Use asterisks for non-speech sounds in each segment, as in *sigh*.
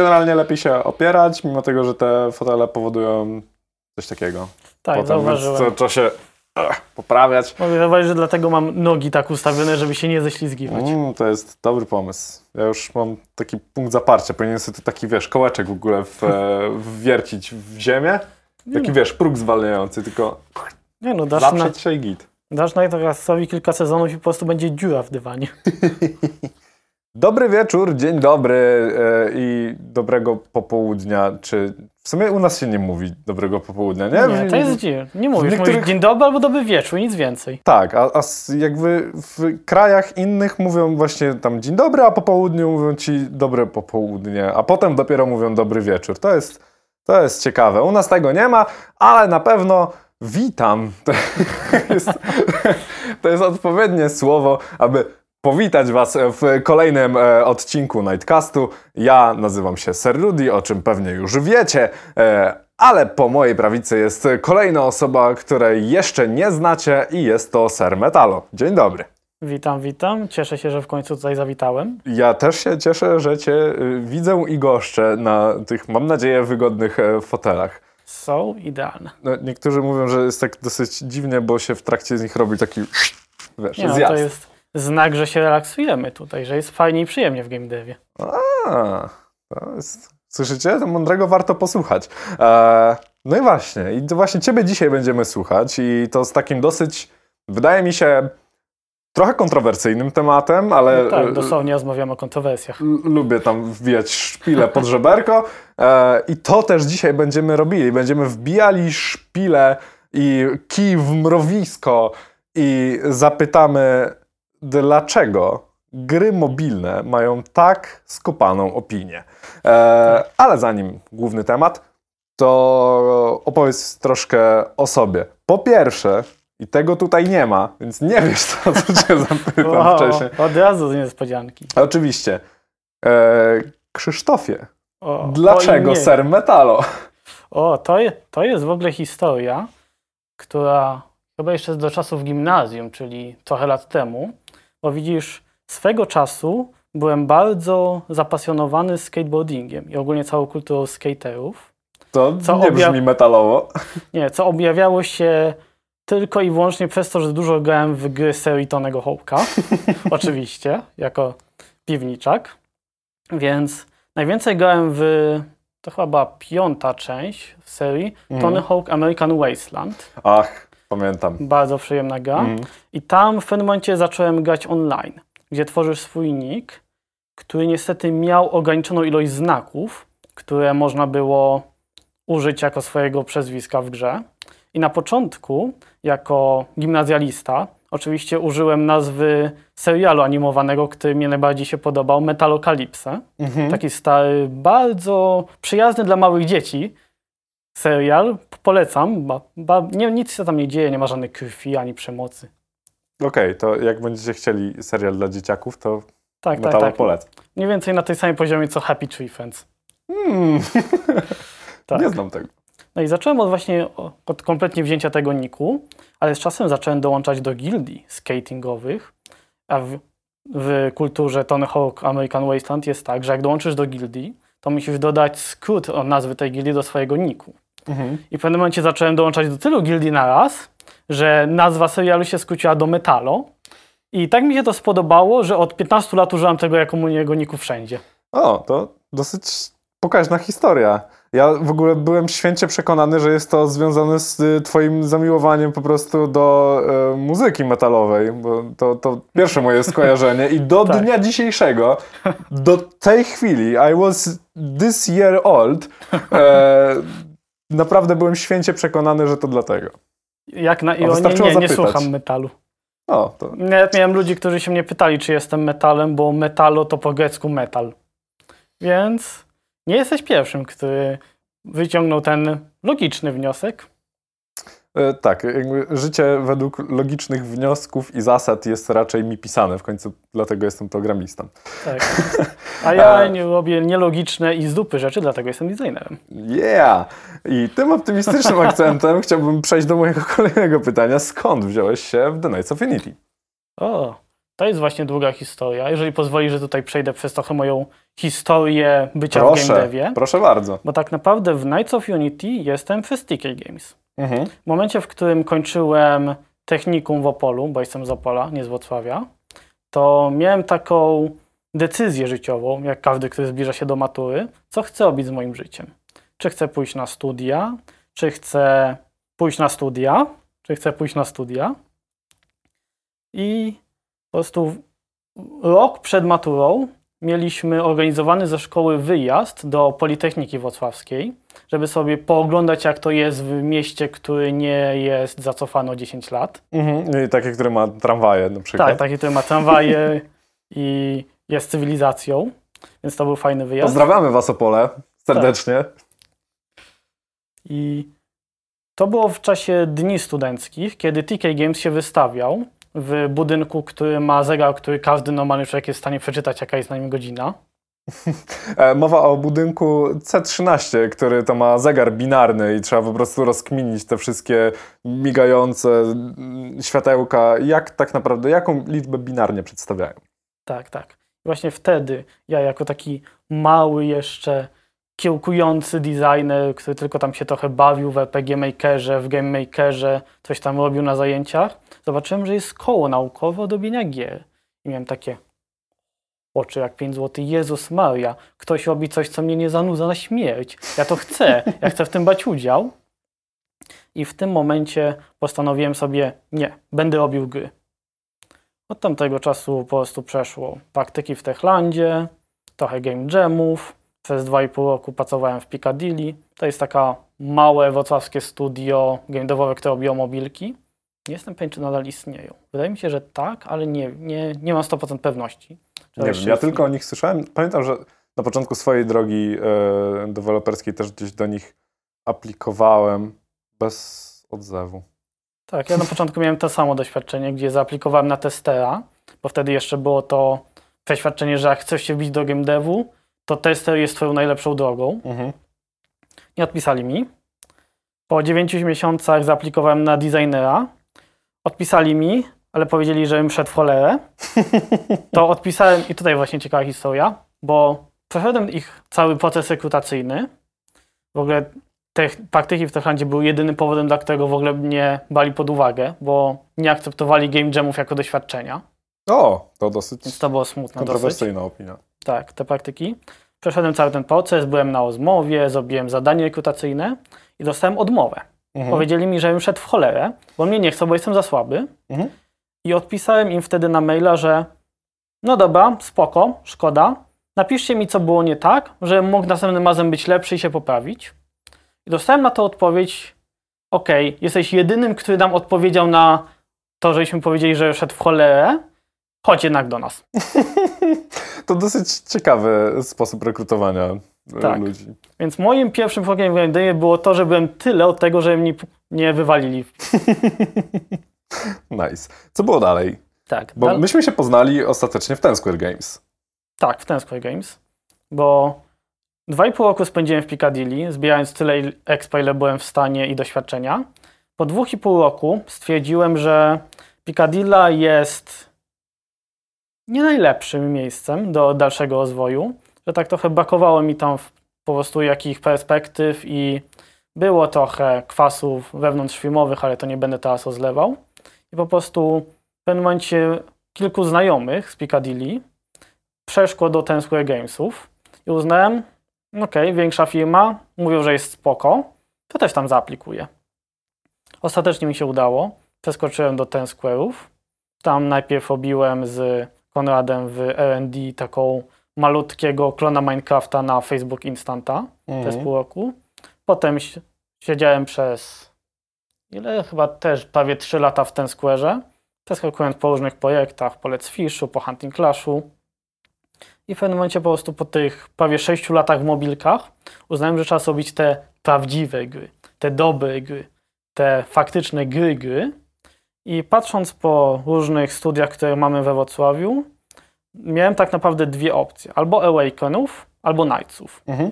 generalnie lepiej się opierać, mimo tego, że te fotele powodują coś takiego. Tak, Potem, zauważyłem. to trzeba się poprawiać. Mogę zauważyć, że dlatego mam nogi tak ustawione, żeby się nie ześlizgiwać. Mm, to jest dobry pomysł. Ja już mam taki punkt zaparcia. Powinienem sobie tu taki, wiesz, kołeczek w ogóle w, e, *laughs* wwiercić w ziemię. Taki, wiesz, próg zwalniający, tylko Nie no, dasz, na, zaprzeć się i git. dasz Nightrasowi kilka sezonów i po prostu będzie dziura w dywanie. *laughs* Dobry wieczór, dzień dobry e, i dobrego popołudnia. Czy w sumie u nas się nie mówi dobrego popołudnia, nie? Nie, to jest dziwne. Nie mówisz, niektórych- mówisz dzień dobry albo dobry wieczór, nic więcej. Tak, a, a jakby w krajach innych mówią właśnie tam dzień dobry, a po południu mówią ci dobre popołudnie, a potem dopiero mówią dobry wieczór. To jest, to jest ciekawe. U nas tego nie ma, ale na pewno witam. *laughs* To jest, to jest odpowiednie słowo, aby powitać Was w kolejnym e, odcinku Nightcastu. Ja nazywam się Ser Rudy, o czym pewnie już wiecie, e, ale po mojej prawicy jest kolejna osoba, której jeszcze nie znacie i jest to Ser Metalo. Dzień dobry. Witam, witam. Cieszę się, że w końcu tutaj zawitałem. Ja też się cieszę, że Cię y, widzę i goszczę na tych, mam nadzieję, wygodnych e, fotelach. Są idealne. No, niektórzy mówią, że jest tak dosyć dziwnie, bo się w trakcie z nich robi taki wiesz, Nie, no, zjazd. to jest znak, że się relaksujemy tutaj, że jest fajnie i przyjemnie w game devie. A, to jest... Słyszycie? To mądrego warto posłuchać. E, no i właśnie, i to właśnie Ciebie dzisiaj będziemy słuchać i to z takim dosyć, wydaje mi się, trochę kontrowersyjnym tematem, ale No tak, dosłownie rozmawiamy o kontrowersjach. lubię tam wbijać szpilę pod żeberko e, i to też dzisiaj będziemy robili. Będziemy wbijali szpilę i kij w mrowisko i zapytamy, dlaczego gry mobilne mają tak skopaną opinię. E, ale zanim główny temat, to opowiedz troszkę o sobie. Po pierwsze, i tego tutaj nie ma, więc nie wiesz, co, co cię *laughs* zapytam Wow, wcześniej. od razu z niespodzianki. Oczywiście. E, Krzysztofie, O, dlaczego ser metalo? O, to, je, to jest w ogóle historia, która chyba jeszcze do czasów gimnazjum, czyli trochę lat temu, bo widzisz, swego czasu byłem bardzo zapasjonowany skateboardingiem i ogólnie całą kulturą skaterów. To Co nie obja- brzmi metalowo. Nie, co objawiało się tylko i wyłącznie przez to, że dużo grałem w gry serii Tonego Hołka. *laughs* Oczywiście, jako piwniczak. Więc najwięcej grałem w, to chyba była piąta część serii, Tony Hawk American Wasteland. Ach, pamiętam. Bardzo przyjemna gra. Mhm. I tam w pewnym momencie zacząłem grać online, gdzie tworzysz swój nick, który niestety miał ograniczoną ilość znaków, które można było użyć jako swojego przezwiska w grze. I na początku, jako gimnazjalista, oczywiście użyłem nazwy serialu animowanego, który mnie najbardziej się podobał, Metalokalipsę. Mhm. Taki stary, bardzo przyjazny dla małych dzieci serial. Polecam. Ba, ba, nie, nic się tam nie dzieje, nie ma żadnej krwi ani przemocy. Okej, to jak będziecie chcieli serial dla dzieciaków, to Tak, tak, tak. polecam. Mniej więcej na tej samej poziomie co Happy Tree Friends. Hmm. *laughs* Tak. Nie znam tego. No i zacząłem od właśnie od kompletnie wzięcia tego niku, ale z czasem zacząłem dołączać do gildii skatingowych, a w, w kulturze Tony Hawk American Wasteland jest tak, że jak dołączysz do gildii, to musisz dodać skrót od nazwy tej gildii do swojego niku. Mhm. I w pewnym momencie zacząłem dołączać do tylu gildii na raz, że nazwa serialu się skróciła do Metalo. I tak mi się to spodobało, że od 15 lat używam tego jako mojego niku wszędzie. O, to dosyć pokaźna historia. Ja w ogóle byłem święcie przekonany, że jest to związane z y, twoim zamiłowaniem po prostu do e, muzyki metalowej, bo to, to pierwsze moje skojarzenie i do *laughs* Tak. dnia dzisiejszego, do tej chwili, I was this year old, e, naprawdę byłem święcie przekonany, że to dlatego. Jak na wystarczyło nie, nie zapytać. słucham metalu. O, to Nawet miałem ludzi, którzy się mnie pytali, czy jestem metalem, bo metalo to po grecku metal. Więc nie jesteś pierwszym, który wyciągnął ten logiczny wniosek. E, Tak, życie według logicznych wniosków i zasad jest raczej mi pisane, w końcu dlatego jestem programistą. Tak. *laughs* A ja E. nie robię nielogiczne i z dupy rzeczy, dlatego jestem designerem. Yeah! I tym optymistycznym *laughs* akcentem chciałbym przejść do mojego *laughs* kolejnego pytania. Skąd wziąłeś się w The Nights of Unity? O, to jest właśnie długa historia. Jeżeli pozwoli, że tutaj przejdę przez trochę moją historię bycia w Proszę, game devie. proszę bardzo. Bo tak naprawdę w Knights of Unity jestem przez TK Games. Mhm. W momencie, w którym kończyłem technikum w Opolu, bo jestem z Opola, nie z Wrocławia, to miałem taką decyzję życiową, jak każdy, który zbliża się do matury, co chcę robić z moim życiem. Czy chcę pójść na studia, czy chcę pójść na studia, czy chcę pójść na studia. I po prostu rok przed maturą mieliśmy organizowany ze szkoły wyjazd do Politechniki Wrocławskiej, żeby sobie pooglądać, jak to jest w mieście, który nie jest zacofany o 10 lat. Mhm. I takie, które ma tramwaje na przykład. Tak, taki, który ma tramwaje *laughs* i jest cywilizacją, więc to był fajny wyjazd. Pozdrawiamy Was, Opole, serdecznie. I to było w czasie dni studenckich, kiedy TK Games się wystawiał w budynku, który ma zegar, który każdy normalny człowiek jest w stanie przeczytać, jaka jest na nim godzina. *laughs* E, Mowa o budynku C13, który to ma zegar binarny i trzeba po prostu rozkminić te wszystkie migające światełka, jak tak naprawdę, jaką liczbę binarnie przedstawiają. Tak, tak. Właśnie wtedy ja jako taki mały jeszcze kiełkujący designer, który tylko tam się trochę bawił w RPG Makerze, w Game Makerze, coś tam robił na zajęciach, zobaczyłem, że jest koło naukowe od robienia gier. I miałem takie oczy jak 5 zł. Jezus Maria, ktoś robi coś, co mnie nie zanudza na śmierć. Ja to chcę, ja chcę w tym brać udział. I w tym momencie postanowiłem sobie, nie, będę robił gry. Od tamtego czasu po prostu przeszło praktyki w Techlandzie, trochę game jamów. Przez 2,5 roku pracowałem w Piccadilly. To jest taka małe wrocławskie studio game devowe, które robią mobilki. Nie jestem pewien, czy nadal istnieją. Wydaje mi się, że tak, ale nie, nie, nie mam 100% pewności. Nie wiem, ja tylko o nich słyszałem. Pamiętam, że na początku swojej drogi e, deweloperskiej też gdzieś do nich aplikowałem bez odzewu. Tak, ja na początku miałem to samo doświadczenie, gdzie zaaplikowałem na testera, bo wtedy jeszcze było to przeświadczenie, że jak chcesz się wbić do game devu, to tester jest twoją najlepszą drogą. Mhm. Nie odpisali mi. Po 9 miesiącach zaaplikowałem na designera. Odpisali mi, ale powiedzieli, żebym szedł w cholerę. *laughs* To odpisałem, i tutaj właśnie ciekawa historia, bo przeszedłem ich cały proces rekrutacyjny. W ogóle te praktyki w Techlandzie były jedynym powodem, dla którego w ogóle mnie brali pod uwagę, bo nie akceptowali game jamów jako doświadczenia. O, to dosyć Więc to było smutne dosyć. kontrowersyjna opinia. Tak, te praktyki. Przeszedłem cały ten proces, byłem na rozmowie, zrobiłem zadanie rekrutacyjne i dostałem odmowę. Mhm. Powiedzieli mi, żebym szedł w cholerę, bo mnie nie chcą, bo jestem za słaby. Mhm. I odpisałem im wtedy na maila, że no dobra, spoko, szkoda. Napiszcie mi, co było nie tak, żebym mógł następnym razem być lepszy i się poprawić. I dostałem na to odpowiedź, okej, jesteś jedynym, który nam odpowiedział na to, żeśmy powiedzieli, że szedł w cholerę, chodź jednak do nas. *laughs* To dosyć ciekawy sposób rekrutowania e, Tak. ludzi. Więc moim pierwszym krokiem w Game było to, że byłem tyle od tego, że mnie nie wywalili. *laughs* Nice. Co było dalej? Tak, Bo dal- myśmy się poznali ostatecznie w Ten Square Games. tak w ten Square Games, bo dwa i pół roku spędziłem w Piccadilly, zbierając tyle expa, ile byłem w stanie i doświadczenia. Po dwóch i pół roku stwierdziłem, że Piccadilla jest nie najlepszym miejscem do dalszego rozwoju, że tak trochę brakowało mi tam po prostu jakich perspektyw i było trochę kwasów wewnątrzfilmowych, ale to nie będę teraz rozlewał. I po prostu w pewnym momencie kilku znajomych z Piccadilly przeszło do Ten Square Gamesów i uznałem, okej, większa firma, mówią, że jest spoko, to też tam zaaplikuję. Ostatecznie mi się udało. Przeskoczyłem do Ten Square'ów. Tam najpierw robiłem z Konradem w R&D taką malutkiego klona Minecrafta na Facebook Instanta przez Mhm. pół roku. Potem si- siedziałem przez ile? Chyba też prawie 3 lata w Ten Square'ze. Przeskakując po różnych projektach, po Let's Fishu, po Hunting Clashu. I w pewnym momencie po prostu po tych prawie 6 latach w mobilkach uznałem, że trzeba zrobić te prawdziwe gry, te dobre gry, te faktyczne gry, gry. I patrząc po różnych studiach, które mamy we Wrocławiu, miałem tak naprawdę dwie opcje. Albo Awakenów, albo Knightsów. Mhm.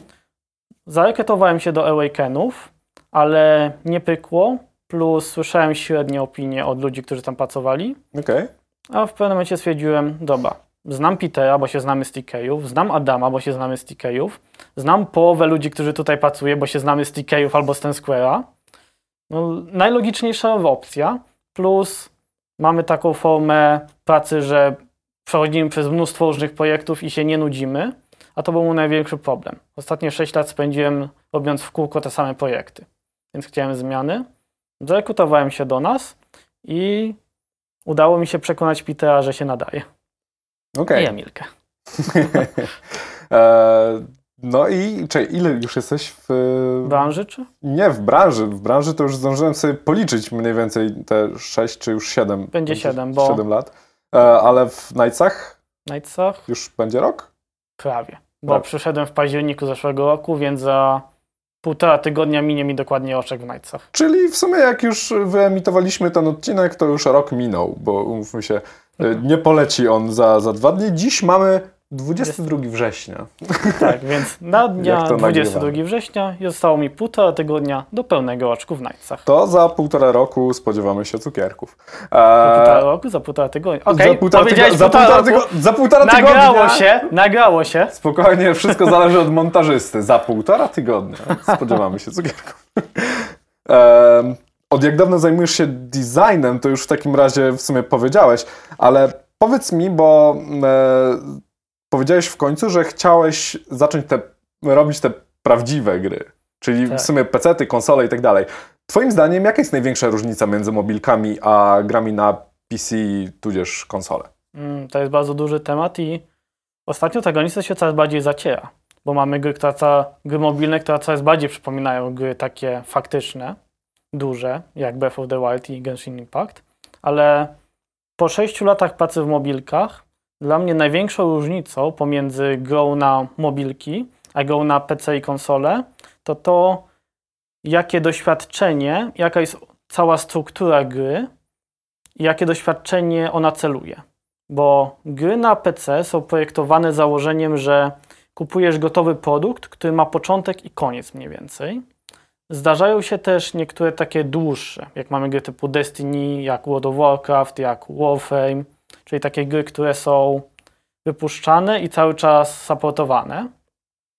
Zarekretowałem się do Awakenów, ale nie pykło. Plus słyszałem średnie opinie od ludzi, którzy tam pracowali. Okej. A w pewnym momencie stwierdziłem, dobra, znam Petera, bo się znamy z TK-ów, znam Adama, bo się znamy z TK-ów, znam połowę ludzi, którzy tutaj pracują, bo się znamy z TK-ów albo z Ten Square'a. No, najlogiczniejsza opcja, plus mamy taką formę pracy, że przechodzimy przez mnóstwo różnych projektów i się nie nudzimy, a to był mój największy problem. Ostatnie 6 lat spędziłem robiąc w kółko te same projekty, więc chciałem zmiany. Zarekrutowałem się do nas i udało mi się przekonać Petera, że się nadaje. Okej. I Emilkę. *laughs* *laughs* No i czy ile już jesteś w... Branży czy? Nie, w branży. W branży to już zdążyłem sobie policzyć mniej więcej te 6 czy już 7. Będzie siedem, bo- 7 lat. E, ale w Nightsach Nightsach? już będzie rok? Prawie. Bo przyszedłem w październiku zeszłego roku, więc za półtora tygodnia minie mi dokładnie oczek w Nightsach. Czyli w sumie jak już wyemitowaliśmy ten odcinek, to już rok minął, bo umówmy się, e, nie poleci on za, za dwa dni. Dziś mamy 22 września. Tak, więc *laughs* na dnia Jak to 22 nagrywamy? września zostało mi półtora tygodnia do pełnego oczku w Nightsach. To za półtora roku spodziewamy się cukierków. Za półtora roku, za półtora tygodnia. za Okej, półtora, tygo- za półtora tygo- za półtora tygodnia. Nagrało się, nagrało się. Spokojnie, *laughs* wszystko zależy od montażysty. Za półtora tygodnia spodziewamy się cukierków. *laughs* Em, od jak dawno zajmujesz się designem, to już w takim razie w sumie powiedziałeś, ale powiedz mi, bo e, powiedziałeś w końcu, że chciałeś zacząć te, robić te prawdziwe gry, czyli Tak. w sumie pecety, konsole i tak dalej. Twoim zdaniem, jaka jest największa różnica między mobilkami a grami na PC, tudzież konsole? Mm, To jest bardzo duży temat i ostatnio ta granica się coraz bardziej zaciera, bo mamy gry, która, ca- gry mobilne, które coraz bardziej przypominają gry takie faktyczne, duże, jak Breath of the Wild i Genshin Impact, ale po 6 latach pracy w mobilkach dla mnie największą różnicą pomiędzy grą na mobilki, a grą na PC i konsole, to to, jakie doświadczenie, jaka jest cała struktura gry jakie doświadczenie ona celuje bo gry na PC są projektowane założeniem, że kupujesz gotowy produkt, który ma początek i koniec mniej więcej. Zdarzają się też niektóre takie dłuższe, jak mamy gry typu Destiny, jak World of Warcraft, jak Warframe, czyli takie gry, które są wypuszczane i cały czas supportowane.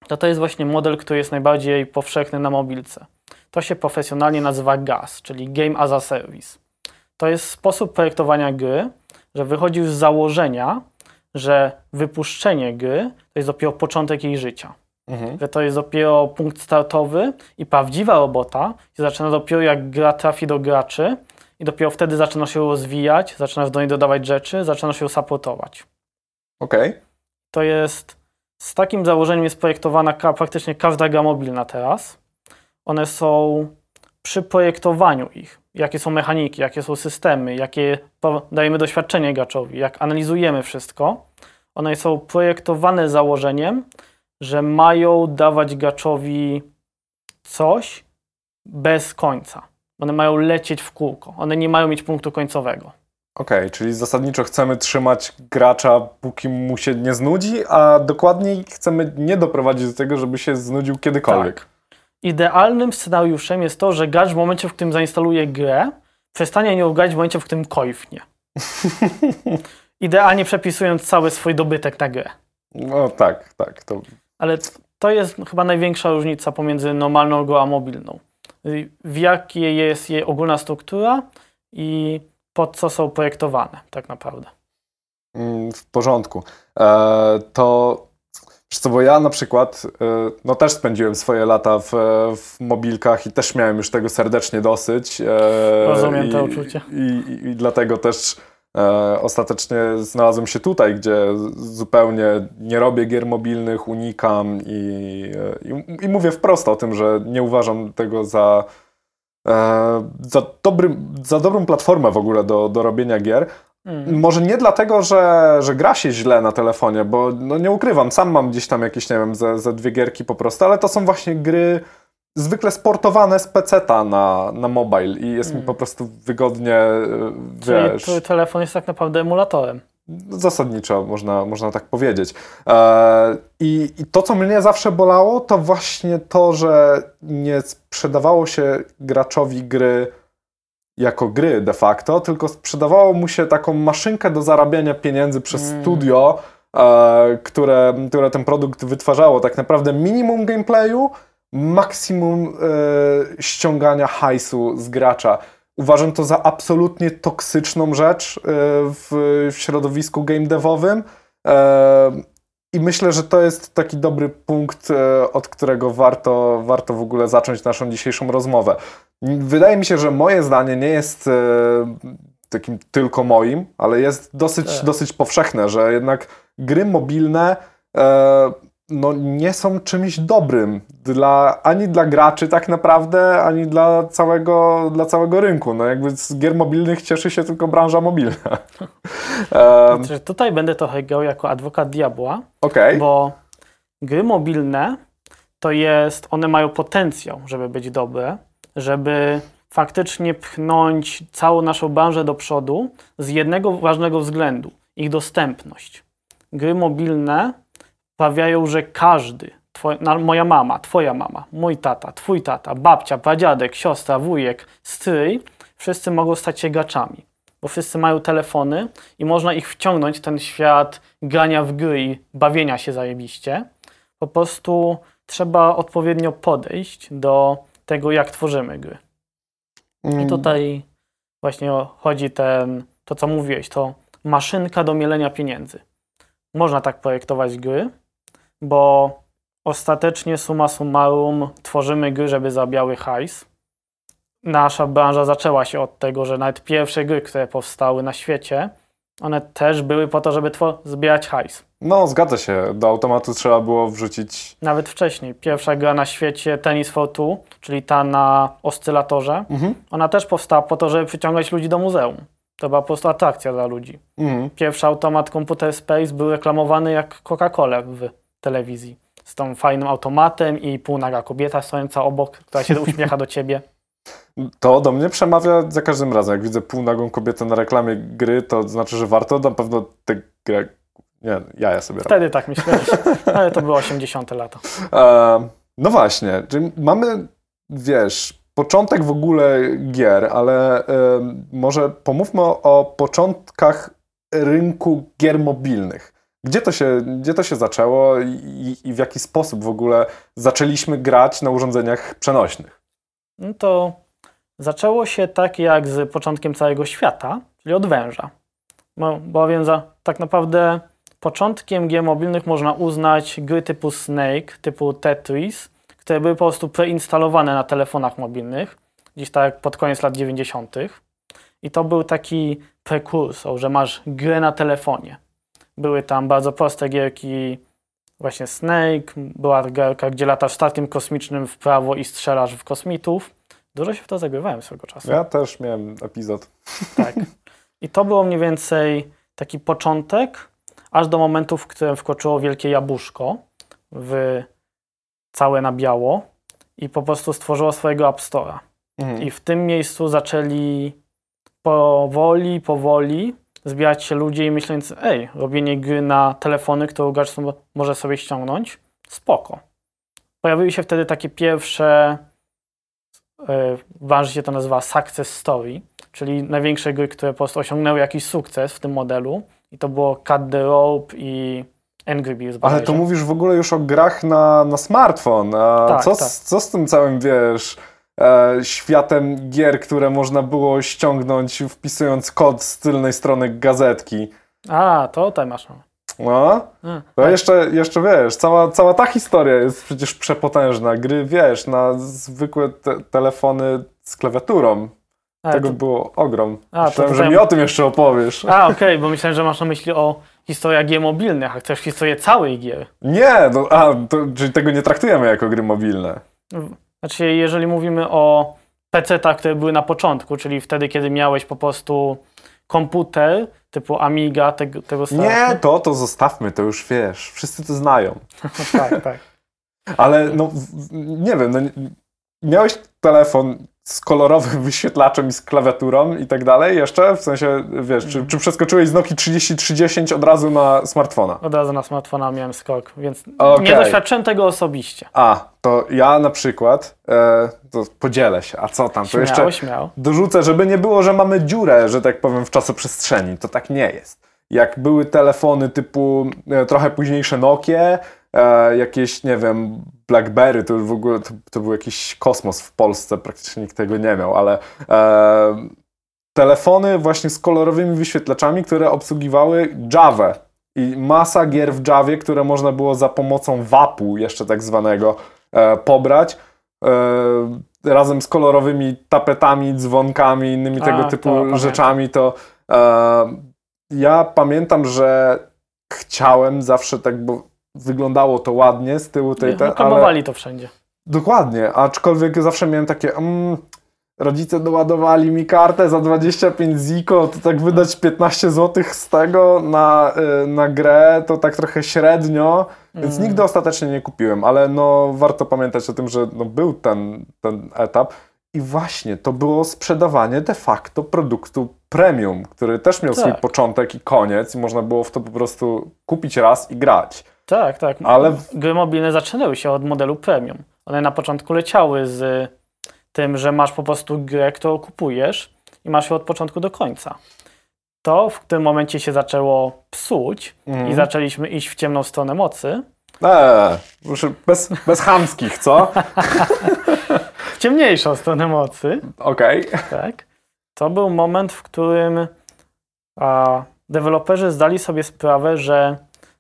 To to jest właśnie model, który jest najbardziej powszechny na mobilce. To się profesjonalnie nazywa GAS, czyli Game as a Service. To jest sposób projektowania gry, że wychodził z założenia, że wypuszczenie gry to jest dopiero początek jej życia. Mhm. Że to jest dopiero punkt startowy i prawdziwa robota się zaczyna dopiero jak gra trafi do graczy i dopiero wtedy zaczyna się rozwijać, zaczynasz do niej dodawać rzeczy, zaczyna się supportować. Okej. To jest, z takim założeniem jest projektowana ka- praktycznie każda gra mobilna teraz. One są przy projektowaniu ich, jakie są mechaniki, jakie są systemy, jakie dajemy doświadczenie graczowi, jak analizujemy wszystko. One są projektowane założeniem, że mają dawać graczowi coś bez końca. One mają lecieć w kółko. One nie mają mieć punktu końcowego. Okej, czyli zasadniczo chcemy trzymać gracza, póki mu się nie znudzi, a dokładniej chcemy nie doprowadzić do tego, żeby się znudził kiedykolwiek. Tak. Idealnym scenariuszem jest to, że gracz w momencie, w którym zainstaluje grę, przestanie nią grać w momencie, w którym kojfnie. *laughs* Idealnie przepisując cały swój dobytek na grę. No tak, tak. To Ale to jest chyba największa różnica pomiędzy normalną grą a mobilną. Y, W jakiej jest jej ogólna struktura i pod co są projektowane tak naprawdę. mm, w porządku. E, to wiesz co, bo ja na przykład e, no też spędziłem swoje lata w, w mobilkach i też miałem już tego serdecznie dosyć. E, Rozumiem i, to uczucie. I, i, I dlatego też ostatecznie znalazłem się tutaj, gdzie zupełnie nie robię gier mobilnych, unikam i, e, i, i mówię wprost o tym, że nie uważam tego za, e, za, dobry, za dobrą platformę w ogóle do, do robienia gier. Mm. Może nie dlatego, że, że gra się źle na telefonie, bo no nie ukrywam, sam mam gdzieś tam jakieś, nie wiem, ze, ze dwie gierki po prostu, ale to są właśnie gry zwykle sportowane z peceta na, na mobile i jest mi Mm. po prostu wygodnie, e, Czyli wiesz, twój telefon jest tak naprawdę emulatorem. zasadniczo można, można tak powiedzieć. E, i, I to, co mnie zawsze bolało, to właśnie to, że nie sprzedawało się graczowi gry jako gry de facto, tylko sprzedawało mu się taką maszynkę do zarabiania pieniędzy przez Mm. studio, e, które, które ten produkt wytwarzało. Tak naprawdę minimum gameplayu, maksimum e, ściągania hajsu z gracza. Uważam to za absolutnie toksyczną rzecz e, w, w środowisku game devowym. E, I myślę, że to jest taki dobry punkt, od którego warto, warto w ogóle zacząć naszą dzisiejszą rozmowę. Wydaje mi się, że moje zdanie nie jest takim tylko moim, ale jest dosyć, Tak. dosyć powszechne, że jednak gry mobilne no, nie są czymś dobrym dla, ani dla graczy tak naprawdę, ani dla całego, dla całego rynku. No jakby z gier mobilnych cieszy się tylko branża mobilna. *laughs* Znaczy, tutaj będę trochę grał jako adwokat diabła, Okej. bo gry mobilne to jest, one mają potencjał, żeby być dobre, żeby faktycznie pchnąć całą naszą branżę do przodu z jednego ważnego względu ich dostępność. Gry mobilne sprawiają, że każdy, twoj, na, moja mama, twoja mama, mój tata, twój tata, babcia, pradziadek, siostra, wujek, stryj, wszyscy mogą stać się graczami, bo wszyscy mają telefony i można ich wciągnąć w ten świat grania w gry i bawienia się zajebiście. Po prostu trzeba odpowiednio podejść do tego, jak tworzymy gry. I Mm, tutaj właśnie chodzi ten, to co mówiłeś, to maszynka do mielenia pieniędzy. Można tak projektować gry, bo ostatecznie summa summarum tworzymy gry, żeby zarabiały hajs. Nasza branża zaczęła się od tego, że nawet pierwsze gry, które powstały na świecie, one też były po to, żeby zbierać hajs. No, zgadza się. Do automatu trzeba było wrzucić. Nawet wcześniej. Pierwsza gra na świecie Tennis for Two, czyli ta na oscylatorze, Mhm. ona też powstała po to, żeby przyciągać ludzi do muzeum. To była po prostu atrakcja dla ludzi. Mhm. Pierwszy automat Computer Space był reklamowany jak Coca-Cola w telewizji. Z tą fajnym automatem i półnaga kobieta stojąca obok, która się *laughs* uśmiecha do ciebie. To do mnie przemawia za każdym razem. Jak widzę półnagą kobietę na reklamie gry, to znaczy, że warto na pewno tę grę. Nie, ja sobie robię. Wtedy tak myślałeś, *laughs* ale to były 80 lata. E, no właśnie, czyli mamy, wiesz, początek w ogóle gier, ale e, może pomówmy o, o początkach rynku gier mobilnych. Gdzie to się, gdzie to się zaczęło i, i w jaki sposób w ogóle zaczęliśmy grać na urządzeniach przenośnych? No to zaczęło się tak jak z początkiem całego świata, czyli od węża. Bo, bowiem za, tak naprawdę początkiem gier mobilnych można uznać gry typu Snake, typu Tetris, które były po prostu preinstalowane na telefonach mobilnych, gdzieś tak pod koniec lat 90. I to był taki prekursor, że masz grę na telefonie. Były tam bardzo proste gierki, właśnie Snake, była gierka, gdzie latasz statkiem kosmicznym w prawo i strzelasz w kosmitów. Dużo się w to zagrywałem swego czasu. Ja też miałem epizod. Tak. I to było mniej więcej taki początek, aż do momentu, w którym wkroczyło wielkie jabłuszko w całe na biało i po prostu stworzyło swojego App Store'a. Mhm. I w tym miejscu zaczęli powoli, powoli zbierać się ludzie i myśląc, ej, robienie gry na telefony, którą gracz może sobie ściągnąć, spoko. Pojawiły się wtedy takie pierwsze, branży się to nazywa success story, czyli największe gry, które po prostu osiągnęły jakiś sukces w tym modelu. I to było Cut the Rope i Angry Birds. Ale to mówisz w ogóle już o grach na, na smartfon. A Tak, co, tak. Z, co z tym całym, wiesz, światem gier, które można było ściągnąć wpisując kod z tylnej strony gazetki? A, to tutaj masz. No, A, to tak. jeszcze, jeszcze wiesz, cała, cała ta historia jest przecież przepotężna. Gry, wiesz, na zwykłe te, telefony z klawiaturą. Ale Tego to- było ogrom. A, Myślałem, że tutaj- mi o tym jeszcze opowiesz. A, okej, bo myślałem, że masz na myśli o historiach gier mobilnych, a chcesz historię całej gier. Nie, no, a, to, czyli tego nie traktujemy jako gry mobilne. Znaczy, jeżeli mówimy o PC-tach, które były na początku, czyli wtedy, kiedy miałeś po prostu komputer typu Amiga, tego, tego Nie, to, to zostawmy, to już wiesz, wszyscy to znają. *laughs* tak, tak. Ale no, nie wiem, no, miałeś telefon z kolorowym *laughs* wyświetlaczem i z klawiaturą i tak dalej jeszcze? W sensie, wiesz, czy, czy przeskoczyłeś z Nokii 3030 od razu na smartfona? Od razu na smartfona miałem skok, więc Okej. nie doświadczyłem tego osobiście. A, to ja na przykład, e, to podzielę się, a co tam, to Śmiało, jeszcze śmiało. dorzucę, żeby nie było, że mamy dziurę, że tak powiem, w czasoprzestrzeni. To tak nie jest. Jak były telefony typu e, trochę późniejsze Nokie, e, jakieś, nie wiem, Blackberry, to już w ogóle to, to był jakiś kosmos w Polsce, praktycznie nikt tego nie miał, ale e, telefony właśnie z kolorowymi wyświetlaczami, które obsługiwały Java i masa gier w Javie, które można było za pomocą WAP-u jeszcze tak zwanego e, pobrać e, razem z kolorowymi tapetami, dzwonkami, innymi A, tego to typu pamiętam. rzeczami, to e, ja pamiętam, że chciałem zawsze tak, bo wyglądało to ładnie z tyłu tej, te, ale Reklamowali to wszędzie. Dokładnie, aczkolwiek zawsze miałem takie, mm, rodzice doładowali mi kartę za 25 ziko, to tak wydać 15 zł z tego na, y, na grę, to tak trochę średnio, więc Mm. nigdy ostatecznie nie kupiłem, ale no warto pamiętać o tym, że no, był ten, ten etap i właśnie to było sprzedawanie de facto produktu premium, który też miał swój Tak. początek i koniec i można było w to po prostu kupić raz i grać. Tak, tak. Ale Gry mobilne zaczynały się od modelu premium. One na początku leciały z tym, że masz po prostu grę, którą kupujesz i masz ją od początku do końca. To w tym momencie się zaczęło psuć Mhm. i zaczęliśmy iść w ciemną stronę mocy. Eee, bez, bez chamskich, co? *laughs* W ciemniejszą stronę mocy, Okej. tak? To był moment, w którym a, deweloperzy zdali sobie sprawę, że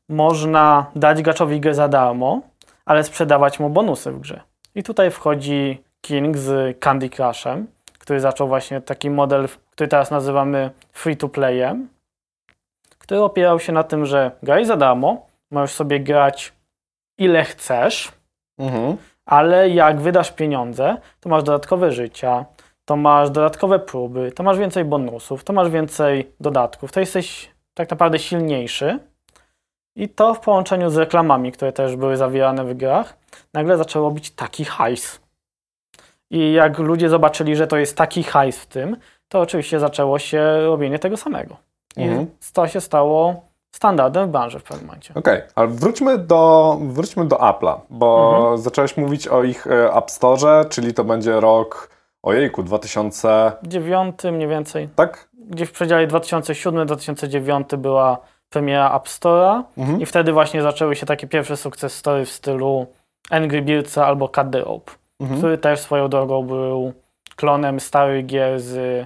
można dać graczowi grę za darmo, ale sprzedawać mu bonusy w grze. I tutaj wchodzi King z Candy Crushem, który zaczął właśnie taki model, który teraz nazywamy free to playem, który opierał się na tym, że graj za darmo, możesz sobie grać ile chcesz, Mhm. ale jak wydasz pieniądze, to masz dodatkowe życia, to masz dodatkowe próby, to masz więcej bonusów, to masz więcej dodatków, to jesteś tak naprawdę silniejszy. I to w połączeniu z reklamami, które też były zawierane w grach, nagle zaczęło robić taki hajs. I jak ludzie zobaczyli, że to jest taki hajs w tym, to oczywiście zaczęło się robienie tego samego. I Mhm. to się stało standardem w branży w pewnym momencie. Okej, ale wróćmy do, wróćmy do Apple'a, bo Mhm. zacząłeś mówić o ich e, App Store, czyli to będzie rok, ojejku, 2000, Dziewiąty mniej więcej, tak? gdzieś w przedziale 2007-2009 była premiera App Store'a Mhm. i wtedy właśnie zaczęły się takie pierwsze sukces story w stylu Angry Birds'a albo Cut the Rope, Mhm. który też swoją drogą był klonem starych gier z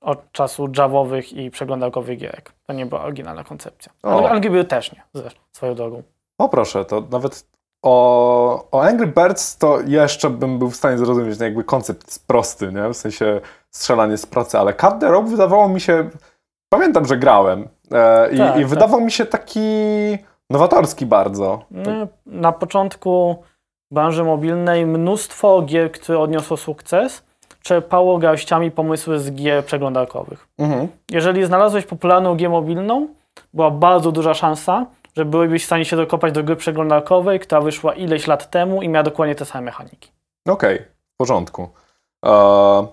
od czasu javowych i przeglądarkowych gierek. To nie była oryginalna koncepcja. O. Ale Angry Bird też nie, zresztą, swoją drogą. O proszę, to nawet o, o Angry Birds to jeszcze bym był w stanie zrozumieć, no jakby koncept jest prosty, nie? W sensie strzelanie z pracy, ale Cut the Rope wydawało mi się, pamiętam, że grałem i, Tak, i tak. wydawał mi się taki nowatorski bardzo. No, Na początku branży mobilnej mnóstwo gier, które odniosło sukces, czerpało garściami pomysły z gier przeglądarkowych. Mhm. Jeżeli znalazłeś popularną grę mobilną, była bardzo duża szansa, że byłbyś w stanie się dokopać do gry przeglądarkowej, która wyszła ileś lat temu i miała dokładnie te same mechaniki. Okej, w porządku. E,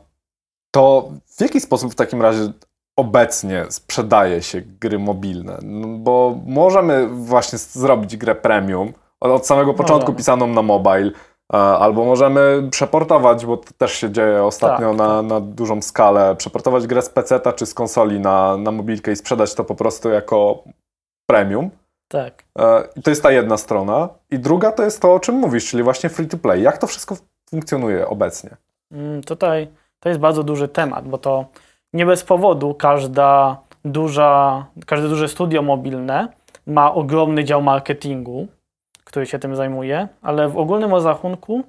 to w jaki sposób w takim razie obecnie sprzedaje się gry mobilne? No, bo możemy właśnie zrobić grę premium od, samego początku pisaną na mobile, e, albo możemy przeportować, bo to też się dzieje ostatnio Tak, na, na dużą skalę, przeportować grę z PC-ta czy z konsoli na, na mobilkę i sprzedać to po prostu jako premium. Tak. E, I to jest ta jedna strona. I druga to jest to, o czym mówisz, czyli właśnie free to play. Jak to wszystko funkcjonuje obecnie? Mm, Tutaj to jest bardzo duży temat, bo to nie bez powodu każda duża, każde duże studio mobilne ma ogromny dział marketingu, który się tym zajmuje, ale w ogólnym rozrachunku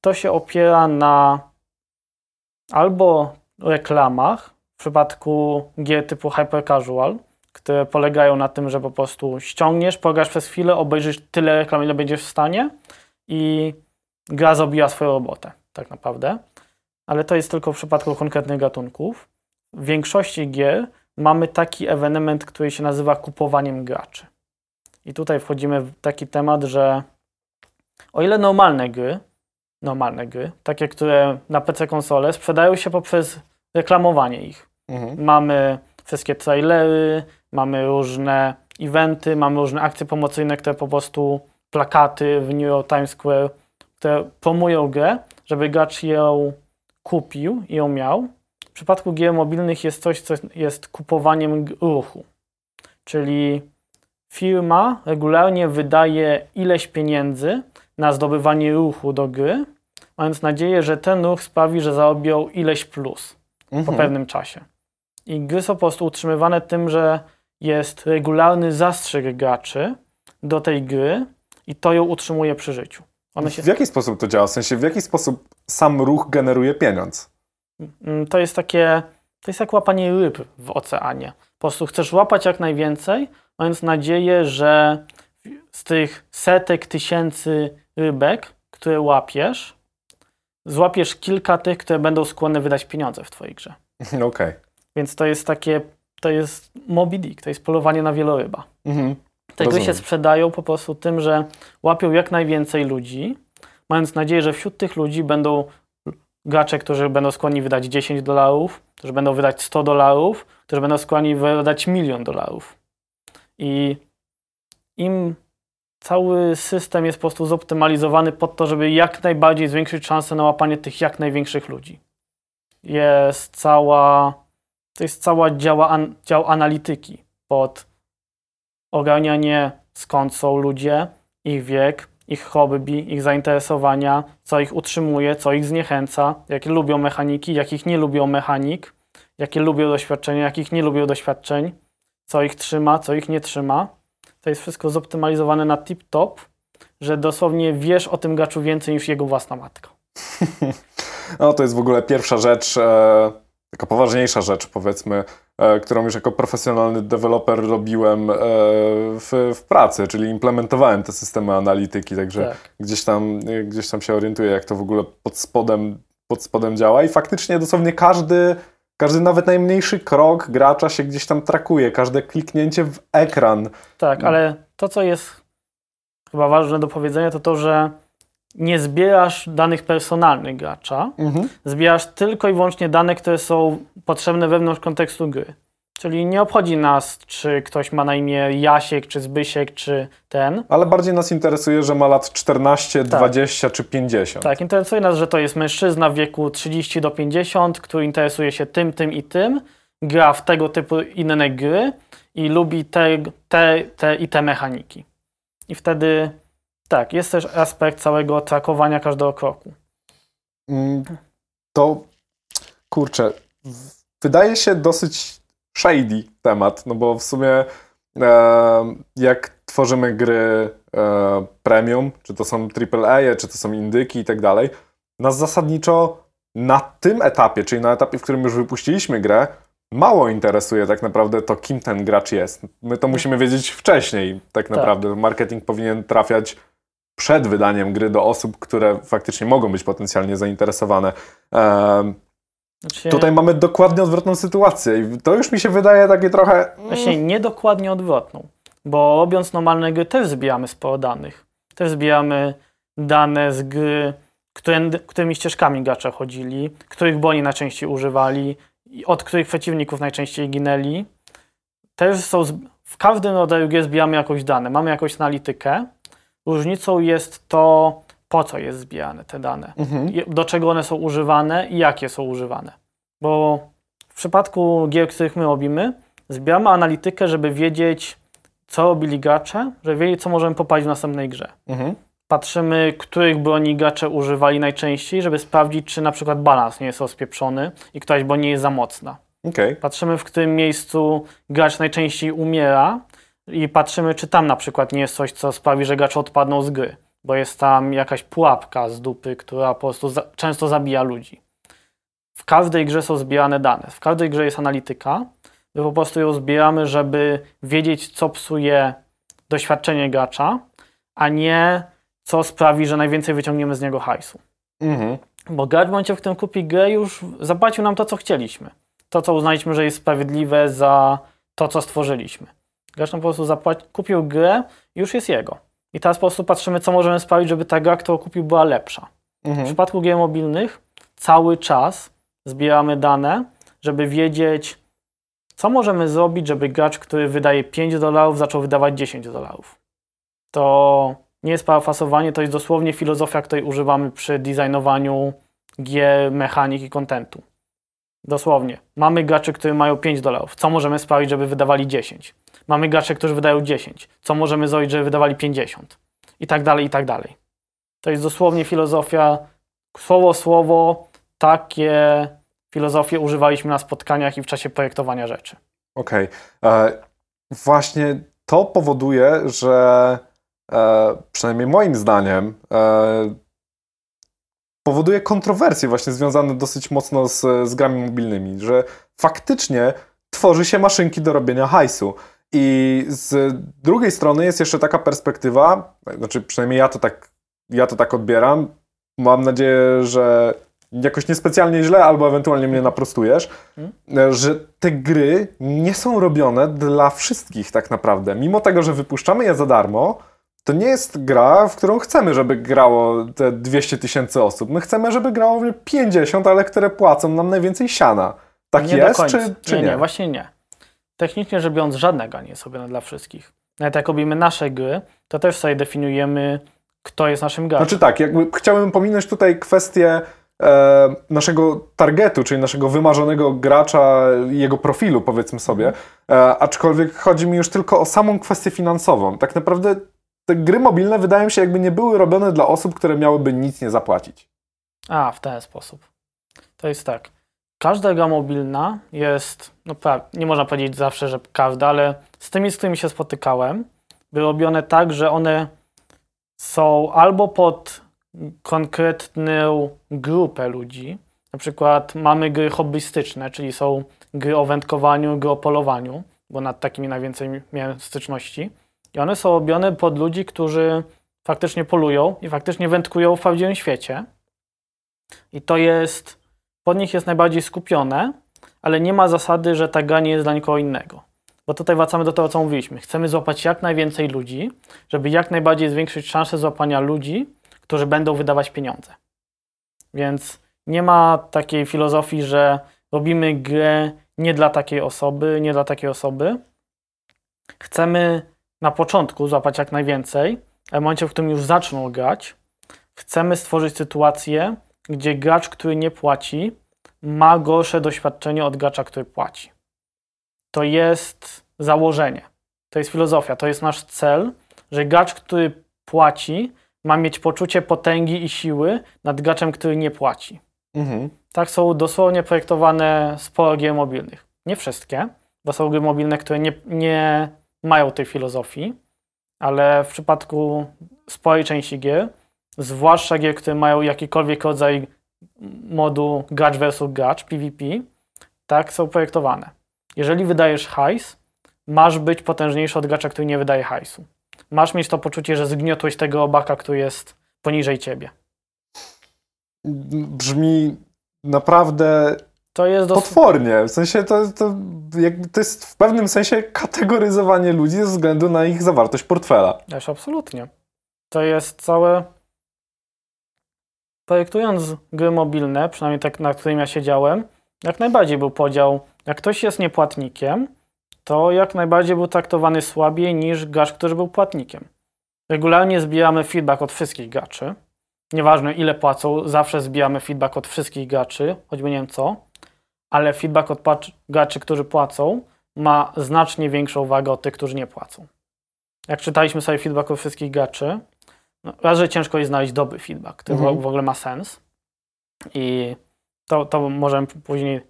to się opiera na albo reklamach, w przypadku gier typu hyper casual, które polegają na tym, że po prostu ściągniesz, pograsz przez chwilę, obejrzysz tyle reklam, ile będziesz w stanie i gra zrobiła swoją robotę, tak naprawdę. Ale to jest tylko w przypadku konkretnych gatunków. W większości gier mamy taki ewenement, który się nazywa kupowaniem graczy. I tutaj wchodzimy w taki temat, że o ile normalne gry normalne gry, takie, które na PC konsole sprzedają się poprzez reklamowanie ich. Mhm. Mamy wszystkie trailery, mamy różne eventy, mamy różne akcje promocyjne, które po prostu plakaty w New York Times Square, które promują grę, żeby gracz ją kupił i ją miał. W przypadku gier mobilnych jest coś, co jest kupowaniem ruchu. Czyli firma regularnie wydaje ileś pieniędzy na zdobywanie ruchu do gry, mając nadzieję, że ten ruch sprawi, że zarobią ileś plus po Mhm. pewnym czasie. I gry są po prostu utrzymywane tym, że jest regularny zastrzyk graczy do tej gry i to ją utrzymuje przy życiu. Się, W jaki sposób to działa? W sensie, w jaki sposób sam ruch generuje pieniądz? Mm, to jest takie, to jest jak łapanie ryb w oceanie. Po prostu chcesz łapać jak najwięcej, mając nadzieję, że z tych setek tysięcy rybek, które łapiesz, złapiesz kilka tych, które będą skłonne wydać pieniądze w twojej grze. *laughs* Okej. Więc to jest takie, to jest Moby Dick, to jest polowanie na wieloryba. Mhm. Te gry się sprzedają po prostu tym, że łapią jak najwięcej ludzi, mając nadzieję, że wśród tych ludzi będą gracze, którzy będą skłonni wydać 10 dolarów, którzy będą wydać 100 dolarów, którzy będą skłonni wydać milion dolarów. I im cały system jest po prostu zoptymalizowany pod to, żeby jak najbardziej zwiększyć szanse na łapanie tych jak największych ludzi. Jest cała, to jest cała działa, dział analityki pod ogarnianie skąd są ludzie, ich wiek, ich hobby, ich zainteresowania, co ich utrzymuje, co ich zniechęca, jakie lubią mechaniki, jakich nie lubią mechanik, jakie lubią doświadczenia, jakich nie lubią doświadczeń, co ich trzyma, co ich nie trzyma. To jest wszystko zoptymalizowane na tip-top, że dosłownie wiesz o tym graczu więcej niż jego własna matka. *laughs* No to jest w ogóle pierwsza rzecz, e, taka poważniejsza rzecz powiedzmy, e, którą już jako profesjonalny deweloper robiłem e, w, w pracy, czyli implementowałem te systemy analityki, także Tak. gdzieś, tam, e, gdzieś tam się orientuję, jak to w ogóle pod spodem, pod spodem działa i faktycznie dosłownie każdy, każdy nawet najmniejszy krok gracza się gdzieś tam trakuje, każde kliknięcie w ekran. Tak, ale to, co jest chyba ważne do powiedzenia, to to, że nie zbierasz danych personalnych gracza, Mhm. zbierasz tylko i wyłącznie dane, które są potrzebne wewnątrz kontekstu gry. Czyli nie obchodzi nas, czy ktoś ma na imię Jasiek, czy Zbysiek, czy ten. Ale bardziej nas interesuje, że ma lat 14, 20 czy 50. Tak, interesuje nas, że to jest mężczyzna w wieku 30 do 50, który interesuje się tym, tym i tym, gra w tego typu inne gry i lubi te, te, te i te mechaniki. I wtedy, tak, jest też aspekt całego trakowania każdego kroku. Mm, To kurczę, wydaje się dosyć shady temat, no bo w sumie e, jak tworzymy gry e, premium, czy to są AAA, czy to są indyki i tak dalej, nas zasadniczo na tym etapie, czyli na etapie, w którym już wypuściliśmy grę, mało interesuje tak naprawdę to, kim ten gracz jest. My to musimy wiedzieć wcześniej, tak naprawdę. Marketing powinien trafiać przed wydaniem gry do osób, które faktycznie mogą być potencjalnie zainteresowane. Znaczy, Tutaj mamy dokładnie odwrotną sytuację i to już mi się wydaje takie trochę... mm, Właśnie nie dokładnie odwrotną, bo robiąc normalne gry też zbieramy sporo danych. Też zbieramy dane z gry, którędy, którymi ścieżkami gracze chodzili, których broni najczęściej używali, od których przeciwników najczęściej ginęli. Też są, w każdym rodzaju gry zbieramy jakąś dane, mamy jakąś analitykę. Różnicą jest to, po co jest zbierane te dane Mhm. do czego one są używane i jakie są używane. Bo w przypadku gier, których my robimy, zbieramy analitykę, żeby wiedzieć, co robili gracze, żeby wiedzieć, co możemy popaść w następnej grze. Mhm. Patrzymy, których broni gracze używali najczęściej, żeby sprawdzić, czy na przykład balans nie jest rozpieprzony i któraś broń nie jest za mocna. Okej. Patrzymy, w którym miejscu gracz najczęściej umiera i patrzymy, czy tam na przykład nie jest coś, co sprawi, że gracze odpadną z gry, bo jest tam jakaś pułapka z dupy, która po prostu za często zabija ludzi. W każdej grze są zbierane dane, w każdej grze jest analityka, my po prostu ją zbieramy, żeby wiedzieć, co psuje doświadczenie gracza, a nie co sprawi, że najwięcej wyciągniemy z niego hajsu. Mhm. Bo gracz w momencie, w którym kupi grę, już zapłacił nam to, co chcieliśmy. To, co uznaliśmy, że jest sprawiedliwe za to, co stworzyliśmy. Gracz nam po prostu zapłaci, kupił grę już jest jego. I teraz po prostu patrzymy, co możemy sprawić, żeby ta gra, którą kupił, była lepsza. W Mhm. przypadku gier mobilnych cały czas zbieramy dane, żeby wiedzieć, co możemy zrobić, żeby gracz, który wydaje 5 dolarów, zaczął wydawać 10 dolarów. To nie jest parafasowanie, to jest dosłownie filozofia, której używamy przy designowaniu gier, mechanik i kontentu. Dosłownie. Mamy graczy, którzy mają 5 dolarów. Co możemy sprawić, żeby wydawali 10? Mamy graczy, którzy wydają 10. Co możemy zrobić, żeby wydawali 50? I tak dalej, i tak dalej. To jest dosłownie filozofia, słowo słowo, takie filozofie używaliśmy na spotkaniach i w czasie projektowania rzeczy. Okej. E, Właśnie to powoduje, że e, przynajmniej moim zdaniem e, powoduje kontrowersje właśnie związane dosyć mocno z, z grami mobilnymi, że faktycznie tworzy się maszynki do robienia hajsu. I z drugiej strony jest jeszcze taka perspektywa, znaczy przynajmniej ja to tak, ja to tak odbieram. Mam nadzieję, że jakoś niespecjalnie źle, albo ewentualnie mnie naprostujesz, e, że te gry nie są robione dla wszystkich tak naprawdę. Mimo tego, że wypuszczamy je za darmo, to nie jest gra, w którą chcemy, żeby grało te 200 tysięcy osób. My chcemy, żeby grało w nie 50, ale które płacą nam najwięcej siana. Tak nie jest, czy, czy nie, nie? nie, właśnie nie. Technicznie rzecz biorąc, żadna gra nie jest robiona dla wszystkich. Nawet jak robimy nasze gry, to też sobie definiujemy, kto jest naszym graczem. Znaczy tak, jakby chciałbym pominąć tutaj kwestię e, naszego targetu, czyli naszego wymarzonego gracza jego profilu, powiedzmy sobie. E, aczkolwiek chodzi mi już tylko o samą kwestię finansową. Tak naprawdę te gry mobilne wydają się jakby nie były robione dla osób, które miałyby nic nie zapłacić. A, w ten sposób. To jest tak. Każda mobilna jest, no pra- nie można powiedzieć zawsze, że każda, ale z tymi, z którymi się spotykałem, były robione tak, że one są albo pod konkretną grupę ludzi. Na przykład mamy gry hobbystyczne, czyli są gry o wędkowaniu, gry o polowaniu, bo nad takimi najwięcej miałem styczności. I one są robione pod ludzi, którzy faktycznie polują i faktycznie wędkują w prawdziwym świecie. I to jest, pod nich jest najbardziej skupione, ale nie ma zasady, że ta nie jest dla nikogo innego. Bo tutaj wracamy do tego, co mówiliśmy. Chcemy złapać jak najwięcej ludzi, żeby jak najbardziej zwiększyć szanse złapania ludzi, którzy będą wydawać pieniądze. Więc nie ma takiej filozofii, że robimy grę nie dla takiej osoby, nie dla takiej osoby. Chcemy na początku złapać jak najwięcej, ale w momencie, w którym już zaczną grać, chcemy stworzyć sytuację, gdzie gracz, który nie płaci, ma gorsze doświadczenie od gracza, który płaci. To jest założenie, to jest filozofia, to jest nasz cel, że gracz, który płaci, ma mieć poczucie potęgi i siły nad graczem, który nie płaci. Mhm. Tak są dosłownie projektowane sporo gier mobilnych. Nie wszystkie, bo są gry mobilne, które nie, nie mają tej filozofii, ale w przypadku sporej części gier, zwłaszcza gier, które mają jakikolwiek rodzaj modu gracz versus gracz, PvP, tak są projektowane. Jeżeli wydajesz hajs, masz być potężniejszy od gracza, który nie wydaje hajsu. Masz mieć to poczucie, że zgniotłeś tego obaka, który jest poniżej ciebie. Brzmi naprawdę To jest dos- potwornie. W sensie to, to, to jest w pewnym sensie kategoryzowanie ludzi ze względu na ich zawartość portfela. Też absolutnie. To jest całe. Projektując gry mobilne, przynajmniej tak, na którym ja siedziałem, jak najbardziej był podział. Jak ktoś jest niepłatnikiem, to jak najbardziej był traktowany słabiej niż gracz, który był płatnikiem. Regularnie zbieramy feedback od wszystkich graczy. Nieważne ile płacą, zawsze zbieramy feedback od wszystkich graczy, choćby nie wiem co, ale feedback od graczy, którzy płacą, ma znacznie większą wagę od tych, którzy nie płacą jak czytaliśmy sobie feedback od wszystkich graczy, no, raz, że ciężko jest znaleźć dobry feedback, który Mhm. w, ogóle ma sens i to, to możemy później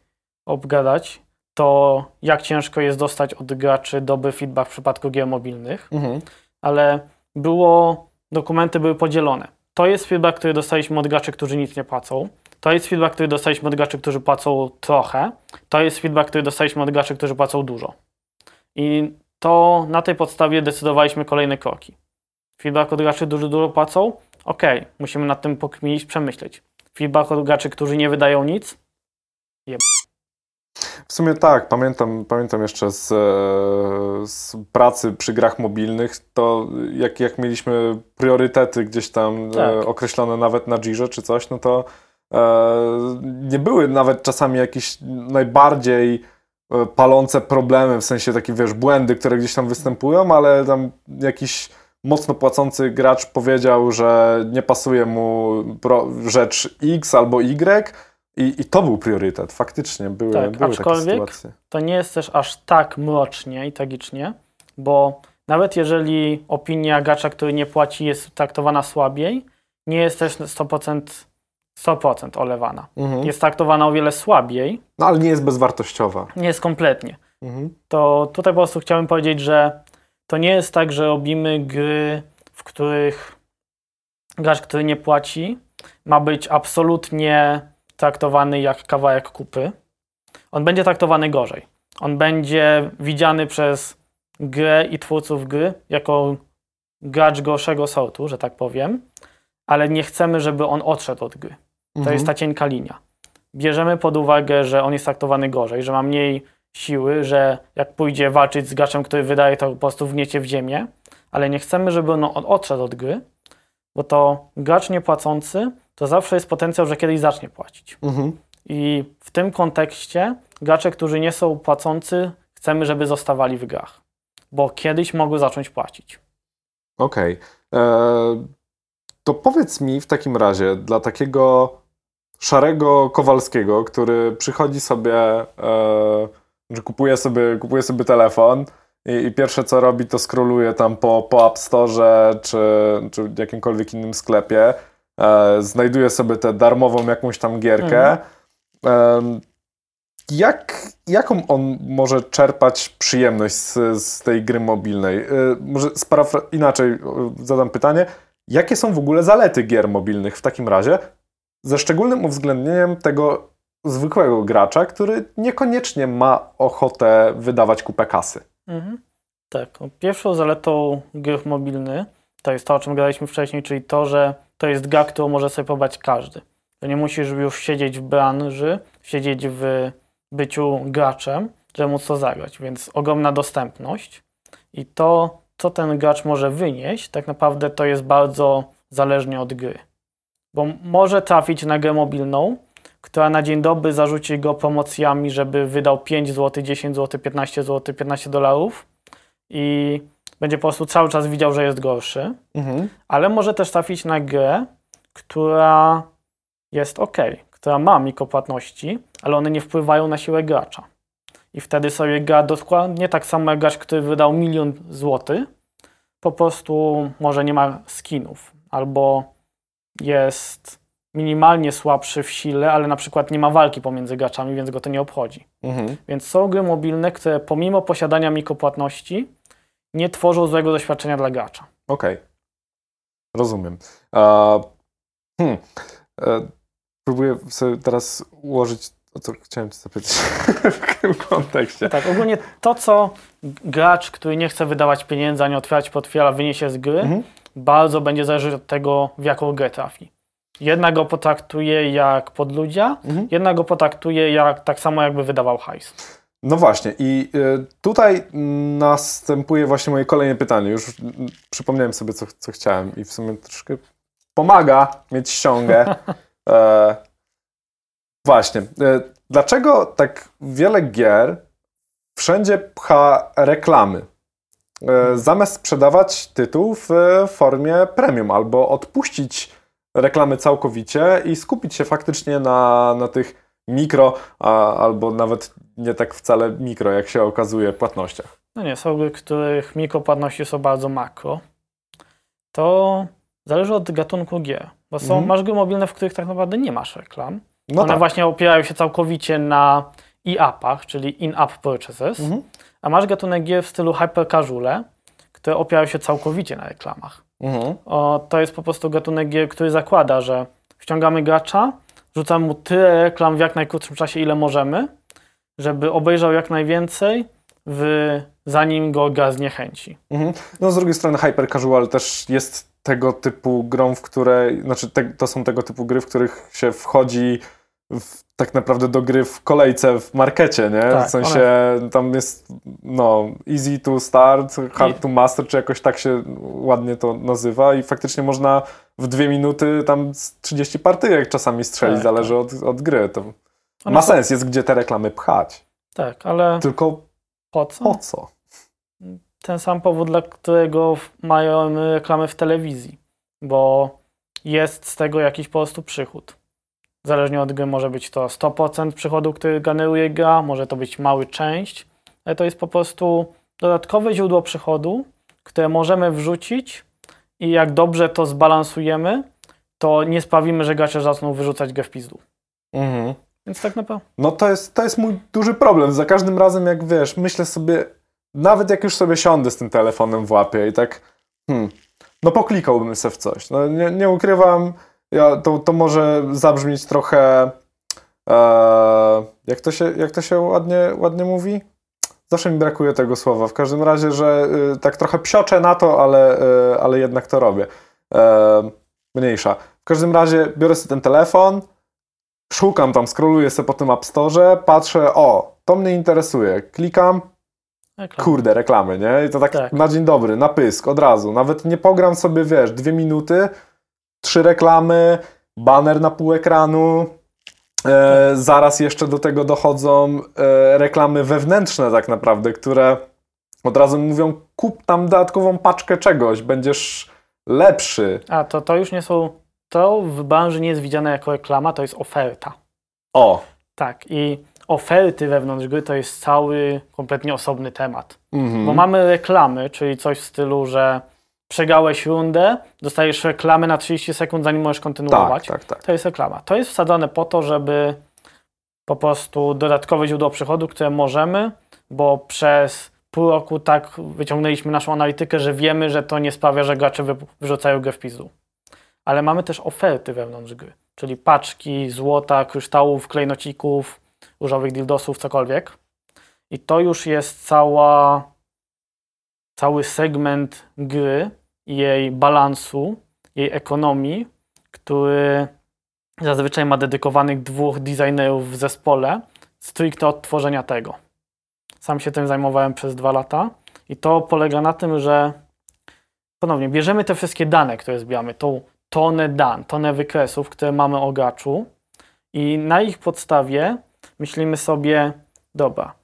obgadać, to jak ciężko jest dostać od graczy dobry feedback w przypadku gier mobilnych, Mhm. ale było, dokumenty były podzielone. To jest feedback, który dostaliśmy od graczy, którzy nic nie płacą. To jest feedback, który dostaliśmy od graczy, którzy płacą trochę. To jest feedback, który dostaliśmy od graczy, którzy płacą dużo. I to na tej podstawie decydowaliśmy kolejne kroki. Feedback od graczy, którzy dużo płacą? Ok, musimy nad tym pokminić, przemyśleć. Feedback od graczy, którzy nie wydają nic? W sumie tak, pamiętam, pamiętam jeszcze z, e, z pracy przy grach mobilnych, to jak, jak mieliśmy priorytety gdzieś tam e, Tak. określone nawet na Girze czy coś, no to e, nie były nawet czasami jakieś najbardziej palące problemy, w sensie takie, wiesz, błędy, które gdzieś tam występują, ale tam jakiś mocno płacący gracz powiedział, że nie pasuje mu rzecz X albo Y i, i to był priorytet, faktycznie były, Tak, były takie aczkolwiek- sytuacje. to nie jest też aż tak mrocznie i tragicznie, bo nawet jeżeli opinia gracza, który nie płaci, jest traktowana słabiej, nie jest też 100%, 100% olewana. Mhm. Jest traktowana o wiele słabiej, No ale nie jest bezwartościowa. nie jest kompletnie. Mhm. To tutaj po prostu chciałbym powiedzieć, że to nie jest tak, że robimy gry, w których gracz, który nie płaci, ma być absolutnie traktowany jak kawałek kupy. On będzie traktowany gorzej. On będzie widziany przez grę i twórców gry jako gracz gorszego sortu, że tak powiem, ale nie chcemy, żeby on odszedł od gry. To Mhm. jest ta cienka linia. Bierzemy pod uwagę, że on jest traktowany gorzej, że ma mniej siły, że jak pójdzie walczyć z graczem, który wydaje to po prostu wgniecie w ziemię, ale nie chcemy, żeby on od- odszedł od gry, bo to gracz niepłacący to zawsze jest potencjał, że kiedyś zacznie płacić. Mhm. I w tym kontekście gracze, którzy nie są płacący, chcemy, żeby zostawali w grach, bo kiedyś mogą zacząć płacić. Okej. E, To powiedz mi w takim razie, dla takiego szarego Kowalskiego, który przychodzi sobie, e, że kupuje sobie, kupuje sobie telefon i, i pierwsze co robi, to scrolluje tam po, po App Store czy, czy jakimkolwiek innym sklepie, e, znajduje sobie tę darmową jakąś tam gierkę. Em, jak, jaką on może czerpać przyjemność z, z tej gry mobilnej? Y, może sparafra- inaczej y, zadam pytanie. Jakie są w ogóle zalety gier mobilnych w takim razie? Ze szczególnym uwzględnieniem tego zwykłego gracza, który niekoniecznie ma ochotę wydawać kupę kasy. Mhm. Tak. no, Pierwszą zaletą gier mobilnych to jest to, o czym gadaliśmy wcześniej, czyli to, że to jest gra, którą może sobie pobrać każdy. To nie musisz już siedzieć w branży, siedzieć w byciu graczem, żeby móc to zagrać, więc ogromna dostępność. I to, co ten gracz może wynieść, tak naprawdę to jest bardzo zależnie od gry. Bo może trafić na grę mobilną, która na dzień dobry zarzuci go promocjami, żeby wydał 5 zł, 10 zł, 15 zł, 15 dolarów i będzie po prostu cały czas widział, że jest gorszy, ale może też trafić na grę, która jest ok, która ma mikropłatności, ale one nie wpływają na siłę gracza. I wtedy sobie gra dokładnie tak samo jak gracz, który wydał milion złotych, po prostu może nie ma skinów, albo jest minimalnie słabszy w sile, ale na przykład nie ma walki pomiędzy graczami, więc go to nie obchodzi. Mhm. Więc są gry mobilne, które pomimo posiadania mikropłatności nie tworzą złego doświadczenia dla gracza. Okej. Rozumiem. A, hmm. e, próbuję sobie teraz ułożyć, o co chciałem cię zapytać *laughs* w tym kontekście. Tak, ogólnie to, co gracz, który nie chce wydawać pieniędzy, ani otwierać portfela, wyniesie z gry, Mhm. bardzo będzie zależeć od tego, w jaką grę trafi. Jedna go potraktuje jak podludzia, Mhm. jedna go potraktuje jak, tak samo jakby wydawał hajs. No właśnie, i y, tutaj następuje właśnie moje kolejne pytanie. Już y, przypomniałem sobie, co, co chciałem, i w sumie troszkę pomaga mieć ściągę. *laughs* E, właśnie, e, dlaczego tak wiele gier wszędzie pcha reklamy? E, zamiast sprzedawać tytuł w formie premium albo odpuścić reklamy całkowicie i skupić się faktycznie na, na tych mikro, a, albo nawet nie tak wcale mikro, jak się okazuje, płatnościach. No nie, są gry, których mikropłatności są bardzo makro. To zależy od gatunku gier. Bo są, Mhm. masz gry mobilne, w których tak naprawdę nie masz reklam. No One tak. właśnie opierają się całkowicie na e-appach, czyli in-app purchases. Mhm. A masz gatunek gier w stylu hyper casuale, które opierają się całkowicie na reklamach. Mhm. O, to jest po prostu gatunek gier, który zakłada, że wciągamy gracza, rzucamy mu tyle reklam w jak najkrótszym czasie, ile możemy, żeby obejrzał jak najwięcej, w, zanim go gra zniechęci. Mhm. No z drugiej strony Hyper Casual też jest tego typu grą, w której, znaczy te, to są tego typu gry, w których się wchodzi w, tak naprawdę do gry w kolejce w markecie, nie? Tak, w sensie tam jest no easy to start, hard to master, czy jakoś tak się ładnie to nazywa i faktycznie można w dwie minuty tam z 30 partyjek czasami strzelić, Tak, zależy od, od gry. To One ma są- sens, jest gdzie te reklamy pchać. Tak, ale Tylko po co? po co? ten sam powód, dla którego mają reklamy w telewizji, bo jest z tego jakiś po prostu przychód. Zależnie od gry może być to 100% przychodu, który generuje gra, może to być mały część, ale to jest po prostu dodatkowe źródło przychodu, które możemy wrzucić i jak dobrze to zbalansujemy, to nie sprawimy, że gracze zaczną wyrzucać grę w pizdu. Mhm. Więc tak naprawdę No to jest, to jest mój duży problem. Za każdym razem, jak wiesz, myślę sobie, nawet jak już sobie siądę z tym telefonem w łapie i tak, hmm, no poklikałbym se w coś. No nie, nie ukrywam, ja, to, to może zabrzmieć trochę, e, jak, to się, jak to się ładnie, ładnie mówi? Zawsze mi brakuje tego słowa. W każdym razie, że y, tak trochę psioczę na to, ale, y, ale jednak to robię. E, mniejsza. W każdym razie biorę sobie ten telefon, szukam tam, scrolluję sobie po tym App Store, patrzę, o, to mnie interesuje, klikam, reklamy. kurde, reklamy, nie? I to tak, Tak. na dzień dobry, na pysk, od razu. Nawet nie pogram sobie, wiesz, dwie minuty, trzy reklamy, baner na pół ekranu, e, zaraz jeszcze do tego dochodzą e, reklamy wewnętrzne tak naprawdę, które od razu mówią, kup tam dodatkową paczkę czegoś, będziesz lepszy. A to, to już nie są, to w branży nie jest widziane jako reklama, to jest oferta. O, Tak, i oferty wewnątrz gry to jest cały kompletnie osobny temat. mhm. Bo mamy reklamy, czyli coś w stylu, że przegrałeś rundę, dostajesz reklamy na 30 sekund, zanim możesz tak, kontynuować. tak, tak. To jest reklama. To jest wsadzane po to, żeby po prostu dodatkowe źródło przychodu, które możemy, bo przez pół roku tak wyciągnęliśmy naszą analitykę, że wiemy, że to nie sprawia, że gracze wy- wyrzucają grę w pizdu. Ale mamy też oferty wewnątrz gry, czyli paczki, złota, kryształów, klejnocików, różowych dildosów, cokolwiek. I to już jest cała, cały segment gry, jej balansu, jej ekonomii, który zazwyczaj ma dedykowanych dwóch designerów w zespole, stricte od tworzenia tego. Sam się tym zajmowałem przez dwa lata i to polega na tym, że ponownie bierzemy te wszystkie dane, które zbieramy, tą tonę dan, tonę wykresów, które mamy o graczu i na ich podstawie myślimy sobie, dobra,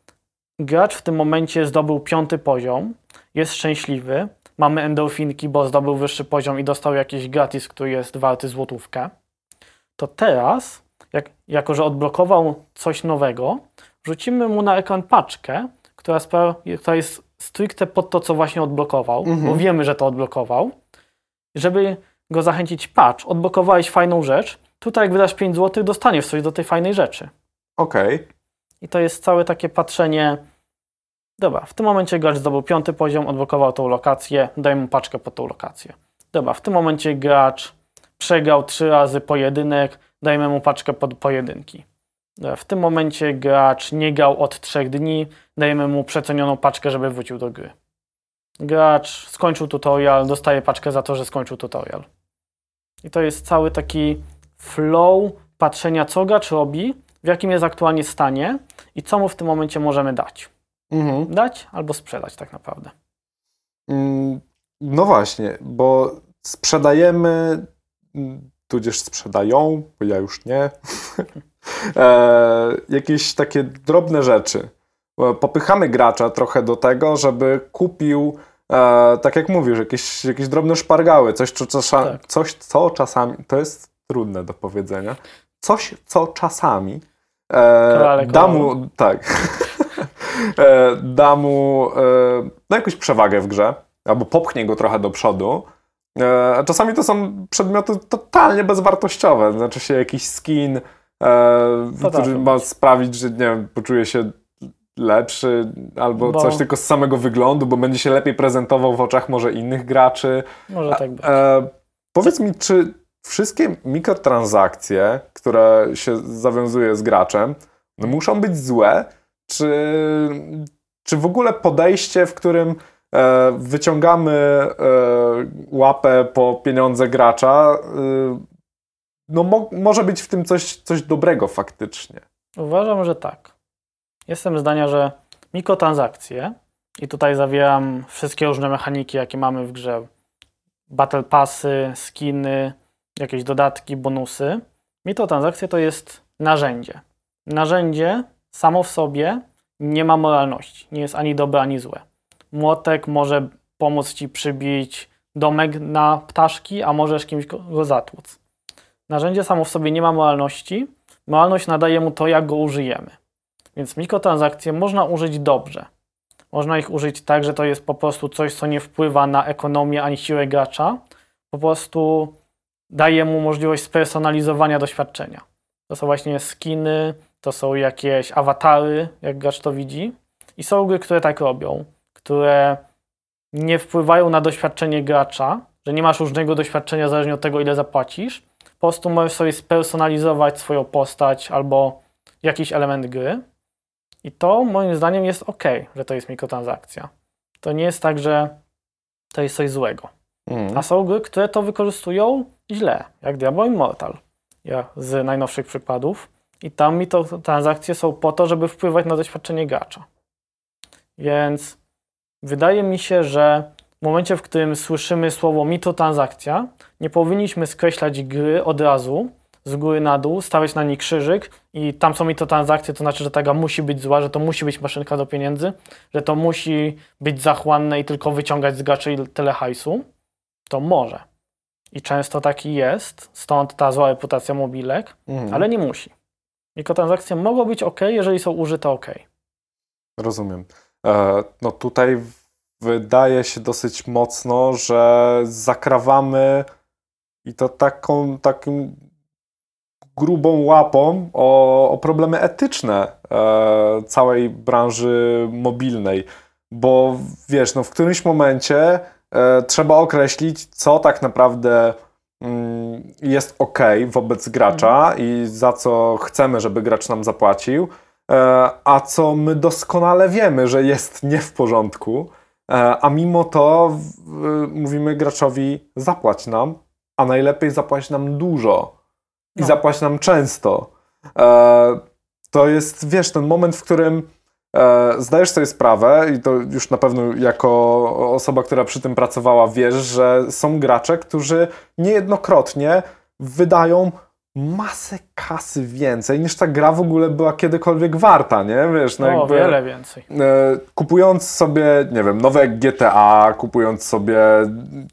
gracz w tym momencie zdobył piąty poziom, jest szczęśliwy, mamy endorfinki, bo zdobył wyższy poziom i dostał jakiś gratis, który jest warty złotówkę, to teraz, jak, jako że odblokował coś nowego, wrzucimy mu na ekran paczkę, która, która jest stricte pod to, co właśnie odblokował, Mhm. bo wiemy, że to odblokował, żeby go zachęcić, patrz, odblokowałeś fajną rzecz, tutaj jak wydasz 5 zł, dostaniesz coś do tej fajnej rzeczy. Okej. I to jest całe takie patrzenie. Dobra, w tym momencie gracz zdobył piąty poziom, odblokował tą lokację, daj mu paczkę pod tą lokację. Dobra, w tym momencie gracz przegrał trzy razy pojedynek, dajmy mu paczkę pod pojedynki. Dobra, w tym momencie gracz nie grał od trzech dni, dajemy mu przecenioną paczkę, żeby wrócił do gry. Gracz skończył tutorial, dostaje paczkę za to, że skończył tutorial. I to jest cały taki flow patrzenia, co gracz robi, w jakim jest aktualnie stanie i co mu w tym momencie możemy dać. Mhm. Dać albo sprzedać tak naprawdę. Mm, No właśnie, bo sprzedajemy, mm, tudzież sprzedają, bo ja już nie, *laughs* e, jakieś takie drobne rzeczy. E, Popychamy gracza trochę do tego, żeby kupił, e, tak jak mówisz, jakieś, jakieś drobne szpargały, coś co, czasa, Tak. coś, co czasami, to jest trudne do powiedzenia, coś, co czasami e, da mu, tak, *laughs* da mu e, no, jakąś przewagę w grze, albo popchnie go trochę do przodu. E, a czasami to są przedmioty totalnie bezwartościowe, znaczy się jakiś skin, e, który ma sprawić, że nie wiem, poczuje się lepszy, albo Bo- coś tylko z samego wyglądu, bo będzie się lepiej prezentował w oczach może innych graczy. Może tak być. E, powiedz mi, czy wszystkie mikrotransakcje, które się zawiązuje z graczem, no muszą być złe, czy, czy w ogóle podejście, w którym e, wyciągamy e, łapę po pieniądze gracza, e, no mo może być w tym coś, coś dobrego faktycznie. Uważam, że tak. Jestem zdania, że mikrotransakcje i tutaj zawieram wszystkie różne mechaniki, jakie mamy w grze. Battle passy, skiny, jakieś dodatki, bonusy. Mikrotransakcje to jest narzędzie. Narzędzie samo w sobie nie ma moralności. Nie jest ani dobre, ani złe. Młotek może pomóc ci przybić domek na ptaszki, a możesz kimś go zatłuc. Narzędzie samo w sobie nie ma moralności. Moralność nadaje mu to, jak go użyjemy. Więc mikrotransakcje można użyć dobrze. Można ich użyć tak, że to jest po prostu coś, co nie wpływa na ekonomię ani siłę gracza. Po prostu daje mu możliwość spersonalizowania doświadczenia. To są właśnie skiny, to są jakieś awatary, jak gracz to widzi. I są gry, które tak robią, które nie wpływają na doświadczenie gracza, że nie masz różnego doświadczenia zależnie od tego, ile zapłacisz. Po prostu możesz sobie spersonalizować swoją postać albo jakiś element gry. I to moim zdaniem jest ok, że to jest mikrotransakcja. To nie jest tak, że to jest coś złego. Mm. A są gry, które to wykorzystują źle, jak Diablo Immortal, ja z najnowszych przykładów. I tam mikrotransakcje są po to, żeby wpływać na doświadczenie gracza. Więc wydaje mi się, że w momencie, w którym słyszymy słowo mikrotransakcja, nie powinniśmy skreślać gry od razu, z góry na dół, stawiać na niej krzyżyk i tam są mikrotransakcje, to znaczy, że ta gra musi być zła, że to musi być maszynka do pieniędzy, że to musi być zachłanne i tylko wyciągać z graczy tyle hajsu. To może. I często taki jest, stąd ta zła reputacja mobilek, Mhm. ale nie musi. Mikrotransakcje mogą być ok, jeżeli są użyte ok. Rozumiem. E, no tutaj wydaje się dosyć mocno, że zakrawamy i to taką, takim grubą łapą o, o problemy etyczne e, całej branży mobilnej. Bo wiesz, no w którymś momencie e, trzeba określić, co tak naprawdę jest ok wobec gracza i za co chcemy, żeby gracz nam zapłacił, e, a co my doskonale wiemy, że jest nie w porządku, e, a mimo to mówimy graczowi zapłać nam, a najlepiej zapłać nam dużo i No. zapłać nam często. E, to jest, wiesz, ten moment, w którym zdajesz sobie sprawę i to już na pewno jako osoba, która przy tym pracowała, wiesz, że są gracze, którzy niejednokrotnie wydają masę kasy więcej niż ta gra w ogóle była kiedykolwiek warta, nie? Wiesz, no o, jakby, wiele więcej. e, kupując sobie, nie wiem, nowe GTA, kupując sobie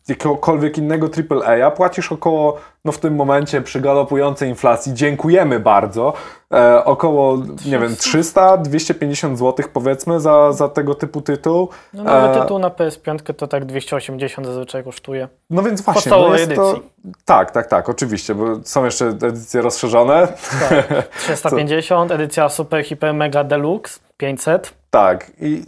jakiegokolwiek innego AAA, płacisz około, no w tym momencie przy galopującej inflacji, dziękujemy bardzo, e, około, nie wiem, 300-250 zł powiedzmy za, za tego typu tytuł. No, nowy e, tytuł na PS5 to tak 280 zazwyczaj kosztuje. No więc właśnie, no jest to... edycji. Tak, tak, tak, oczywiście, bo są jeszcze edycje rozszerzone. Tak. *laughs* 350, edycja Super Hiper Mega Deluxe 500. Tak. I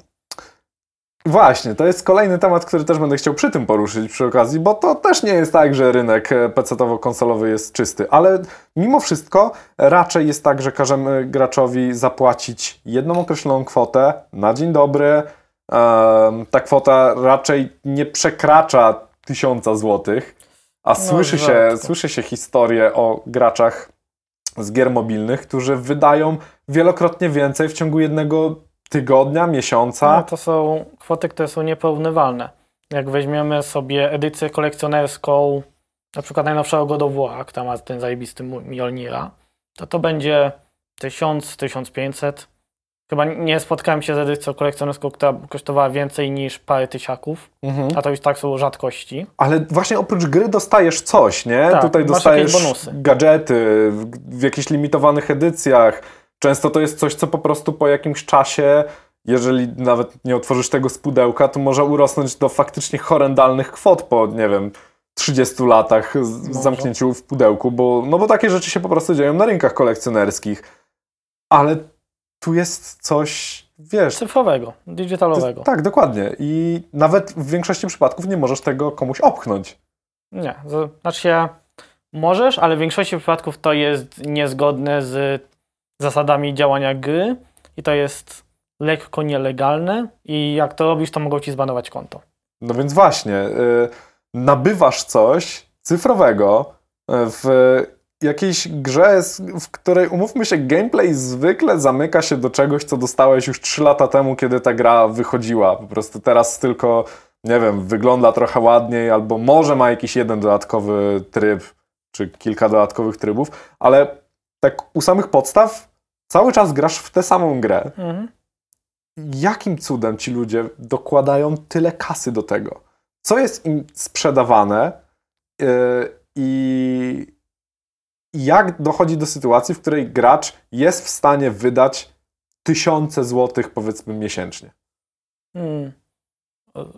właśnie, to jest kolejny temat, który też będę chciał przy tym poruszyć przy okazji, bo to też nie jest tak, że rynek PC-towo-konsolowy jest czysty, ale mimo wszystko raczej jest tak, że każemy graczowi zapłacić jedną określoną kwotę na dzień dobry. Ta kwota raczej nie przekracza tysiąca złotych, a słyszy, się, słyszy się historie o graczach z gier mobilnych, którzy wydają wielokrotnie więcej w ciągu jednego tygodnia, miesiąca. No, to są kwoty, które są nieporównywalne. Jak weźmiemy sobie edycję kolekcjonerską, na przykład najnowszego God of War, która ma ten zajebisty Mjolnira, to to będzie 1000, 1500. Chyba nie spotkałem się z edycją kolekcjonerską, która kosztowała więcej niż parę tysiaków, Mhm. a to już tak są rzadkości. Ale właśnie oprócz gry dostajesz coś, nie? Tak, Tutaj dostajesz gadżety w, w jakichś limitowanych edycjach. Często to jest coś, co po prostu po jakimś czasie, jeżeli nawet nie otworzysz tego z pudełka, to może urosnąć do faktycznie horrendalnych kwot po, nie wiem, 30 latach z, zamknięciu w pudełku, bo, no bo takie rzeczy się po prostu dzieją na rynkach kolekcjonerskich. Ale tu jest coś, wiesz, Cyfrowego, digitalowego. tak, dokładnie. I nawet w większości przypadków nie możesz tego komuś opchnąć. Nie, znaczy się możesz, ale w większości przypadków to jest niezgodne z zasadami działania gry i to jest lekko nielegalne i jak to robisz, to mogą ci zbanować konto. No więc właśnie, y, nabywasz coś cyfrowego y, w jakiejś grze, w której umówmy się, gameplay zwykle zamyka się do czegoś, co dostałeś już 3 lata temu, kiedy ta gra wychodziła. Po prostu teraz tylko, nie wiem, wygląda trochę ładniej, albo może ma jakiś jeden dodatkowy tryb, czy kilka dodatkowych trybów, ale tak u samych podstaw cały czas grasz w tę samą grę. Mhm. Jakim cudem ci ludzie dokładają tyle kasy do tego? Co jest im sprzedawane yy, i jak dochodzi do sytuacji, w której gracz jest w stanie wydać tysiące złotych, powiedzmy, miesięcznie? Hmm.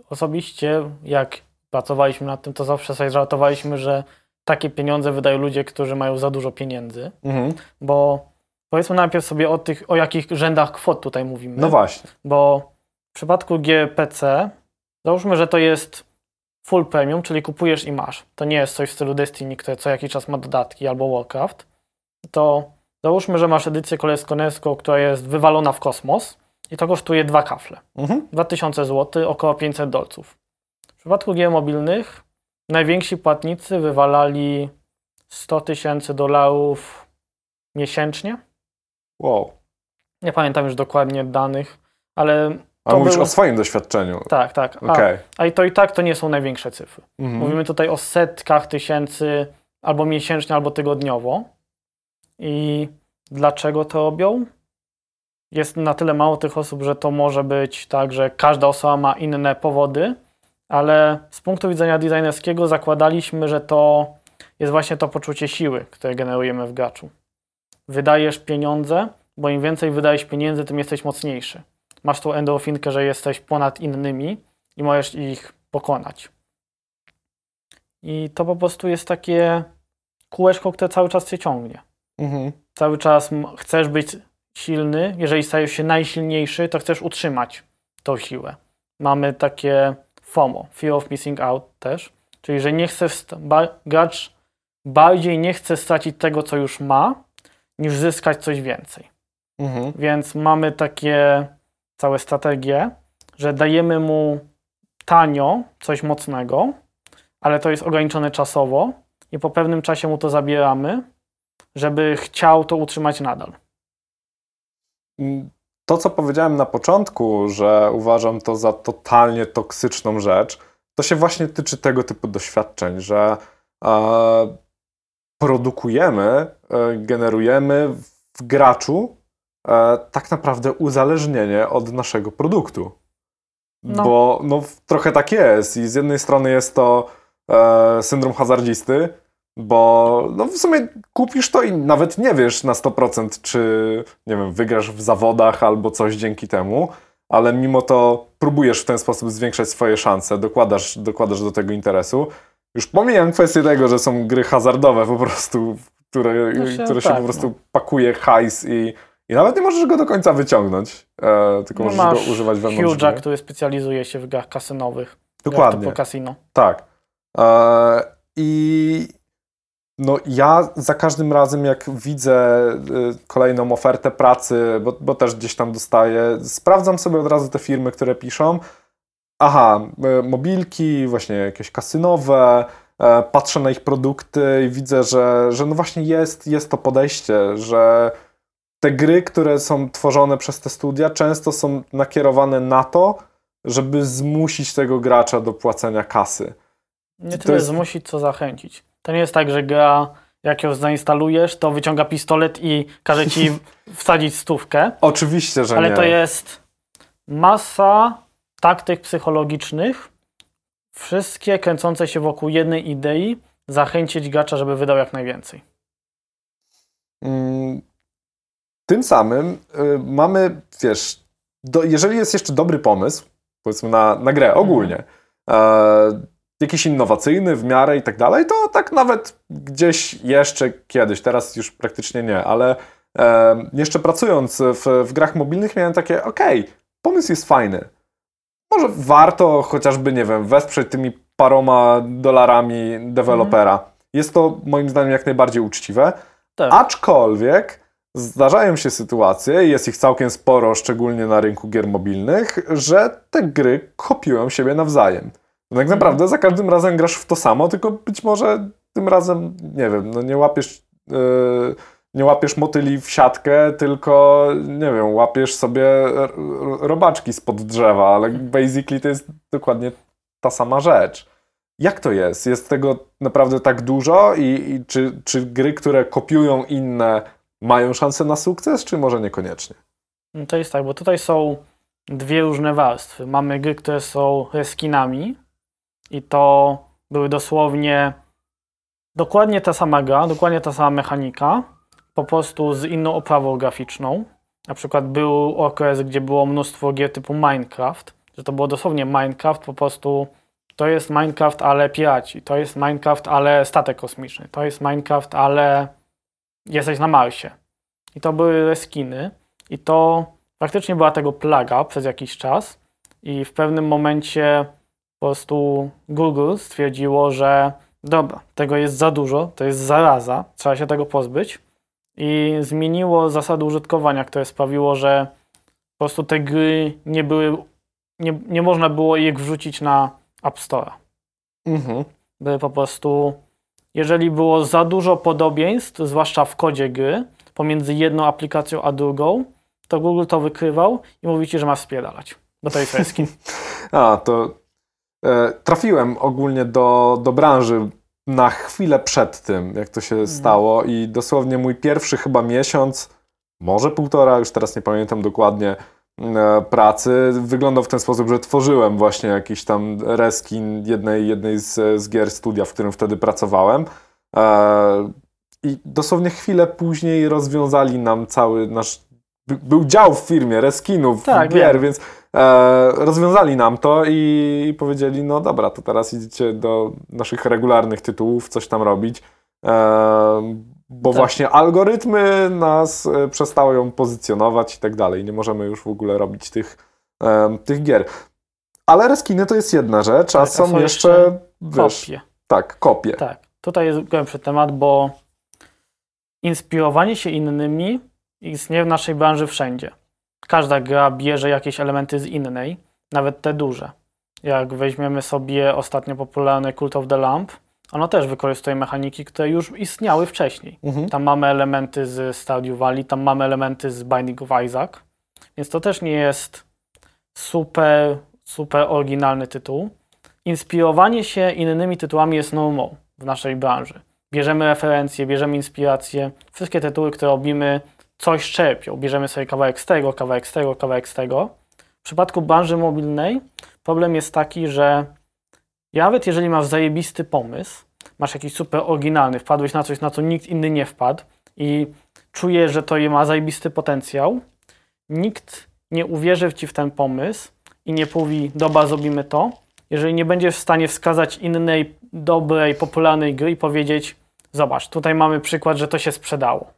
Osobiście, jak pracowaliśmy nad tym, to zawsze sobie żartowaliśmy, że takie pieniądze wydają ludzie, którzy mają za dużo pieniędzy, mhm. bo powiedzmy najpierw sobie o tych, o jakich rzędach kwot tutaj mówimy. No właśnie. Bo w przypadku GPC, załóżmy, że to jest full premium, czyli kupujesz i masz. To nie jest coś w stylu Destiny, które co jakiś czas ma dodatki, albo Warcraft. To załóżmy, że masz edycję Kolesko-Nesko, która jest wywalona w kosmos i to kosztuje dwa kafle. Mhm. 2000 zł, około 500 dolców. W przypadku gier mobilnych najwięksi płatnicy wywalali 100 tysięcy dolarów miesięcznie. Wow. Nie pamiętam już dokładnie danych, ale a mówisz był... o swoim doświadczeniu. Tak, tak. Okay. A, a to i tak to nie są największe cyfry. Mhm. Mówimy tutaj o setkach tysięcy albo miesięcznie, albo tygodniowo. I dlaczego to robią? Jest na tyle mało tych osób, że to może być tak, że każda osoba ma inne powody, ale z punktu widzenia designerskiego zakładaliśmy, że to jest właśnie to poczucie siły, które generujemy w graczu. Wydajesz pieniądze, bo im więcej wydajesz pieniędzy, tym jesteś mocniejszy masz tą endorfinkę, że jesteś ponad innymi i możesz ich pokonać. I to po prostu jest takie kółeczko, które cały czas cię ciągnie. Mhm. Cały czas chcesz być silny. Jeżeli stajesz się najsilniejszy, to chcesz utrzymać tą siłę. Mamy takie FOMO, Fear of Missing Out też, czyli że nie chcesz, gracz bardziej nie chce stracić tego, co już ma, niż zyskać coś więcej. Mhm. Więc mamy takie całe strategie, że dajemy mu tanio coś mocnego, ale to jest ograniczone czasowo i po pewnym czasie mu to zabieramy, żeby chciał to utrzymać nadal. To, co powiedziałem na początku, że uważam to za totalnie toksyczną rzecz, to się właśnie tyczy tego typu doświadczeń, że e, produkujemy, e, generujemy w graczu tak naprawdę uzależnienie od naszego produktu. No. Bo no, trochę tak jest. I z jednej strony jest to e, syndrom hazardzisty, bo no, w sumie kupisz to i nawet nie wiesz na 100% czy nie wiem, wygrasz w zawodach albo coś dzięki temu, ale mimo to próbujesz w ten sposób zwiększać swoje szanse, dokładasz, dokładasz do tego interesu. Już pomijam kwestię tego, że są gry hazardowe po prostu, które, no się, które tak, się po prostu no. pakuje hajs i i nawet nie możesz go do końca wyciągnąć, e, tylko no możesz go używać wewnątrz. Huge'a, który specjalizuje się w grach kasynowych. Dokładnie. Typu kasino. Tak. E, I no ja za każdym razem, jak widzę y, kolejną ofertę pracy, bo, bo też gdzieś tam dostaję, sprawdzam sobie od razu te firmy, które piszą. Aha, y, mobilki, właśnie jakieś kasynowe, e, patrzę na ich produkty i widzę, że, że no właśnie jest, jest to podejście, że te gry, które są tworzone przez te studia, często są nakierowane na to, żeby zmusić tego gracza do płacenia kasy. Nie tyle jest... zmusić, co zachęcić. To nie jest tak, że gra, jak ją zainstalujesz, to wyciąga pistolet i każe ci *laughs* wsadzić stówkę. Oczywiście, że ale nie. Ale to jest masa taktyk psychologicznych, wszystkie kręcące się wokół jednej idei, zachęcić gracza, żeby wydał jak najwięcej. Mm, tym samym y, mamy, wiesz, do, jeżeli jest jeszcze dobry pomysł, powiedzmy na, na grę ogólnie, mhm. e, jakiś innowacyjny w miarę i tak dalej, to tak nawet gdzieś jeszcze kiedyś, teraz już praktycznie nie, ale e, jeszcze pracując w, w grach mobilnych miałem takie, okej, okay, pomysł jest fajny. Może warto chociażby, nie wiem, wesprzeć tymi paroma dolarami dewelopera. Mhm. Jest to moim zdaniem jak najbardziej uczciwe. Tak. Aczkolwiek Zdarzają się sytuacje, jest ich całkiem sporo, szczególnie na rynku gier mobilnych, że te gry kopiują siebie nawzajem. No tak mhm. naprawdę za każdym razem grasz w to samo, tylko być może tym razem, nie wiem, no nie łapiesz yy, nie łapiesz motyli w siatkę, tylko nie wiem, łapiesz sobie robaczki spod drzewa, ale basically to jest dokładnie ta sama rzecz. Jak to jest? Jest tego naprawdę tak dużo i, i czy, czy gry, które kopiują inne, mają szansę na sukces, czy może niekoniecznie? No to jest tak, bo tutaj są dwie różne warstwy. Mamy gry, które są reskinami i to były dosłownie dokładnie ta sama gra, dokładnie ta sama mechanika, po prostu z inną oprawą graficzną. Na przykład był okres, gdzie było mnóstwo gier typu Minecraft, że to było dosłownie Minecraft, po prostu to jest Minecraft, ale piraci, to jest Minecraft, ale statek kosmiczny, to jest Minecraft, ale jesteś na Marsie. I to były reskiny i to faktycznie była tego plaga przez jakiś czas i w pewnym momencie po prostu Google stwierdziło, że dobra, tego jest za dużo, to jest zaraza, trzeba się tego pozbyć i zmieniło zasady użytkowania, które sprawiło, że po prostu te gry nie były, nie, nie można było ich wrzucić na App Store. Mhm. By po prostu, jeżeli było za dużo podobieństw, zwłaszcza w kodzie gry, pomiędzy jedną aplikacją a drugą, to Google to wykrywał i mówi ci, że masz spierdalać. Bo to jest reskin. *laughs* A, to e, trafiłem ogólnie do, do branży na chwilę przed tym, jak to się stało i dosłownie mój pierwszy chyba miesiąc, może półtora, już teraz nie pamiętam dokładnie, pracy wyglądał w ten sposób, że tworzyłem właśnie jakiś tam reskin jednej, jednej z, z gier studia, w którym wtedy pracowałem. E, I dosłownie chwilę później rozwiązali nam cały nasz. by- Był dział w firmie reskinów Tak, gier, wiem. więc e, rozwiązali nam to i, i powiedzieli: No dobra, to teraz idziecie do naszych regularnych tytułów, coś tam robić. E, bo Tak. właśnie algorytmy nas e, przestały ją pozycjonować i tak dalej. Nie możemy już w ogóle robić tych, em, tych gier. Ale reskiny to jest jedna rzecz, a Tak, a są są jeszcze, jeszcze wiesz, Kopie. tak, kopie. Tak, tutaj jest głębszy temat, bo inspirowanie się innymi istnieje w naszej branży wszędzie. Każda gra bierze jakieś elementy z innej, nawet te duże. Jak weźmiemy sobie ostatnio popularny Cult of the Lamp, ono też wykorzystuje mechaniki, które już istniały wcześniej. Mhm. Tam mamy elementy z Stardew Valley, tam mamy elementy z Binding of Isaac, więc to też nie jest super, super oryginalny tytuł. Inspirowanie się innymi tytułami jest normą w naszej branży. Bierzemy referencje, bierzemy inspiracje, wszystkie tytuły, które robimy, coś czerpią. Bierzemy sobie kawałek z tego, kawałek z tego, kawałek z tego. W przypadku branży mobilnej problem jest taki, że nawet jeżeli masz zajebisty pomysł, masz jakiś super oryginalny, wpadłeś na coś, na co nikt inny nie wpadł i czujesz, że to ma zajebisty potencjał, nikt nie uwierzy w ci w ten pomysł i nie powie, dobra, zrobimy to, jeżeli nie będziesz w stanie wskazać innej dobrej, popularnej gry i powiedzieć, zobacz, tutaj mamy przykład, że to się sprzedało.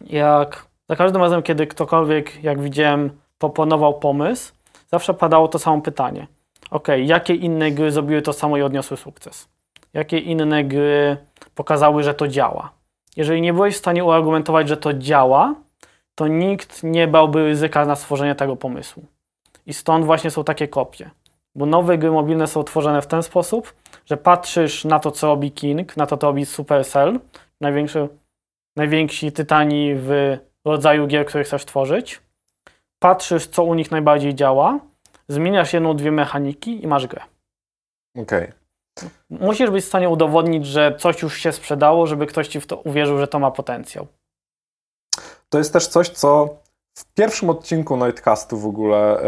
Jak za każdym razem, kiedy ktokolwiek, jak widziałem, proponował pomysł, zawsze padało to samo pytanie. Ok, jakie inne gry zrobiły to samo i odniosły sukces? Jakie inne gry pokazały, że to działa? Jeżeli nie byłeś w stanie uargumentować, że to działa, to nikt nie bałby ryzyka na stworzenie tego pomysłu. I stąd właśnie są takie kopie. Bo nowe gry mobilne są tworzone w ten sposób, że patrzysz na to, co robi King, na to, co robi Supercell, największy, najwięksi tytani w rodzaju gier, które chcesz tworzyć. Patrzysz, co u nich najbardziej działa, zmieniasz jedną, dwie mechaniki i masz grę. Okej. Musisz być w stanie udowodnić, że coś już się sprzedało, żeby ktoś ci w to uwierzył, że to ma potencjał. To jest też coś, co w pierwszym odcinku Nightcastu w ogóle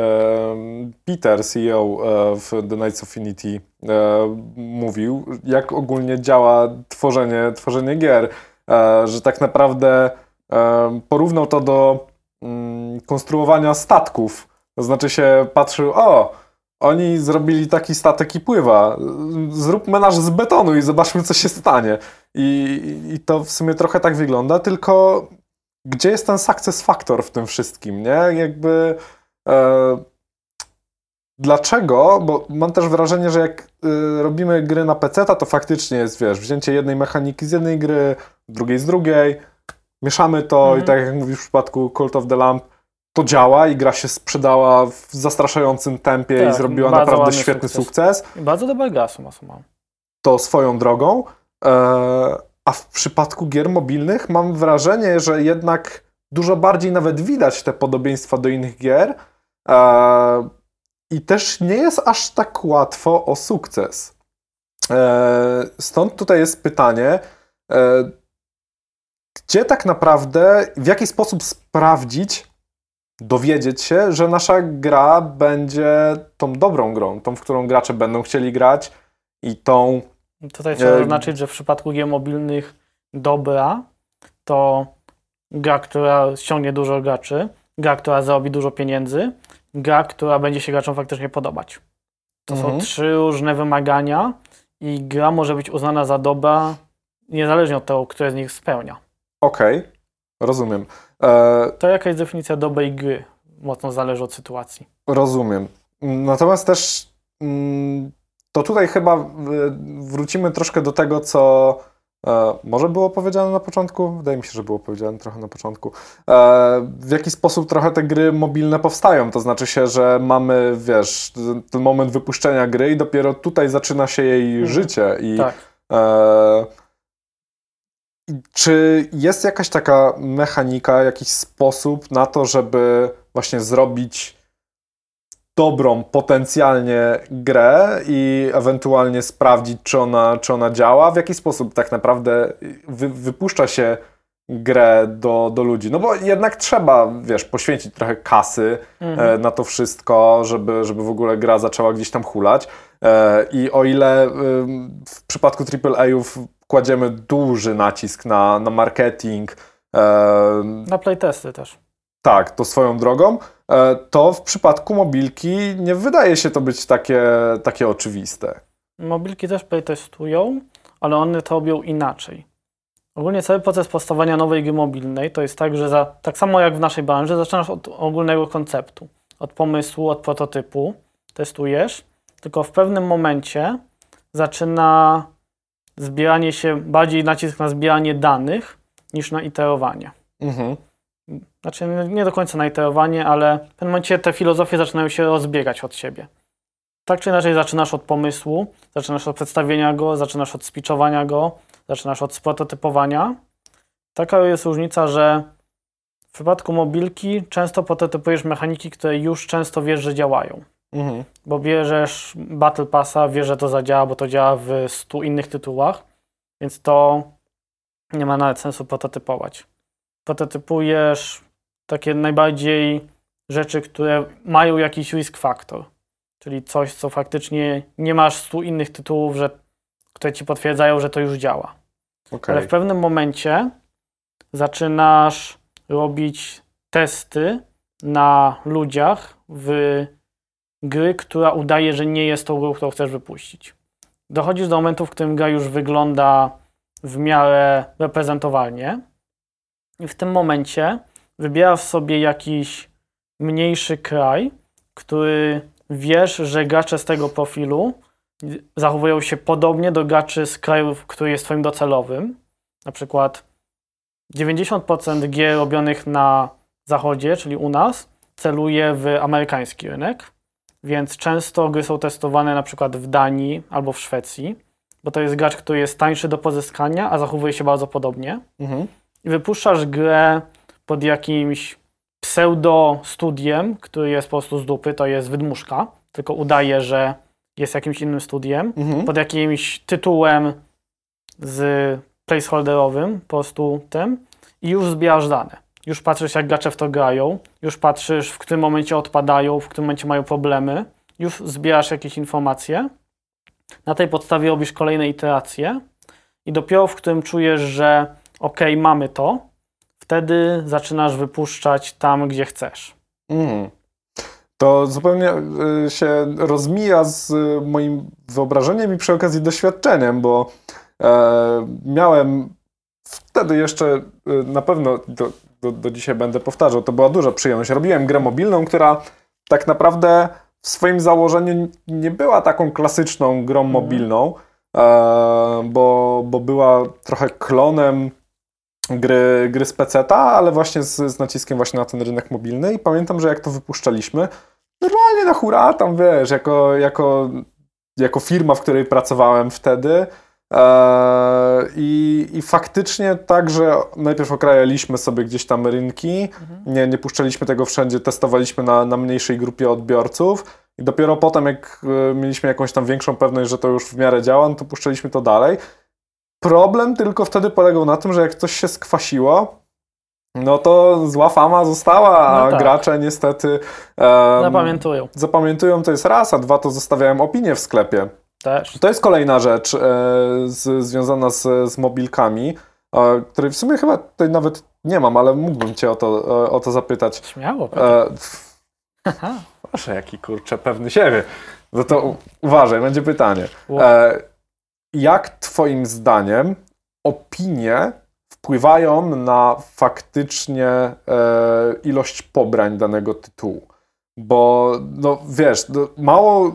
Peter, CEO e, w The Knights of Infinity e, mówił, jak ogólnie działa tworzenie, tworzenie gier, e, że tak naprawdę porównał to do mm, konstruowania statków. To znaczy się patrzył, o, oni zrobili taki statek i pływa. Zróbmy nasz z betonu i zobaczmy, co się stanie. I, I to w sumie trochę tak wygląda, tylko gdzie jest ten success factor w tym wszystkim, nie? Jakby e, dlaczego? Bo mam też wrażenie, że jak e, robimy gry na PC, to faktycznie jest, wiesz, wzięcie jednej mechaniki z jednej gry, drugiej z drugiej, mieszamy to Mhm. i tak jak mówisz w przypadku Cult of the Lamp, to działa i gra się sprzedała w zastraszającym tempie i Tak, zrobiła bardzo naprawdę świetny sukces. sukces I bardzo dobra gra suma summarum. to swoją drogą. E, a w przypadku gier mobilnych mam wrażenie, że jednak dużo bardziej nawet widać te podobieństwa do innych gier. E, I też nie jest aż tak łatwo o sukces. E, stąd tutaj jest pytanie, gdzie tak naprawdę, w jaki sposób sprawdzić, dowiedzieć się, że nasza gra będzie tą dobrą grą, tą, w którą gracze będą chcieli grać i tą. Tutaj trzeba zaznaczyć, że w przypadku gier mobilnych dobra to gra, która ściągnie dużo graczy, gra, która zarobi dużo pieniędzy, gra, która będzie się graczom faktycznie podobać. To Mhm. są trzy różne wymagania i gra może być uznana za dobra niezależnie od tego, które z nich spełnia. Okej, rozumiem. E, To jaka jest definicja dobrej gry? Mocno zależy od sytuacji. Rozumiem. Natomiast też mm, to tutaj chyba wrócimy troszkę do tego, co e, może było powiedziane na początku. Wydaje mi się, że było powiedziane trochę na początku. E, w jaki sposób trochę te gry mobilne powstają? To znaczy się, że mamy, wiesz, ten- moment wypuszczenia gry i dopiero tutaj zaczyna się jej Mhm. życie. I Tak. E, Czy jest jakaś taka mechanika, jakiś sposób na to, żeby właśnie zrobić dobrą potencjalnie grę i ewentualnie sprawdzić, czy ona, czy ona działa? W jaki sposób tak naprawdę wy, wypuszcza się grę do, do ludzi? No bo jednak trzeba, wiesz, poświęcić trochę kasy, Mhm. e, na to wszystko, żeby, żeby w ogóle gra zaczęła gdzieś tam hulać. E, I o ile ym, w przypadku AAA-ów kładziemy duży nacisk na, na marketing, e, Na playtesty też. tak, to swoją drogą, e, to w przypadku mobilki nie wydaje się to być takie, takie oczywiste. Mobilki też playtestują, ale one to robią inaczej. Ogólnie cały proces powstawania nowej gry mobilnej to jest tak, że za, tak samo jak w naszej branży, zaczynasz od ogólnego konceptu, od pomysłu, od prototypu, testujesz, tylko w pewnym momencie zaczyna zbieranie się, bardziej nacisk na zbieranie danych niż na iterowanie. Mhm. Znaczy nie- nie do końca na iterowanie, ale w pewnym momencie te filozofie zaczynają się rozbiegać od siebie. Tak czy inaczej zaczynasz od pomysłu, zaczynasz od przedstawienia go, zaczynasz od spiczowania go, zaczynasz od prototypowania. Taka jest różnica, że w przypadku mobilki często prototypujesz mechaniki, które już często wiesz, że działają. Mhm. Bo bierzesz Battle Passa, wiesz, że to zadziała, bo to działa w 100 innych tytułach, więc to nie ma nawet sensu prototypować. Prototypujesz takie najbardziej rzeczy, które mają jakiś risk factor, czyli coś, co faktycznie nie masz 100 innych tytułów, że, które ci potwierdzają, że to już działa. Okej. Ale w pewnym momencie zaczynasz robić testy na ludziach w gry, która udaje, że nie jest tą grą, którą chcesz wypuścić. Dochodzisz do momentu, w którym gra już wygląda w miarę reprezentowalnie i w tym momencie wybierasz sobie jakiś mniejszy kraj, który wiesz, że gracze z tego profilu zachowują się podobnie do graczy z krajów, który jest twoim docelowym. Na przykład 90% gier robionych na zachodzie, czyli u nas, celuje w amerykański rynek, więc często gry są testowane na przykład w Danii albo w Szwecji, bo to jest gracz, który jest tańszy do pozyskania, a zachowuje się bardzo podobnie. Mhm. I wypuszczasz grę pod jakimś pseudo-studiem, który jest po prostu z dupy, to jest wydmuszka, tylko udaje, że jest jakimś innym studiem, Mhm. pod jakimś tytułem z placeholderowym, po prostu tym i już zbierasz dane. Już patrzysz, jak gracze w to grają, już patrzysz, w którym momencie odpadają, w którym momencie mają problemy, już zbierasz jakieś informacje. Na tej podstawie robisz kolejne iteracje i dopiero w którym czujesz, że ok, mamy to, wtedy zaczynasz wypuszczać tam, gdzie chcesz. Mhm. To zupełnie y, się rozmija z y, moim wyobrażeniem i przy okazji doświadczeniem, bo e, miałem wtedy jeszcze y, na pewno do, do, do dzisiaj będę powtarzał, to była duża przyjemność. Robiłem grę mobilną, która tak naprawdę w swoim założeniu nie była taką klasyczną grą Mhm. mobilną, e, bo, bo była trochę klonem gry, gry z PC-ta, ale właśnie z, z naciskiem właśnie na ten rynek mobilny i pamiętam, że jak to wypuszczaliśmy, normalnie na hura, tam wiesz, jako, jako, jako firma, w której pracowałem wtedy, I, I faktycznie tak, że najpierw okrajaliśmy sobie gdzieś tam rynki, nie, nie puszczaliśmy tego wszędzie, testowaliśmy na, na mniejszej grupie odbiorców i dopiero potem, jak e, mieliśmy jakąś tam większą pewność, że to już w miarę działa, no to puszczaliśmy to dalej. Problem tylko wtedy polegał na tym, że jak coś się skwasiło, no to zła fama została, a No tak. gracze niestety em, Zapamiętują. zapamiętują, to jest raz, a dwa to zostawiają opinię w sklepie. Też. To jest kolejna rzecz e, z, związana z, z mobilkami, e, której w sumie chyba tutaj nawet nie mam, ale mógłbym Cię o to, e, o to zapytać. Śmiało. E, pff, proszę, jaki kurczę pewny siebie. No to u- uważaj, będzie pytanie. Wow. E, jak Twoim zdaniem opinie wpływają na faktycznie e, ilość pobrań danego tytułu? Bo no wiesz, no, mało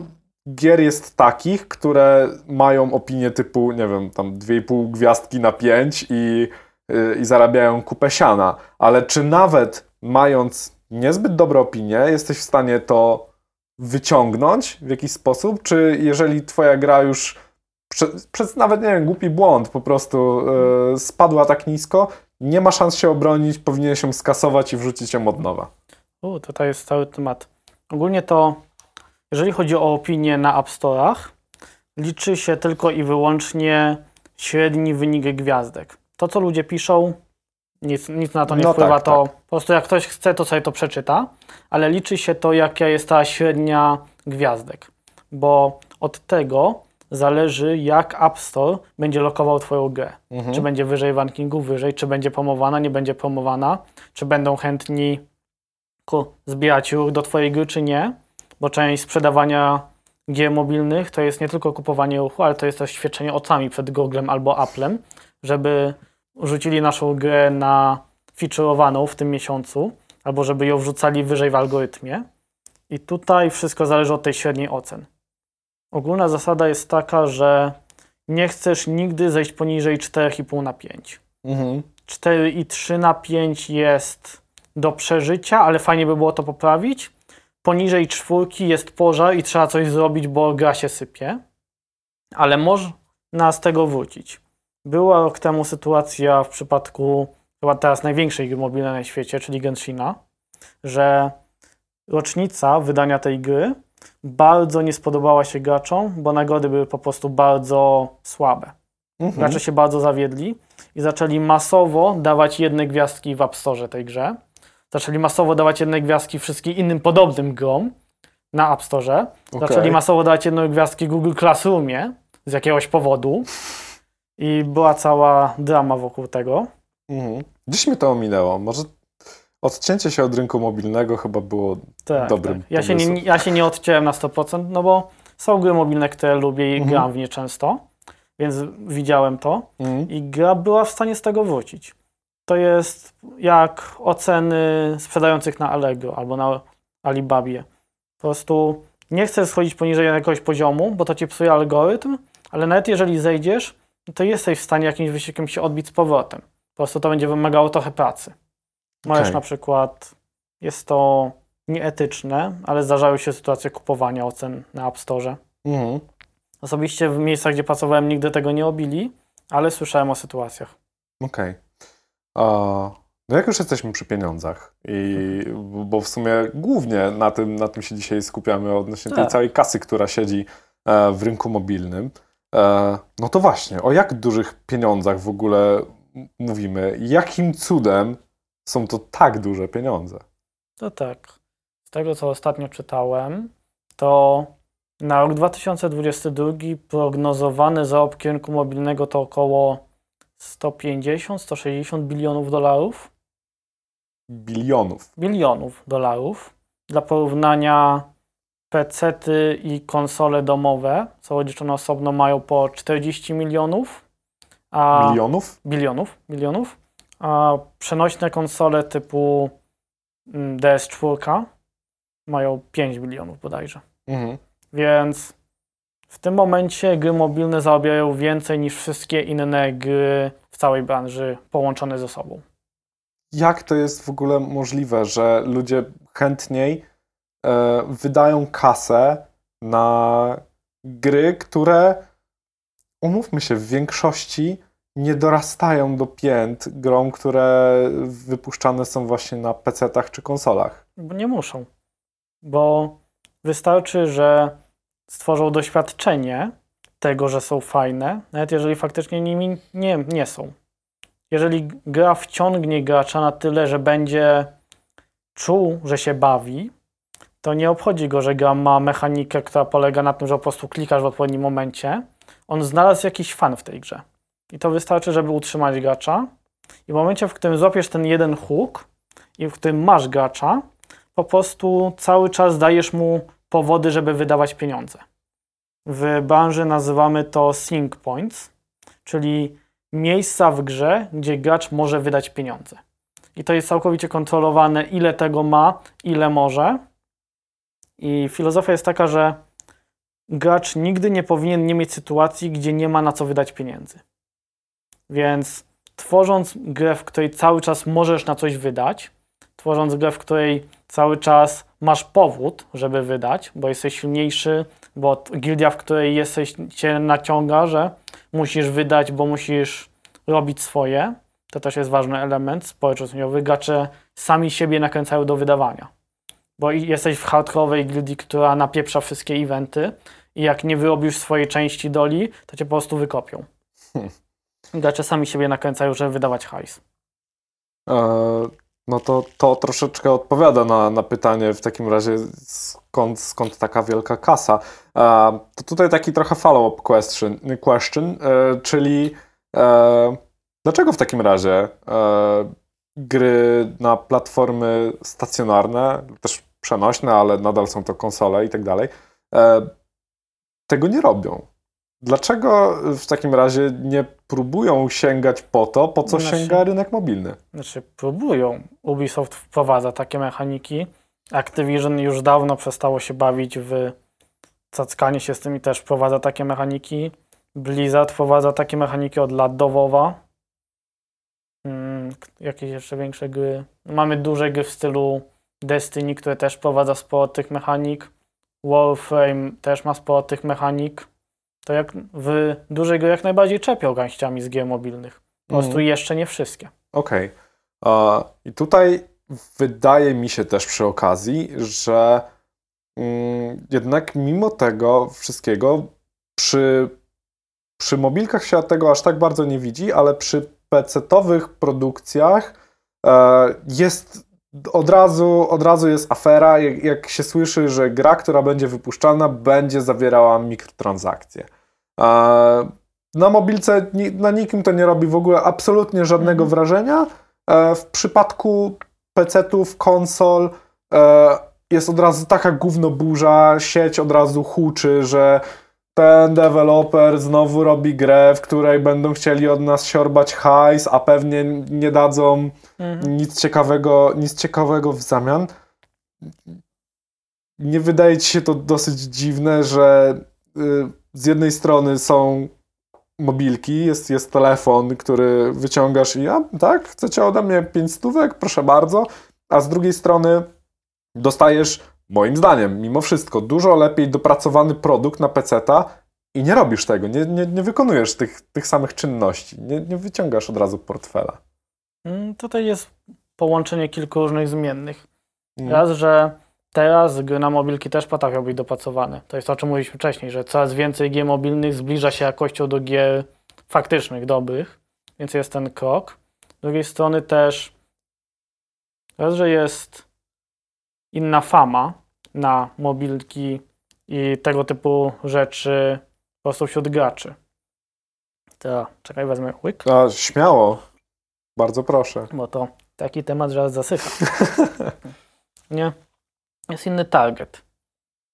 gier jest takich, które mają opinię typu, nie wiem, tam 2,5 gwiazdki na 5 i, y, i zarabiają kupę siana. Ale czy nawet mając niezbyt dobre opinie, jesteś w stanie to wyciągnąć w jakiś sposób? Czy jeżeli twoja gra już prze, przez nawet, nie wiem, głupi błąd po prostu y, spadła tak nisko, nie ma szans się obronić, powinien się skasować i wrzucić ją od nowa? U, tutaj jest cały temat. Ogólnie to, jeżeli chodzi o opinie na App Store'ach, liczy się tylko i wyłącznie średni wynik gwiazdek. To, co ludzie piszą, nic, nic na to nie No wpływa. tak, to tak. po prostu jak ktoś chce, to sobie to przeczyta, ale liczy się to, jaka jest ta średnia gwiazdek. Bo od tego zależy, jak App Store będzie lokował Twoją grę. Mhm. Czy będzie wyżej w rankingu, wyżej, czy będzie promowana, nie będzie promowana, czy będą chętni zbierać ruch do Twojej gry, czy nie, bo część sprzedawania gier mobilnych to jest nie tylko kupowanie ruchu, ale to jest też świadczenie ocami przed Googlem albo Applem, żeby rzucili naszą grę na featureowaną w tym miesiącu, albo żeby ją wrzucali wyżej w algorytmie. I tutaj wszystko zależy od tej średniej ocen. Ogólna zasada jest taka, że nie chcesz nigdy zejść poniżej 4,5 na 5. Mhm. 4,3 na 5 jest do przeżycia, ale fajnie by było to poprawić. Poniżej czwórki jest pożar i trzeba coś zrobić, bo gra się sypie. Ale można z tego wrócić. Była rok temu sytuacja w przypadku chyba teraz największej gry mobilnej na świecie, czyli Genshina, że rocznica wydania tej gry bardzo nie spodobała się graczom, bo nagrody były po prostu bardzo słabe. Mhm. Gracze się bardzo zawiedli i zaczęli masowo dawać jedne gwiazdki w App Store tej grze. Zaczęli masowo dawać jedne gwiazdki wszystkim innym podobnym grom na App Store. Okej. Zaczęli masowo dawać jedną gwiazdki Google Classroomie z jakiegoś powodu. I była cała drama wokół tego. Mhm. Gdzieś mi to ominęło. Może odcięcie się od rynku mobilnego chyba było. Tak, Dobrym tak. Ja, się nie, ja się nie odciąłem na 100%, no bo są gry mobilne, które lubię i Mhm. gram w nie często, więc widziałem to. Mhm. i gra była w stanie z tego wrócić. To jest jak oceny sprzedających na Allegro albo na Alibabie. Po prostu nie chcesz schodzić poniżej jakiegoś poziomu, bo to ci psuje algorytm, ale nawet jeżeli zejdziesz, to jesteś w stanie jakimś wysiłkiem się odbić z powrotem. Po prostu to będzie wymagało trochę pracy. Możesz Okej. na przykład, jest to nieetyczne, ale zdarzały się sytuacje kupowania ocen na App Store. Mhm. Osobiście w miejscach, gdzie pracowałem, nigdy tego nie obili, ale słyszałem o sytuacjach. Okej. A, No jak już jesteśmy przy pieniądzach, i, bo w sumie głównie na tym, na tym się dzisiaj skupiamy odnośnie tej Tak. całej kasy, która siedzi e, w rynku mobilnym, e, no to właśnie, o jak dużych pieniądzach w ogóle mówimy? Jakim cudem są to tak duże pieniądze? To tak. Z tego, co ostatnio czytałem, to na rok 2022 prognozowane zarobki rynku mobilnego to około 150-160 bilionów dolarów. Bilionów. Bilionów dolarów. Dla porównania PC-ty i konsole domowe, co liczone osobno, mają po 40 milionów. A Milionów? bilionów, bilionów, a przenośne konsole typu mm, DS4 mają 5 bilionów bodajże. Mhm. Więc w tym momencie gry mobilne zarabiają więcej niż wszystkie inne gry w całej branży połączone ze sobą. Jak to jest w ogóle możliwe, że ludzie chętniej e, wydają kasę na gry, które umówmy się, w większości nie dorastają do pięt grom, które wypuszczane są właśnie na PC-tach czy konsolach. Bo nie muszą. Bo wystarczy, że stworzą doświadczenie tego, że są fajne, nawet jeżeli faktycznie nimi nie, nie są. Jeżeli gra wciągnie gracza na tyle, że będzie czuł, że się bawi, to nie obchodzi go, że gra ma mechanikę, która polega na tym, że po prostu klikasz w odpowiednim momencie. On znalazł jakiś fan w tej grze. I to wystarczy, żeby utrzymać gracza. I w momencie, w którym złapiesz ten jeden hook i w którym masz gracza, po prostu cały czas dajesz mu powody, żeby wydawać pieniądze. W branży nazywamy to sync points, czyli miejsca w grze, gdzie gracz może wydać pieniądze. I to jest całkowicie kontrolowane, ile tego ma, ile może. I filozofia jest taka, że gracz nigdy nie powinien nie mieć sytuacji, gdzie nie ma na co wydać pieniędzy. Więc tworząc grę, w której cały czas możesz na coś wydać, tworząc grę, w której cały czas masz powód, żeby wydać, bo jesteś silniejszy, bo gildia, w której jesteś, cię naciąga, że musisz wydać, bo musisz robić swoje. To też jest ważny element społecznościowy. Gracze sami siebie nakręcają do wydawania. Bo jesteś w hardkorowej gildii, która napieprza wszystkie eventy i jak nie wyrobisz swojej części doli, to cię po prostu wykopią. Hmm. Gracze sami siebie nakręcają, żeby wydawać hajs. E, no to, to troszeczkę odpowiada na, na pytanie w takim razie, skąd, skąd taka wielka kasa. E, to tutaj taki trochę follow-up question, question e, czyli e, dlaczego w takim razie e, gry na platformy stacjonarne, też przenośne, ale nadal są to konsole i tak dalej, e, tego nie robią? Dlaczego w takim razie nie próbują sięgać po to, po co znaczy, sięga rynek mobilny? Znaczy, próbują. Ubisoft wprowadza takie mechaniki. Activision już dawno przestało się bawić w cackanie się z tym i też wprowadza takie mechaniki. Blizzard wprowadza takie mechaniki od lat do WoWa. Hmm, jakieś jeszcze większe gry. Mamy duże gry w stylu Destiny, które też wprowadza sporo tych mechanik. Warframe też ma sporo tych mechanik to jak w dużej gry jak najbardziej czepią garściami z gier mobilnych. Po prostu mm. jeszcze nie wszystkie. Okej. Okay. I tutaj wydaje mi się też przy okazji, że mm, jednak mimo tego wszystkiego przy, przy mobilkach się tego aż tak bardzo nie widzi, ale przy PC-owych produkcjach e, jest od razu, od razu jest afera, jak, jak, się słyszy, że gra, która będzie wypuszczalna, będzie zawierała mikrotransakcje. Na mobilce na nikim to nie robi w ogóle absolutnie żadnego mhm. wrażenia. E, w przypadku PC-ów, konsol e, jest od razu taka gównoburza, sieć od razu huczy, że ten deweloper znowu robi grę, w której będą chcieli od nas siorbać hajs, a pewnie nie dadzą mhm. nic, ciekawego, nic ciekawego w zamian. Nie wydaje ci się to dosyć dziwne, że y, z jednej strony są mobilki, jest, jest telefon, który wyciągasz i ja, tak, chcecie ode mnie pięć stówek? Proszę bardzo. A z drugiej strony dostajesz, moim zdaniem, mimo wszystko, dużo lepiej dopracowany produkt na PC-ta i nie robisz tego, nie, nie, nie wykonujesz tych, tych samych czynności, nie, nie wyciągasz od razu portfela. Mm, tutaj jest połączenie kilku różnych zmiennych. Mm. Raz, że Teraz gry na mobilki też potrafią być dopasowane. To jest to, o czym mówiliśmy wcześniej, że coraz więcej gier mobilnych zbliża się jakością do gier faktycznych, dobrych, więc jest ten krok. Z drugiej strony też raz, że jest inna fama na mobilki i tego typu rzeczy po prostu wśród graczy. To czekaj, wezmę łyk. A, śmiało. Bardzo proszę. Bo to taki temat, że zasycha. *laughs* Nie? jest inny target.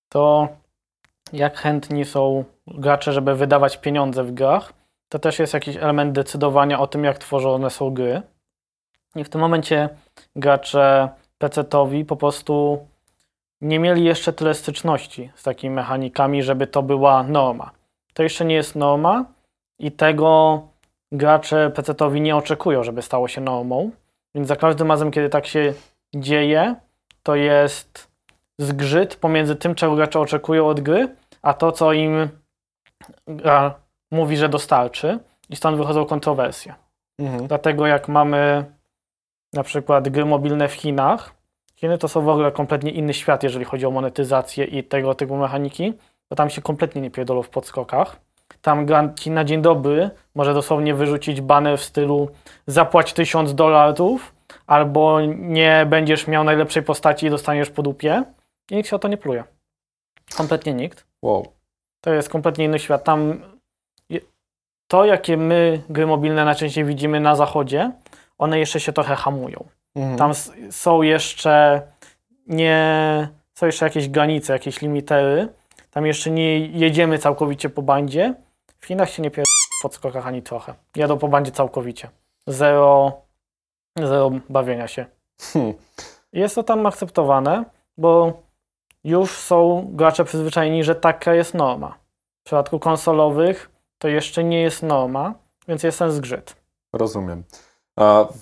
To jak chętni są gracze, żeby wydawać pieniądze w grach, to też jest jakiś element decydowania o tym, jak tworzone są gry. I w tym momencie gracze PC-towi po prostu nie mieli jeszcze tyle styczności z takimi mechanikami, żeby to była norma. To jeszcze nie jest norma i tego gracze PC-towi nie oczekują, żeby stało się normą. Więc za każdym razem, kiedy tak się dzieje, to jest zgrzyt pomiędzy tym, czego gracze oczekują od gry, a to, co im gra mówi, że dostarczy i stąd wychodzą kontrowersje. Mhm. Dlatego jak mamy na przykład gry mobilne w Chinach, Chiny to są w ogóle kompletnie inny świat, jeżeli chodzi o monetyzację i tego typu mechaniki, to tam się kompletnie nie pierdolą w podskokach. Tam gra ci na dzień dobry może dosłownie wyrzucić banner w stylu zapłać 1000 dolarów albo nie będziesz miał najlepszej postaci i dostaniesz po dupie i nikt się o to nie pluje. Kompletnie nikt. Wow. To jest kompletnie inny świat. Tam to, jakie my gry mobilne najczęściej widzimy na zachodzie, one jeszcze się trochę hamują. Mhm. Tam są jeszcze nie, są jeszcze jakieś granice, jakieś limitery. Tam jeszcze nie jedziemy całkowicie po bandzie. W Chinach się nie pier... w podskokach ani trochę. Jadą po bandzie całkowicie. Zero, zero bawienia się. Hmm. Jest to tam akceptowane, bo już są gracze przyzwyczajeni, że taka jest norma. W przypadku konsolowych to jeszcze nie jest norma, więc jest ten zgrzyt. Rozumiem.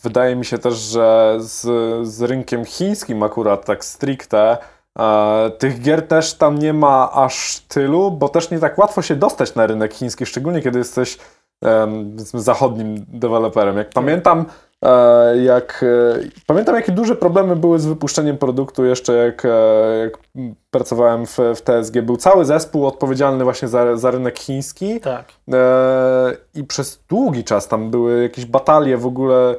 Wydaje mi się też, że z, z rynkiem chińskim akurat tak stricte e, tych gier też tam nie ma aż tylu, bo też nie tak łatwo się dostać na rynek chiński, szczególnie kiedy jesteś zachodnim deweloperem. Jak pamiętam, e, jak e, pamiętam jakie duże problemy były z wypuszczeniem produktu jeszcze jak, e, jak pracowałem w, w TSG. Był cały zespół odpowiedzialny właśnie za, za rynek chiński. Tak. E, I przez długi czas tam były jakieś batalie w ogóle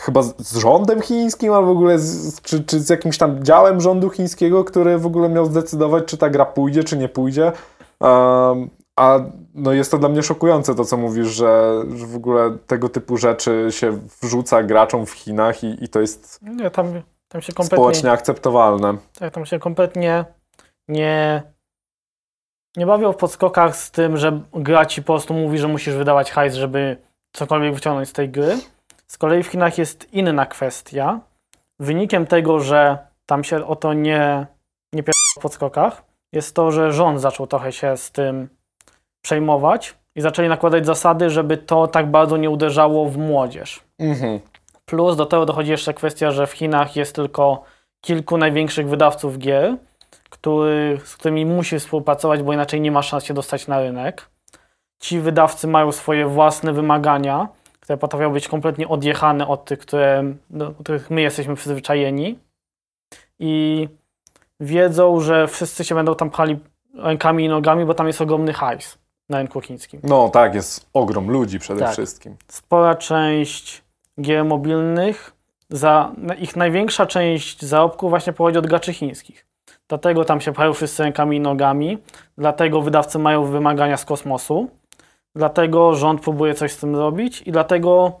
chyba z, z rządem chińskim, albo w ogóle z, czy, czy z jakimś tam działem rządu chińskiego, który w ogóle miał zdecydować, czy ta gra pójdzie, czy nie pójdzie. Um, a no jest to dla mnie szokujące to, co mówisz, że, że w ogóle tego typu rzeczy się wrzuca graczom w Chinach i, i to jest Nie, tam, tam się kompletnie... społecznie akceptowalne. Tak, tam się kompletnie nie, nie bawią w podskokach z tym, że gra ci po prostu mówi, że musisz wydawać hajs, żeby cokolwiek wyciągnąć z tej gry. Z kolei w Chinach jest inna kwestia. Wynikiem tego, że tam się o to nie, nie pier... w podskokach, jest to, że rząd zaczął trochę się z tym przejmować i zaczęli nakładać zasady, żeby to tak bardzo nie uderzało w młodzież. Mhm. Plus do tego dochodzi jeszcze kwestia, że w Chinach jest tylko kilku największych wydawców gier, który, z którymi musi współpracować, bo inaczej nie ma szans się dostać na rynek. Ci wydawcy mają swoje własne wymagania, które potrafią być kompletnie odjechane od tych, które, do których my jesteśmy przyzwyczajeni. I wiedzą, że wszyscy się będą tam pchali rękami i nogami, bo tam jest ogromny hajs na rynku chińskim. No tak, jest ogrom ludzi przede Tak. wszystkim. spora część gier mobilnych, za, ich największa część zarobku właśnie pochodzi od graczy chińskich. Dlatego tam się pchają wszyscy rękami i nogami, dlatego wydawcy mają wymagania z kosmosu, dlatego rząd próbuje coś z tym zrobić i dlatego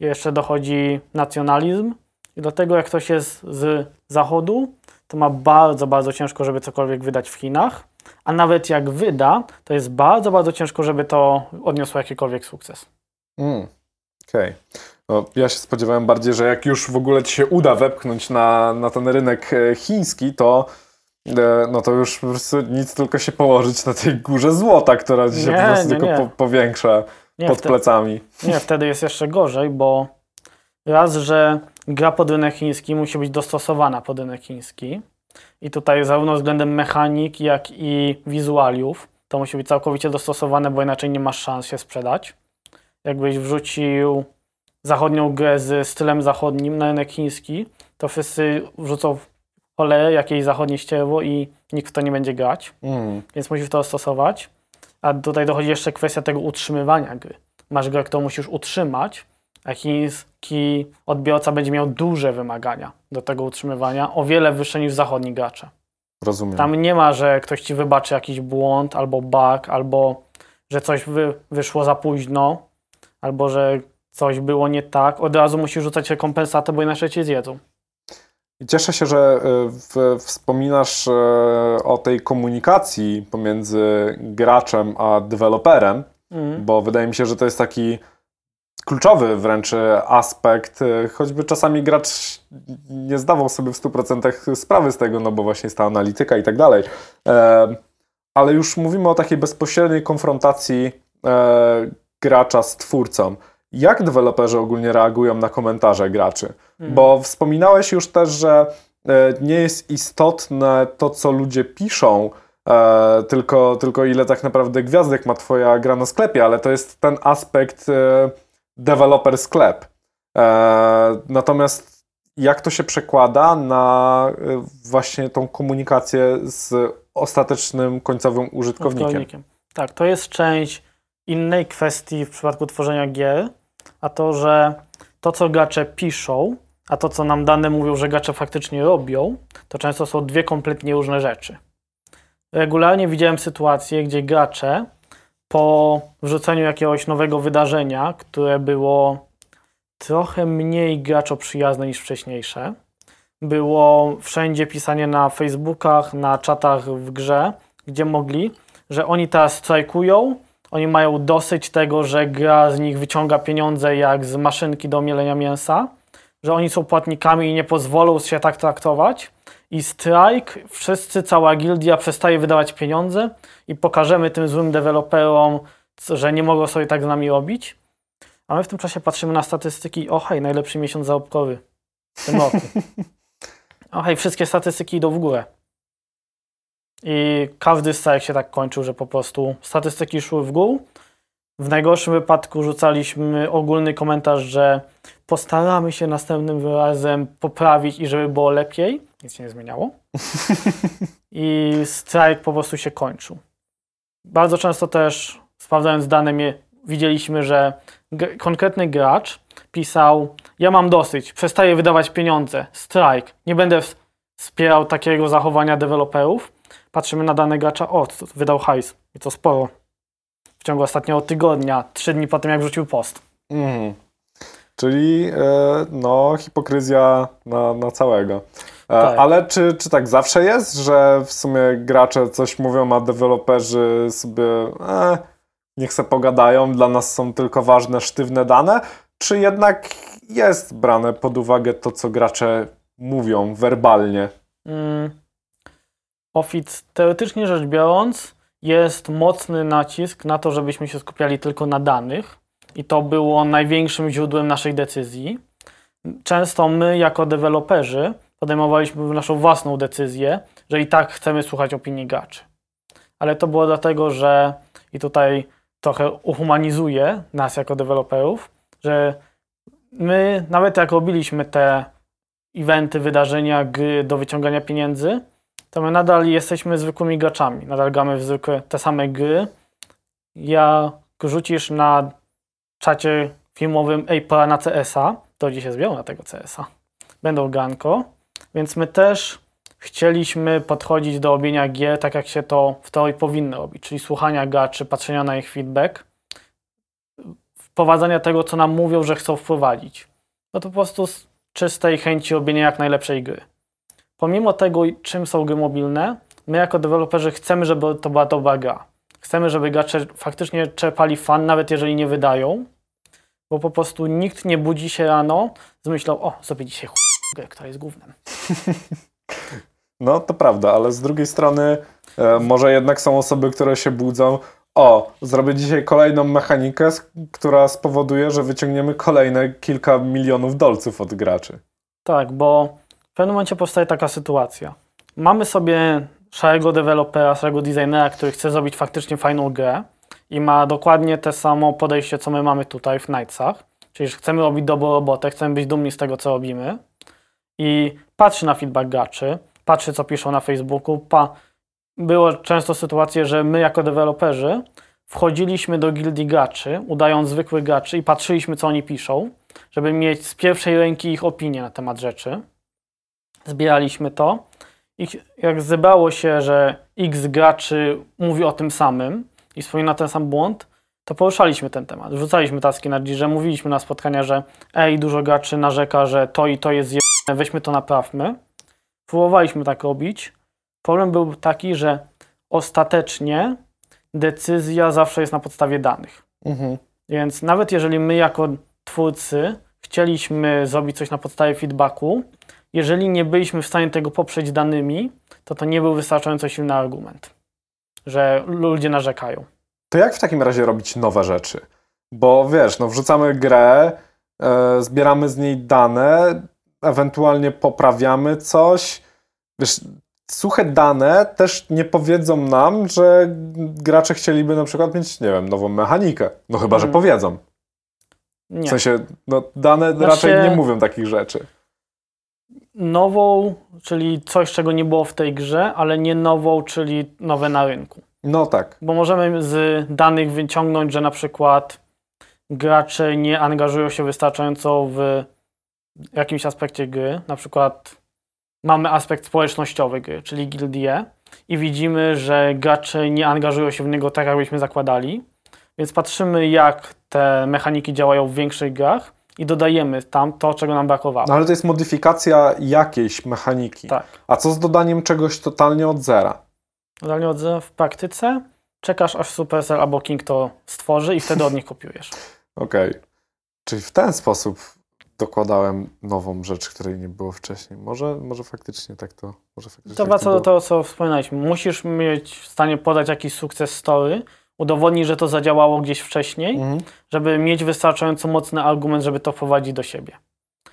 jeszcze dochodzi nacjonalizm i dlatego jak ktoś jest z zachodu, to ma bardzo, bardzo ciężko, żeby cokolwiek wydać w Chinach, a nawet jak wyda, to jest bardzo, bardzo ciężko, żeby to odniosło jakikolwiek sukces. Mm. Okej. No, ja się spodziewałem bardziej, że jak już w ogóle ci się uda wepchnąć na, na ten rynek e, chiński, to e, no to już po prostu nic tylko się położyć na tej górze złota, która ci się Nie, po prostu nie, tylko nie. Po, powiększa Nie, pod wte- plecami. Nie, wtedy jest jeszcze gorzej, bo raz, że gra pod rynek chiński musi być dostosowana pod rynek chiński i tutaj zarówno względem mechanik, jak i wizualiów to musi być całkowicie dostosowane, bo inaczej nie masz szans się sprzedać. Jakbyś wrzucił zachodnią grę z stylem zachodnim na rynek chiński, to wszyscy wrzucą w cholerę jakieś zachodnie ścierwo i nikt w to nie będzie grać Mm. więc musisz to stosować. A tutaj dochodzi jeszcze kwestia tego utrzymywania gry. Masz grę, którą musisz utrzymać, chiński odbiorca będzie miał duże wymagania do tego utrzymywania, o wiele wyższe niż zachodni gracze. Rozumiem. Tam nie ma, że ktoś ci wybaczy jakiś błąd, albo bug, albo że coś wy, wyszło za późno, albo że coś było nie tak. Od razu musisz rzucać rekompensatę, bo inaczej cię zjedzą. Cieszę się, że e, w, wspominasz e, o tej komunikacji pomiędzy graczem a deweloperem, Mhm. bo wydaje mi się, że to jest taki kluczowy wręcz e, aspekt, e, choćby czasami gracz nie zdawał sobie w 100% sprawy z tego, no bo właśnie jest ta analityka i tak dalej. E, Ale już mówimy o takiej bezpośredniej konfrontacji gracza z twórcą. Jak deweloperzy ogólnie reagują na komentarze graczy? Mhm. Bo wspominałeś już też, że nie jest istotne to, co ludzie piszą, e, tylko, tylko ile tak naprawdę gwiazdek ma twoja gra na sklepie, ale to jest ten aspekt e, developer sklep. E, natomiast jak to się przekłada na e, właśnie tą komunikację z ostatecznym końcowym użytkownikiem? użytkownikiem. Tak, to jest część innej kwestii w przypadku tworzenia gier, a to, że to, co gracze piszą, a to, co nam dane mówią, że gracze faktycznie robią, to często są dwie kompletnie różne rzeczy. Regularnie widziałem sytuacje, gdzie gracze po wrzuceniu jakiegoś nowego wydarzenia, które było trochę mniej graczoprzyjazne niż wcześniejsze, było wszędzie pisanie na Facebookach, na czatach w grze, gdzie mogli, że oni teraz strajkują, oni mają dosyć tego, że gra z nich wyciąga pieniądze jak z maszynki do mielenia mięsa, że oni są płatnikami i nie pozwolą się tak traktować. I strajk, wszyscy, cała gildia przestaje wydawać pieniądze i pokażemy tym złym deweloperom, że nie mogą sobie tak z nami robić. A my w tym czasie patrzymy na statystyki. O hej, najlepszy miesiąc zarobkowy w tym roku. *laughs* Wszystkie statystyki idą w górę. I każdy strajk się tak kończył, że po prostu statystyki szły w górę. W najgorszym wypadku rzucaliśmy ogólny komentarz, że postaramy się następnym razem poprawić i żeby było lepiej. Nic się nie zmieniało. I strajk po prostu się kończył. Bardzo często też sprawdzając dane widzieliśmy, że konkretny gracz pisał ja mam dosyć, przestaję wydawać pieniądze, strajk, nie będę wspierał takiego zachowania deweloperów. Patrzymy na dane gracza, o, wydał hajs i to sporo. W ciągu ostatniego tygodnia, trzy dni po tym jak wrzucił post. Mm. Czyli e, no, hipokryzja na, na całego. E, tak. Ale czy, czy tak zawsze jest, że w sumie gracze coś mówią, a deweloperzy sobie e, niech se pogadają, dla nas są tylko ważne, sztywne dane? Czy jednak jest brane pod uwagę to, co gracze mówią werbalnie? Mm. Office, teoretycznie rzecz biorąc, jest mocny nacisk na to, żebyśmy się skupiali tylko na danych i to było największym źródłem naszej decyzji. Często my, jako deweloperzy, podejmowaliśmy naszą własną decyzję, że i tak chcemy słuchać opinii graczy. Ale to było dlatego, że i tutaj trochę uhumanizuje nas jako deweloperów, że my, nawet jak robiliśmy te eventy, wydarzenia, gry do wyciągania pieniędzy, to my nadal jesteśmy zwykłymi graczami. Nadal gramy w zwykłe te same gry. Jak rzucisz na czacie filmowym ej, pora na CS-a, to ludzie się zbiorą na tego CS-a. Będą ganko, więc my też chcieliśmy podchodzić do robienia gier tak, jak się to w teorii powinno robić, czyli słuchania graczy, patrzenia na ich feedback, wprowadzania tego, co nam mówią, że chcą wprowadzić. No to po prostu z czystej chęci robienia jak najlepszej gry. Pomimo tego, czym są gry mobilne, my jako deweloperzy chcemy, żeby to była dobra gra. Chcemy, żeby gracze faktycznie czerpali fan, nawet jeżeli nie wydają, bo po prostu nikt nie budzi się rano z myślą, o, zrobię dzisiaj grę, która jest głównym. *laughs* No, to prawda, ale z drugiej strony e, może jednak są osoby, które się budzą, o, zrobię dzisiaj kolejną mechanikę, która spowoduje, że wyciągniemy kolejne kilka milionów dolców od graczy. Tak, bo w pewnym momencie powstaje taka sytuacja. Mamy sobie szarego dewelopera, szarego designera, który chce zrobić faktycznie fajną grę i ma dokładnie te samo podejście, co my mamy tutaj w Nightsach. Czyli że chcemy robić dobrą robotę, chcemy być dumni z tego, co robimy i patrzy na feedback graczy, patrzy, co piszą na Facebooku. Pa... Było często sytuacje, że my jako deweloperzy wchodziliśmy do gildii graczy, udając zwykłych graczy i patrzyliśmy, co oni piszą, żeby mieć z pierwszej ręki ich opinię na temat rzeczy. Zbieraliśmy to i jak zebrało się, że x graczy mówi o tym samym i wspomina ten sam błąd, to poruszaliśmy ten temat. Wrzucaliśmy taski na że mówiliśmy na spotkania, że ej, dużo graczy narzeka, że to i to jest weźmy to naprawmy. Próbowaliśmy tak robić. Problem był taki, że ostatecznie decyzja zawsze jest na podstawie danych. Mhm. Więc nawet jeżeli my jako twórcy chcieliśmy zrobić coś na podstawie feedbacku, jeżeli nie byliśmy w stanie tego poprzeć danymi, to to nie był wystarczająco silny argument, że ludzie narzekają. To jak w takim razie robić nowe rzeczy? Bo wiesz, no wrzucamy grę, e, zbieramy z niej dane, ewentualnie poprawiamy coś. Wiesz, suche dane też nie powiedzą nam, że gracze chcieliby na przykład mieć, nie wiem, nową mechanikę. No chyba, że Mhm. powiedzą. Nie. W sensie, no dane Znaczy- raczej nie mówią takich rzeczy. Nową, czyli coś, czego nie było w tej grze, ale nie nową, czyli nowe na rynku. No tak. Bo możemy z danych wyciągnąć, że na przykład gracze nie angażują się wystarczająco w jakimś aspekcie gry. Na przykład mamy aspekt społecznościowy gry, czyli gildie i widzimy, że gracze nie angażują się w niego tak, jakbyśmy zakładali. Więc patrzymy, jak te mechaniki działają w większych grach i dodajemy tam to, czego nam brakowało. No ale to jest modyfikacja jakiejś mechaniki. Tak. A co z dodaniem czegoś totalnie od zera? Zdalnie od zera w praktyce czekasz, aż Supercell albo King to stworzy i wtedy od nich kopiujesz. *laughs* Okej. Czyli w ten sposób dokładałem nową rzecz, której nie było wcześniej. Może, może faktycznie tak to. Może faktycznie To tak wraca do było. tego, co wspominaliśmy. Musisz mieć w stanie podać jakiś sukces story, udowodnić, że to zadziałało gdzieś wcześniej, Mhm. żeby mieć wystarczająco mocny argument, żeby to wprowadzić do siebie.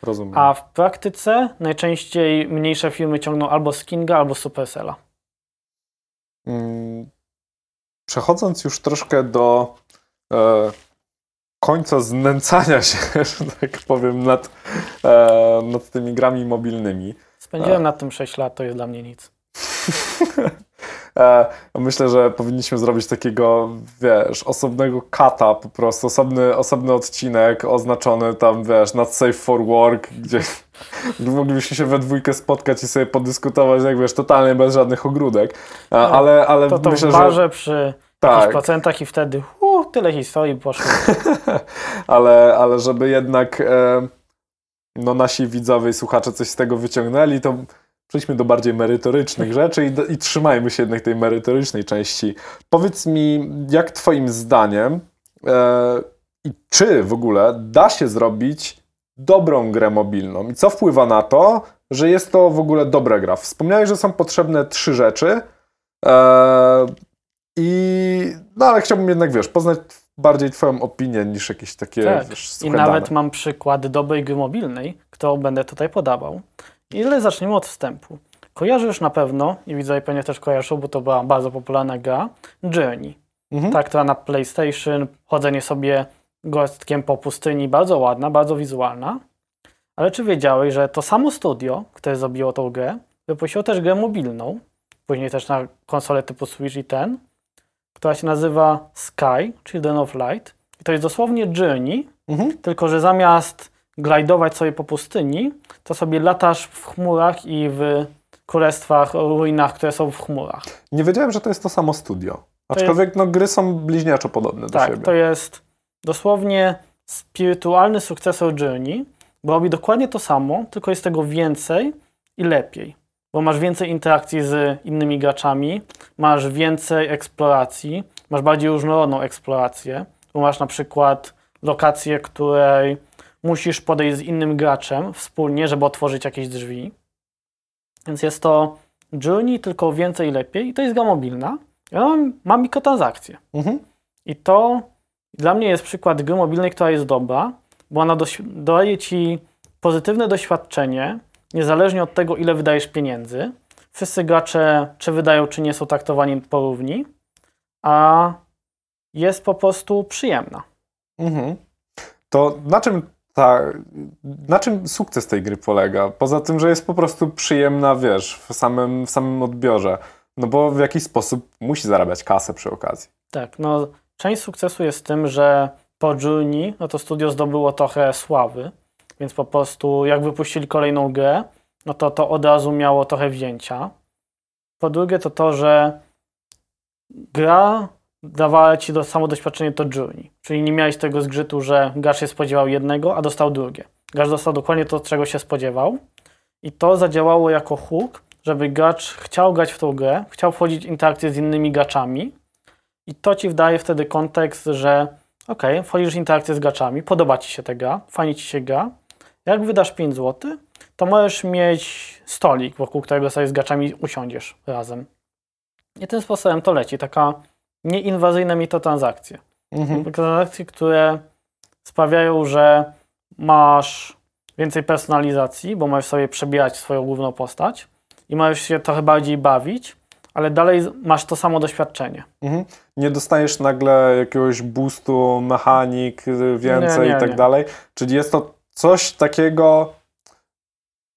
Rozumiem. A w praktyce najczęściej mniejsze firmy ciągną albo z Kinga, albo z Supercella. Mm, Przechodząc już troszkę do e, końca znęcania się, *laughs* że tak powiem, nad, e, nad tymi grami mobilnymi. Spędziłem nad tym 6 lat, to jest dla mnie nic. *laughs* E, myślę, że powinniśmy zrobić takiego, wiesz, osobnego kata po prostu, osobny, osobny odcinek oznaczony tam, wiesz, nad Safe for Work, gdzie, *laughs* moglibyśmy się we dwójkę spotkać i sobie podyskutować, jak wiesz, totalnie bez żadnych ogródek. E, ale, ale To to myślę, w że... barze przy Tak. procentach i wtedy uh, tyle historii poszło. *laughs* ale, ale żeby jednak e, no, nasi widzowie i słuchacze coś z tego wyciągnęli, to przejdźmy do bardziej merytorycznych rzeczy i, i trzymajmy się jednak tej merytorycznej części. Powiedz mi, jak twoim zdaniem e, i czy w ogóle da się zrobić dobrą grę mobilną i co wpływa na to, że jest to w ogóle dobra gra? Wspomniałeś, że są potrzebne trzy rzeczy e, i no ale chciałbym jednak, wiesz, poznać bardziej twoją opinię niż jakieś takie Tak. wiesz, I nawet dane. mam przykład dobrej gry mobilnej, którą będę tutaj podawał. Ile zaczniemy od wstępu. Kojarzysz na pewno, i widzowie pewnie też kojarzą, bo to była bardzo popularna gra, Journey. Mhm. Ta, która na PlayStation, chodzenie sobie gostkiem po pustyni, bardzo ładna, bardzo wizualna. Ale czy wiedziałeś, że to samo studio, które zrobiło tą grę, wypuściło też grę mobilną, później też na konsolę typu Switch i ten, która się nazywa Sky, Children of Light. I to jest dosłownie Journey, Mhm. tylko że zamiast glajdować sobie po pustyni, to sobie latasz w chmurach i w królestwach, ruinach, które są w chmurach. Nie wiedziałem, że to jest to samo studio. Aczkolwiek no, gry są bliźniaczo podobne do Tak, siebie. to jest dosłownie spirytualny sukcesor Journey, bo robi dokładnie to samo, tylko jest tego więcej i lepiej. Bo masz więcej interakcji z innymi graczami, masz więcej eksploracji, masz bardziej różnorodną eksplorację, bo masz na przykład lokację, której musisz podejść z innym graczem wspólnie, żeby otworzyć jakieś drzwi. Więc jest to Journey, tylko więcej i lepiej. I to jest gra mobilna. Ja mam, mam mikrotransakcje. Mhm. I to dla mnie jest przykład gry mobilnej, która jest dobra, bo ona daje ci pozytywne doświadczenie, niezależnie od tego, ile wydajesz pieniędzy. Wszyscy gracze, czy wydają, czy nie, są traktowani porówni, a jest po prostu przyjemna. Mhm. To na czym, ta, na czym sukces tej gry polega? Poza tym, że jest po prostu przyjemna, wiesz, w samym, w samym odbiorze. No bo w jakiś sposób musi zarabiać kasę przy okazji. Tak, no część sukcesu jest w tym, że po Journey, no to studio zdobyło trochę sławy, więc po prostu jak wypuścili kolejną grę, no to to od razu miało trochę wzięcia. Po drugie to to, że gra dawała ci to samo doświadczenie to Journey, czyli nie miałeś tego zgrzytu, że gracz się spodziewał jednego, a dostał drugie. Gracz dostał dokładnie to, czego się spodziewał i to zadziałało jako hook, żeby gracz chciał grać w tą grę, chciał wchodzić w interakcję z innymi graczami, i to ci daje wtedy kontekst, że ok, wchodzisz w interakcję z graczami, podoba ci się ta gra, fajnie ci się gra. Jak wydasz 5 zł, to możesz mieć stolik, wokół którego sobie z graczami usiądziesz razem. I tym sposobem to leci. Taka nieinwazyjna mikrotransakcje. Mhm. Mikrotransakcje, które sprawiają, że masz więcej personalizacji, bo możesz sobie przebierać swoją główną postać i możesz się trochę bardziej bawić, ale dalej masz to samo doświadczenie. Mhm. Nie dostajesz nagle jakiegoś boostu, mechanik, więcej Nie, nie, i tak nie. dalej. Czyli jest to coś takiego,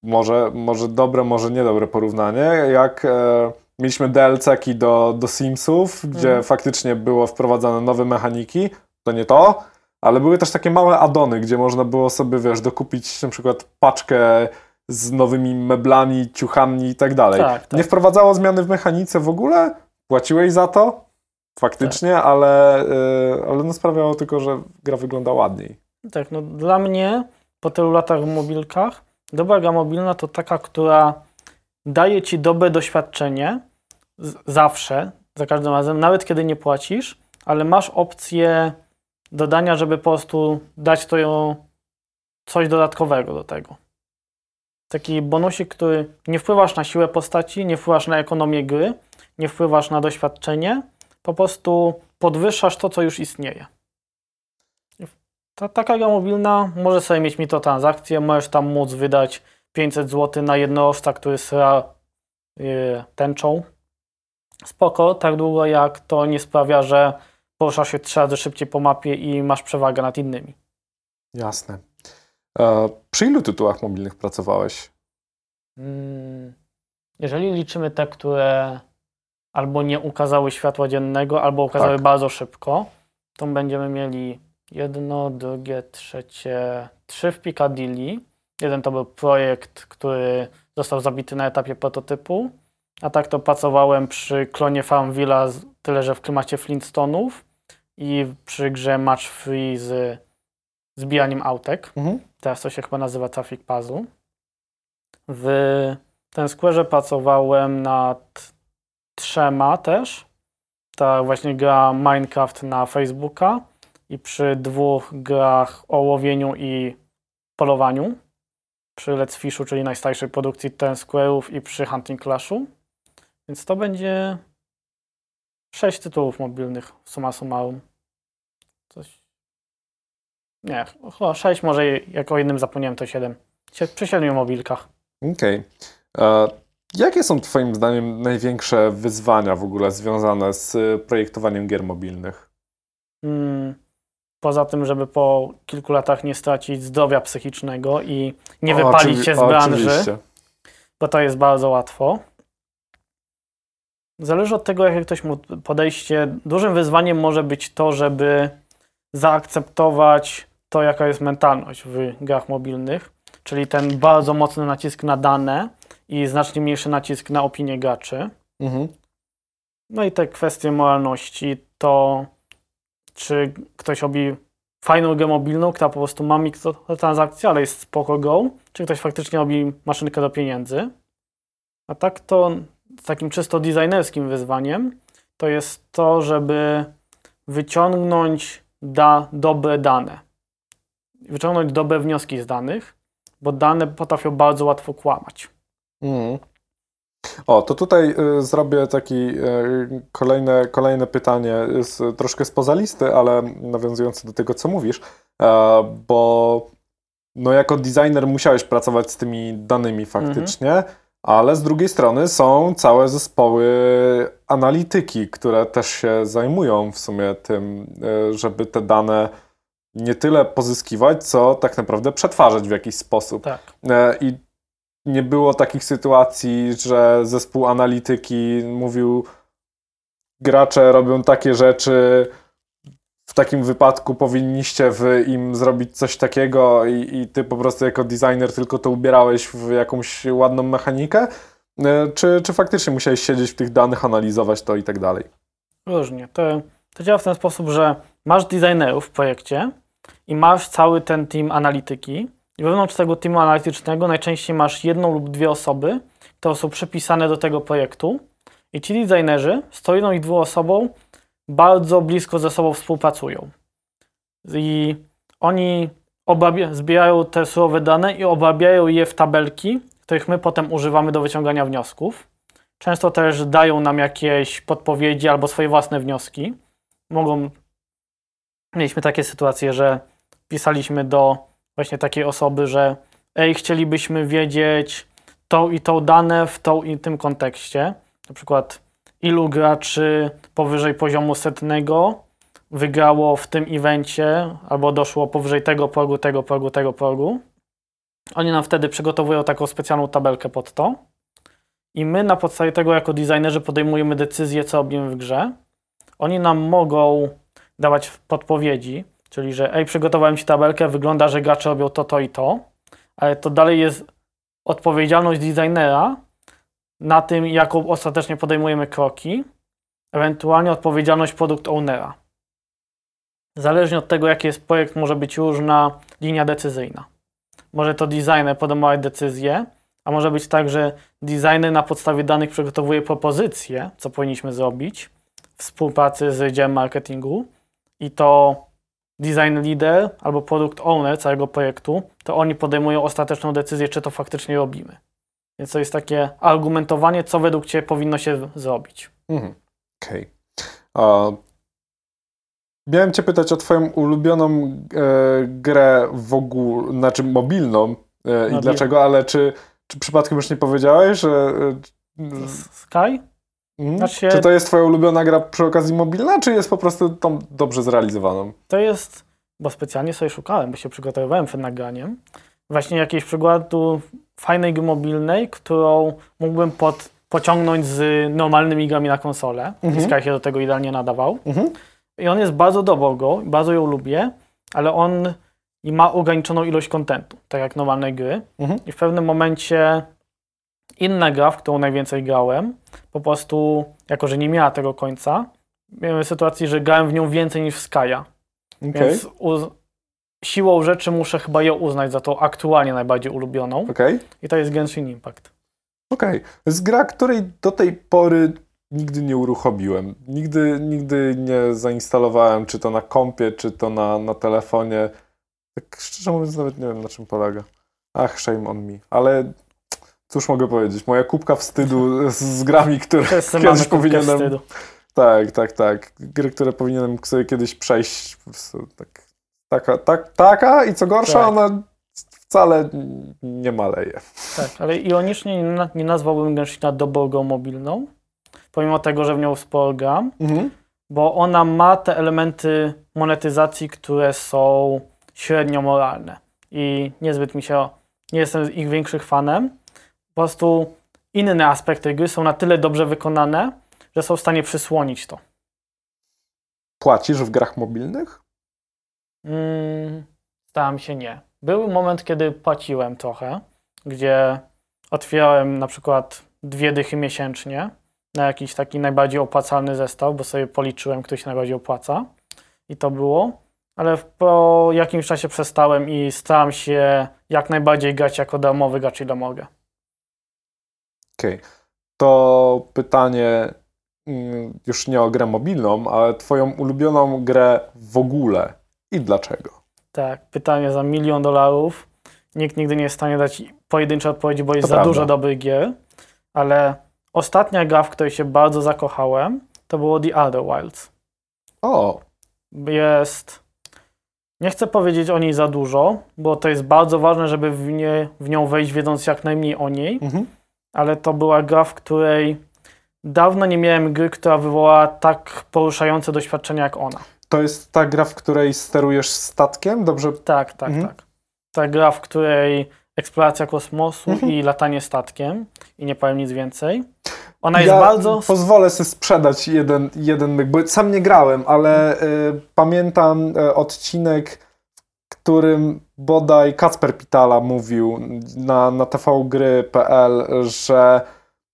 może, może dobre, może niedobre porównanie, jak e, mieliśmy DLC-ki do, do Simsów, gdzie Mhm. faktycznie było wprowadzane nowe mechaniki, to nie to, ale były też takie małe addony, gdzie można było sobie, wiesz, dokupić na przykład paczkę z nowymi meblami, ciuchami i tak dalej. Tak, tak. Nie wprowadzało zmiany w mechanice w ogóle, płaciłeś za to, faktycznie, Tak. ale, y, ale no sprawiało tylko, że gra wygląda ładniej. Tak, no dla mnie po tylu latach w mobilkach, dobra gra mobilna to taka, która daje ci dobre doświadczenie zawsze, za każdym razem, nawet kiedy nie płacisz, ale masz opcję dodania, żeby po prostu dać to ją coś dodatkowego do tego. Taki bonusik, który nie wpływasz na siłę postaci, nie wpływasz na ekonomię gry, nie wpływasz na doświadczenie, po prostu podwyższasz to, co już istnieje. Ta, taka gra mobilna może sobie mieć mikrotransakcje, możesz tam móc wydać 500 zł na jednorożca, który sra yy, tęczą. Spoko, tak długo jak to nie sprawia, że poruszasz się trzy razy szybciej po mapie i masz przewagę nad innymi. Jasne. E, przy ilu tytułach mobilnych pracowałeś? Mm, Jeżeli liczymy te, które albo nie ukazały światła dziennego, albo ukazały Tak. bardzo szybko, to będziemy mieli jedno, drugie, trzecie, trzy w Piccadilly. Jeden to był projekt, który został zabity na etapie prototypu, a tak to pracowałem przy klonie Farmville'a, z- tyle że w klimacie Flintstone'ów i przy grze Match Free z zbijaniem autek Mhm. teraz to się chyba nazywa Traffic Puzzle. W ten Square'ze pracowałem nad trzema też. Ta właśnie gra Minecraft na Facebooka i przy dwóch grach o łowieniu i polowaniu. Przy Let's Fishu, czyli najstarszej produkcji Ten Square'ów i przy Hunting Clashu. Więc to będzie sześć tytułów mobilnych summa summarum. Coś nie, chyba 6, może jak o jednym zapomniałem, to 7. Przy 7 mobilkach. Okej. E, Jakie są Twoim zdaniem największe wyzwania w ogóle związane z projektowaniem gier mobilnych? Mm, poza tym, żeby po kilku latach nie stracić zdrowia psychicznego i nie O, wypalić się z branży, Oczywiście. bo to jest bardzo łatwo. Zależy od tego, jakie ktoś mu podejście. Dużym wyzwaniem może być to, żeby zaakceptować to, jaka jest mentalność w grach mobilnych, czyli ten bardzo mocny nacisk na dane i znacznie mniejszy nacisk na opinię graczy. Mhm. No i te kwestie moralności, to czy ktoś robi fajną grę mobilną, która po prostu ma mikrotransakcje, ale jest spoko grą, czy ktoś faktycznie robi maszynkę do pieniędzy. A tak to takim czysto designerskim wyzwaniem to jest to, żeby wyciągnąć da, dobre dane. Wyciągnąć dobre wnioski z danych, bo dane potrafią bardzo łatwo kłamać. Mhm. O, to tutaj y, zrobię taki y, kolejne, kolejne pytanie, z, troszkę spoza listy, ale nawiązujące do tego, co mówisz, e, bo no jako designer musiałeś pracować z tymi danymi faktycznie, ale z drugiej strony są całe zespoły analityki, które też się zajmują w sumie tym, żeby te dane nie tyle pozyskiwać, co tak naprawdę przetwarzać w jakiś sposób. Tak. E, I nie było takich sytuacji, że zespół analityki mówił, gracze robią takie rzeczy, w takim wypadku powinniście wy im zrobić coś takiego i, i ty po prostu jako designer tylko to ubierałeś w jakąś ładną mechanikę? E, Czy, czy faktycznie musiałeś siedzieć w tych danych, analizować to i tak dalej? Różnie. To, to działa w ten sposób, że masz designerów w projekcie i masz cały ten team analityki wewnątrz tego teamu analitycznego najczęściej masz jedną lub dwie osoby, które są przypisane do tego projektu i ci designerzy z tą jedną i dwoma osobą bardzo blisko ze sobą współpracują. I oni zbierają te surowe dane i obrabiają je w tabelki, których my potem używamy do wyciągania wniosków. Często też dają nam jakieś podpowiedzi albo swoje własne wnioski. Mogą. Mieliśmy takie sytuacje, że pisaliśmy do właśnie takiej osoby, że ej, chcielibyśmy wiedzieć, tą i tą dane w tą i tym kontekście. Na przykład ilu graczy powyżej poziomu setnego wygrało w tym evencie, albo doszło powyżej tego progu, tego progu, tego progu. Oni nam wtedy przygotowują taką specjalną tabelkę pod to. I my na podstawie tego jako designerzy podejmujemy decyzję, co robimy w grze. Oni nam mogą dawać podpowiedzi, czyli że ej, przygotowałem ci tabelkę, wygląda, że gracze robią to, to i to, ale to dalej jest odpowiedzialność designera na tym, jaką ostatecznie podejmujemy kroki, ewentualnie odpowiedzialność produkt ownera. Zależnie od tego, jaki jest projekt, może być różna linia decyzyjna. Może to designer podejmować decyzje, a może być tak, że designer na podstawie danych przygotowuje propozycje, co powinniśmy zrobić w współpracy z działem marketingu i to design leader albo product owner całego projektu, to oni podejmują ostateczną decyzję, czy to faktycznie robimy. Więc to jest takie argumentowanie, co według Ciebie powinno się zrobić. Mhm. Okej. Okay. Miałem Cię pytać o Twoją ulubioną e, grę w ogóle, znaczy mobilną e, i dlaczego, ale czy, czy przypadkiem już nie powiedziałeś, że... E, Sky? Mhm. Znaczy, czy to jest Twoja ulubiona gra przy okazji mobilna, czy jest po prostu tą dobrze zrealizowaną? To jest, bo specjalnie sobie szukałem, bo się przygotowywałem przed nagraniem, właśnie jakiegoś przykładu fajnej gry mobilnej, którą mógłbym pod, pociągnąć z normalnymi grami na konsolę. Mhm. Sky się do tego idealnie nadawał. Mhm. I on jest bardzo dobrą bardzo ją lubię, ale on i ma ograniczoną ilość kontentu, tak jak normalne gry. Mhm. I w pewnym momencie inna gra, w którą najwięcej grałem, po prostu, jako że nie miała tego końca, miałem sytuację, że grałem w nią więcej niż w Sky'a. Okay. Więc siłą rzeczy muszę chyba ją uznać za tą aktualnie najbardziej ulubioną. Okay. I to jest Genshin Impact. Okej. Okay. Z gra, której do tej pory nigdy nie uruchomiłem. Nigdy, nigdy nie zainstalowałem, czy to na kompie, czy to na, na telefonie. Tak szczerze mówiąc, nawet nie wiem, na czym polega. Ach, shame on me. Ale cóż mogę powiedzieć? Moja kubka wstydu z, z grami, które kiedyś powinienem... Wstydu. Tak, tak, tak. Gry, które powinienem sobie kiedyś przejść. Tak, taka, tak, taka i co gorsza, tak. ona wcale nie maleje. Tak, ale ironicznie nie, nie nazwałbym Genshina dobrą mobilną, pomimo tego, że w nią sporo gram, mhm. bo ona ma te elementy monetyzacji, które są średnio moralne i niezbyt mi się, nie jestem ich większych fanem. Po prostu inne aspekty gry są na tyle dobrze wykonane, że są w stanie przysłonić to. Płacisz w grach mobilnych? Mm, starałem się nie. Był moment, kiedy płaciłem trochę, gdzie otwierałem na przykład dwie dychy miesięcznie na jakiś taki najbardziej opłacalny zestaw, bo sobie policzyłem, który się najbardziej opłaca. I to było. Ale po jakimś czasie przestałem i staram się jak najbardziej grać jako darmowy gracz, ile mogę. Okej. Okay. To pytanie mm, już nie o grę mobilną, ale twoją ulubioną grę w ogóle i dlaczego? Tak, pytanie za milion dolarów. Nikt nigdy nie jest w stanie dać pojedynczej odpowiedzi, bo jest to za prawda. dużo dobrych gier, ale ostatnia gra, w której się bardzo zakochałem, to było The Other Wilds. O! Jest... Nie chcę powiedzieć o niej za dużo, bo to jest bardzo ważne, żeby w, nie, w nią wejść wiedząc jak najmniej o niej, mhm. Ale to była gra, w której dawno nie miałem gry, która wywołała tak poruszające doświadczenia jak ona. To jest ta gra, w której sterujesz statkiem? Dobrze? Tak, tak, mhm. tak. Ta gra, w której eksploracja kosmosu mhm. i latanie statkiem i nie powiem nic więcej. Ona jest ja bardzo. Pozwolę sobie sprzedać jeden, jeden bo sam nie grałem, ale y, pamiętam y, odcinek, którym bodaj Kacper Pitala mówił na, na tvgry.pl, że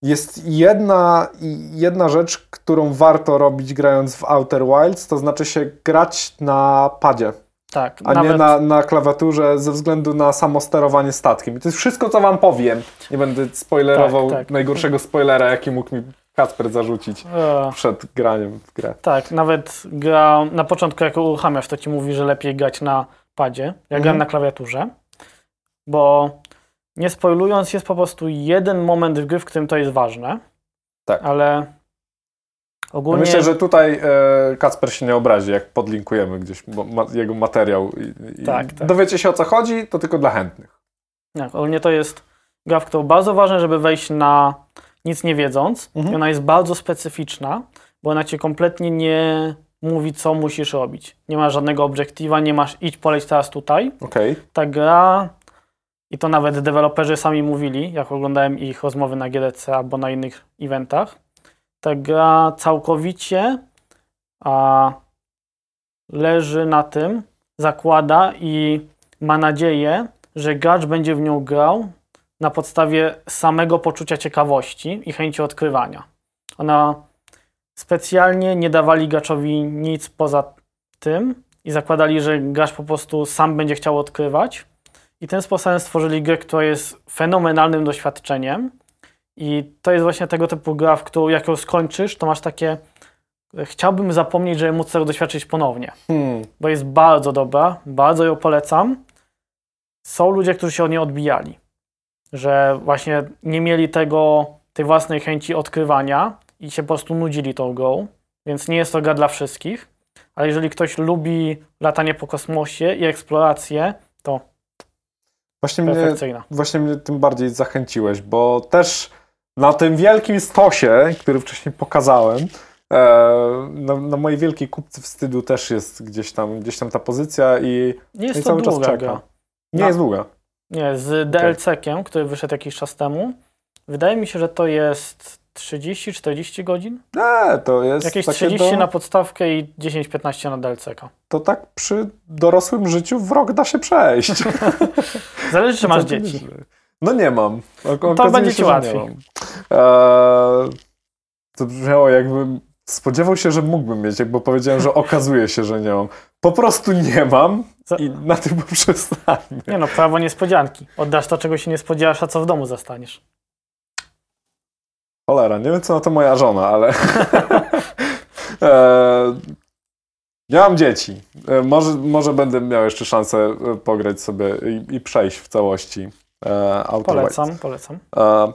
jest jedna, jedna rzecz, którą warto robić grając w Outer Wilds, to znaczy się grać na padzie. Tak, a nawet... nie na, na klawiaturze ze względu na samo sterowanie statkiem. I to jest wszystko, co wam powiem. Nie będę spoilerował tak, tak. najgorszego spoilera, jaki mógł mi Kasper zarzucić przed graniem w grę. Tak, nawet gra na początku, jak uruchamiasz, to ci mówi, że lepiej grać na padzie. Ja mhm. gram na klawiaturze, bo nie spoilując, jest po prostu jeden moment w gry, w którym to jest ważne. Tak. Ale ogólnie... Myślę, że tutaj e, Kacper się nie obrazi, jak podlinkujemy gdzieś ma, jego materiał i, i tak, tak. dowiecie się o co chodzi, to tylko dla chętnych. Tak, ogólnie to jest gra, w którą bardzo ważne, żeby wejść na nic nie wiedząc. Mhm. I ona jest bardzo specyficzna, bo ona cię kompletnie nie mówi, co musisz robić. Nie masz żadnego obiektywa, nie masz idź poleć teraz tutaj. Okej. Ta gra, i to nawet deweloperzy sami mówili, jak oglądałem ich rozmowy na GDC albo na innych eventach, ta gra całkowicie a, leży na tym, zakłada i ma nadzieję, że gracz będzie w nią grał na podstawie samego poczucia ciekawości i chęci odkrywania. Ona specjalnie nie dawali graczowi nic poza tym i zakładali, że gracz po prostu sam będzie chciał odkrywać. I tym sposobem stworzyli grę, która jest fenomenalnym doświadczeniem. I to jest właśnie tego typu gra, w którą jak ją skończysz, to masz takie chciałbym zapomnieć, żeby móc tego doświadczyć ponownie Hmm. bo jest bardzo dobra, bardzo ją polecam. Są ludzie, którzy się od niej odbijali, że właśnie nie mieli tego, tej własnej chęci odkrywania i się po prostu nudzili tą grą, więc nie jest to gra dla wszystkich, ale jeżeli ktoś lubi latanie po kosmosie i eksplorację, to Właśnie mnie, właśnie mnie tym bardziej zachęciłeś, bo też na tym wielkim stosie, który wcześniej pokazałem, e, na, na mojej wielkiej kupce wstydu też jest gdzieś tam, gdzieś tam ta pozycja i, Nie i jest to cały czas długa czeka. gra. Nie jest długa. Nie, z DLC-kiem, który wyszedł jakiś czas temu, wydaje mi się, że to jest 30-40 godzin. Nie, to jest Jakieś takie 30 do, na podstawkę i 10-15 na DLC-ka. to tak przy dorosłym życiu w rok da się przejść. *laughs* Zależy, czy masz *laughs* dzieci. No nie mam. O- To okazuje będzie ci łatwiej. Eee, to brzmiało jakbym spodziewał się, że mógłbym mieć, jakby powiedziałem, że okazuje się, że nie mam. Po prostu nie mam i na tym *laughs* poprzestańmy. Nie no, prawo niespodzianki. Oddasz to, czego się nie spodziewasz, a co w domu zastaniesz. Cholera, nie wiem co na to moja żona, ale... *laughs* eee, nie mam dzieci. E, może, może będę miał jeszcze szansę e, pograć sobie i, i przejść w całości e, Outer. Polecam, polecam. E,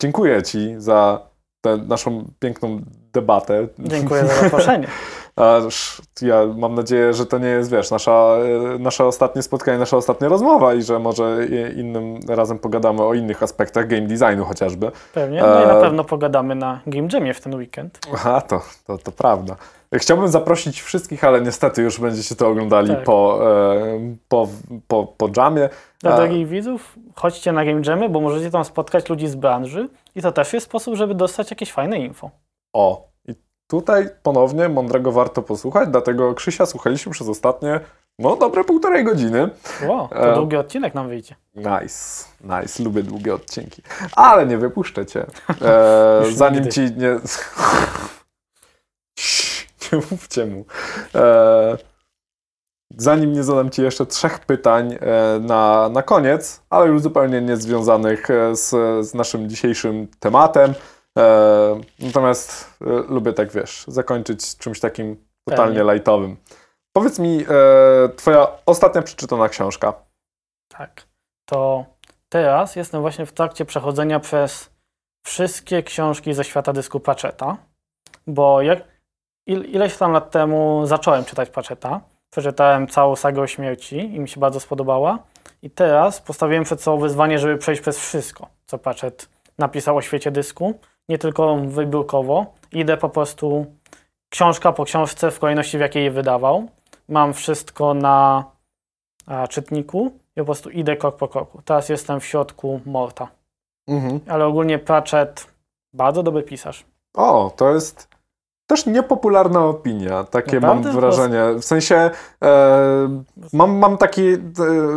dziękuję Ci za tę naszą piękną debatę. Dziękuję za zaproszenie. *laughs* A, sz- ja mam nadzieję, że to nie jest, wiesz, nasza, e, nasze ostatnie spotkanie, nasza ostatnia rozmowa i że może innym razem pogadamy o innych aspektach game designu chociażby. Pewnie. No i na E, pewno pogadamy na Game Jamie w ten weekend. Aha, to, to, to prawda. Chciałbym zaprosić wszystkich, ale niestety już będziecie to oglądali Tak. po, e, po, po, po jamie. Dla drogich widzów, chodźcie na Game Jamie, bo możecie tam spotkać ludzi z branży i to też jest sposób, żeby dostać jakieś fajne info. O, tutaj ponownie mądrego warto posłuchać, dlatego Krzysia słuchaliśmy przez ostatnie, no, dobre półtorej godziny. Wow, to E, długi odcinek nam wyjdzie. Nice, nice, lubię długie odcinki. Ale nie wypuszczę cię. *laughs* E, zanim ci nie... *laughs* nie mówcie mu. E, zanim nie zadam ci jeszcze trzech pytań e, na, na koniec, ale już zupełnie niezwiązanych e, z, z naszym dzisiejszym tematem. E, natomiast e, lubię tak, wiesz, zakończyć czymś takim totalnie Pewnie. lightowym. Powiedz mi, e, twoja ostatnia przeczytana książka. Tak. To teraz jestem właśnie w trakcie przechodzenia przez wszystkie książki ze świata dysku Pratchetta, bo jak il, ileś tam lat temu zacząłem czytać Pratchetta, przeczytałem całą sagę o śmierci i mi się bardzo spodobała i teraz postawiłem przed sobą wyzwanie, żeby przejść przez wszystko, co Pratchett napisał o świecie dysku, nie tylko wybiórkowo. Idę po prostu książka po książce w kolejności, w jakiej je wydawał. Mam wszystko na a, czytniku i po prostu idę krok po kroku. Teraz jestem w środku Morta. Mhm. Ale ogólnie Pratchett, bardzo dobry pisarz. O, to jest też niepopularna opinia. Takie Naprawdę? mam wrażenie. W sensie e, mam, mam taki, e,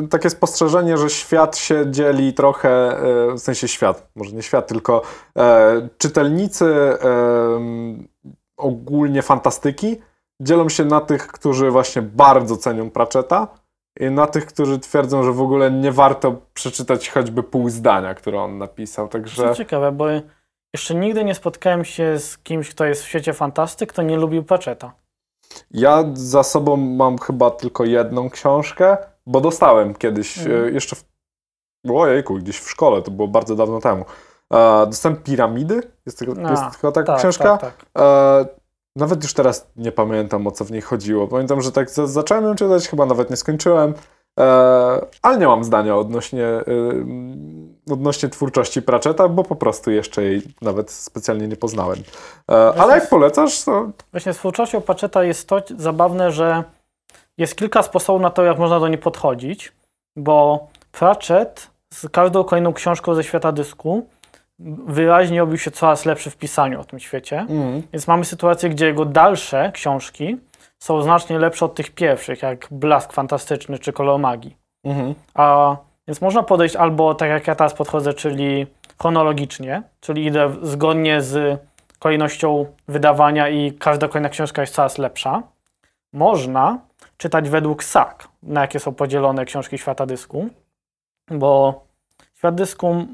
takie spostrzeżenie, że świat się dzieli trochę, e, w sensie świat, może nie świat, tylko e, czytelnicy e, ogólnie fantastyki dzielą się na tych, którzy właśnie bardzo cenią Pratchetta i na tych, którzy twierdzą, że w ogóle nie warto przeczytać choćby pół zdania, które on napisał. Także... To ciekawe, bo jeszcze nigdy nie spotkałem się z kimś, kto jest w świecie fantastyk, kto nie lubił Pratchetta. Ja za sobą mam chyba tylko jedną książkę, bo dostałem kiedyś Mhm. e, jeszcze w... Ojejku, gdzieś w szkole, to było bardzo dawno temu. E, dostałem Piramidy, jest, tego, A, jest chyba taka Tak, książka. tak, tak. E, nawet już teraz nie pamiętam o co w niej chodziło. Pamiętam, że tak za- zacząłem ją czytać, chyba nawet nie skończyłem. E, ale nie mam zdania odnośnie, e, odnośnie twórczości Pratchetta, bo po prostu jeszcze jej nawet specjalnie nie poznałem. E, ale jak polecasz, to Właśnie z twórczością Pratchetta jest to zabawne, że jest kilka sposobów na to, jak można do niej podchodzić, bo Pratchett z każdą kolejną książką ze świata dysku wyraźnie robił się coraz lepszy w pisaniu o tym świecie. mm, Więc mamy sytuację, gdzie jego dalsze książki są znacznie lepsze od tych pierwszych, jak Blask Fantastyczny czy Kolor Magii. mhm, A więc można podejść albo tak jak ja teraz podchodzę, czyli chronologicznie, czyli idę zgodnie z kolejnością wydawania i każda kolejna książka jest coraz lepsza. Można czytać według sak, na jakie są podzielone książki świata dysku, bo świat dysku,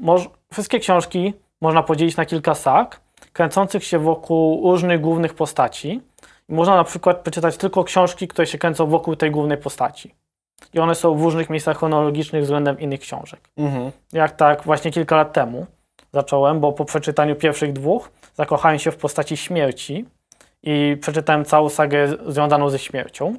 wszystkie książki można podzielić na kilka sak, kręcących się wokół różnych głównych postaci. I można na przykład przeczytać tylko książki, które się kręcą wokół tej głównej postaci. I one są w różnych miejscach chronologicznych względem innych książek. mhm. Jak tak właśnie kilka lat temu zacząłem, bo po przeczytaniu pierwszych dwóch zakochałem się w postaci śmierci i przeczytałem całą sagę związaną ze śmiercią.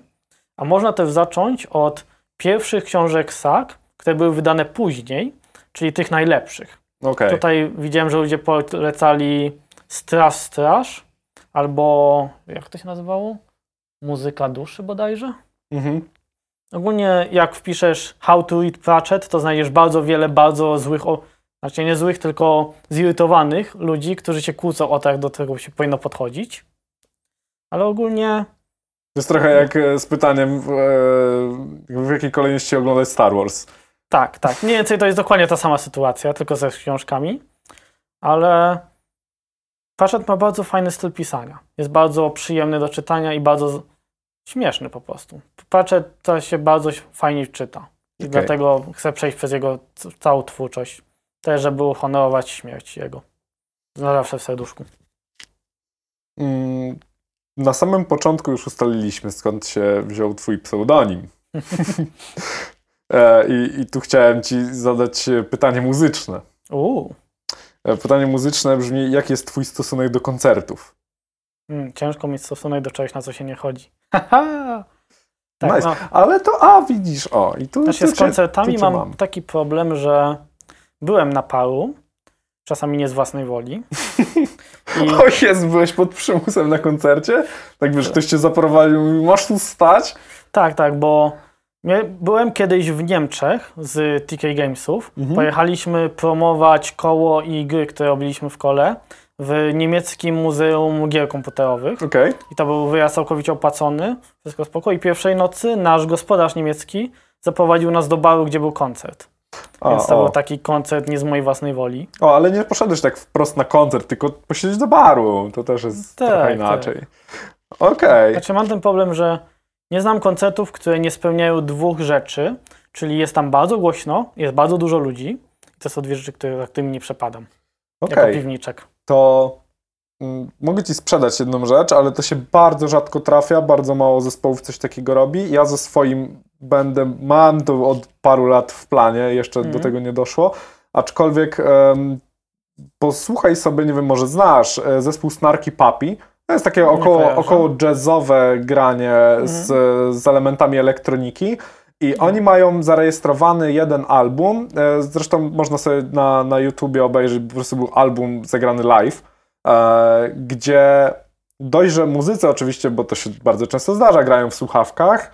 A można też zacząć od pierwszych książek sag, które były wydane później, czyli tych najlepszych. Okej. Tutaj widziałem, że ludzie polecali Straż Straż albo jak to się nazywało? Muzyka duszy bodajże? Mhm. Ogólnie jak wpiszesz How to Read Pratchett, to znajdziesz bardzo wiele bardzo złych, o, znaczy nie złych, tylko zirytowanych ludzi, którzy się kłócą o to, jak do tego się powinno podchodzić. Ale ogólnie To jest trochę jak e, z pytaniem, w, e, w jakiej kolejności oglądać Star Wars. tak, tak. Mniej więcej to jest dokładnie ta sama sytuacja, tylko ze książkami. Ale Pratchett ma bardzo fajny styl pisania. Jest bardzo przyjemny do czytania i bardzo śmieszny po prostu. Pratchett to się bardzo fajnie czyta. I Okej. dlatego chcę przejść przez jego całą twórczość. Też, żeby uhonorować śmierć jego. Zawsze w serduszku. Mm, Na samym początku już ustaliliśmy, skąd się wziął twój pseudonim. *laughs* E, I, I tu chciałem ci zadać e, pytanie muzyczne. Uuu, Pytanie muzyczne brzmi, jaki jest twój stosunek do koncertów? mm, ciężko mieć stosunek do czegoś, na co się nie chodzi. *laughs* Tak, nice. no. Ale to, a widzisz, o, i tu, Znaczy tu z cię- koncertami tu cię mam, taki problem, że byłem na paru, czasami nie z własnej woli. *laughs* I O jest, byłeś pod przymusem na koncercie? Tak wiesz, ktoś cię zaprowadził, masz tu stać? tak, tak, bo byłem kiedyś w Niemczech z TK Gamesów. Mhm. Pojechaliśmy promować koło i gry, które robiliśmy w kole w niemieckim Muzeum Gier Komputerowych. Okej. I to był wyjazd całkowicie opłacony, wszystko spoko. I pierwszej nocy nasz gospodarz niemiecki zaprowadził nas do baru, gdzie był koncert. A, Więc to o. był taki koncert nie z mojej własnej woli. o, ale nie poszedłeś tak wprost na koncert, tylko posiedzieć do baru. To też jest Tak, trochę tak. inaczej. Okej. Znaczy mam ten problem, że nie znam koncertów, które nie spełniają dwóch rzeczy, czyli jest tam bardzo głośno, jest bardzo dużo ludzi. To są dwie rzeczy, które, za którymi nie przepadam. Jako Okej. piwniczek. to mm, mogę ci sprzedać jedną rzecz, ale to się bardzo rzadko trafia, bardzo mało zespołów coś takiego robi. Ja ze swoim będę, mam to od paru lat w planie, jeszcze do Mhm. tego nie doszło, aczkolwiek em, posłuchaj sobie, nie wiem, może znasz e, zespół Snarky Puppy. To jest takie około, około jazzowe granie z, z elementami elektroniki. I oni mają zarejestrowany jeden album. e, Zresztą można sobie na, na YouTubie obejrzeć, po prostu był album zagrany live, e, gdzie dość, że muzycy oczywiście, bo to się bardzo często zdarza, grają w słuchawkach.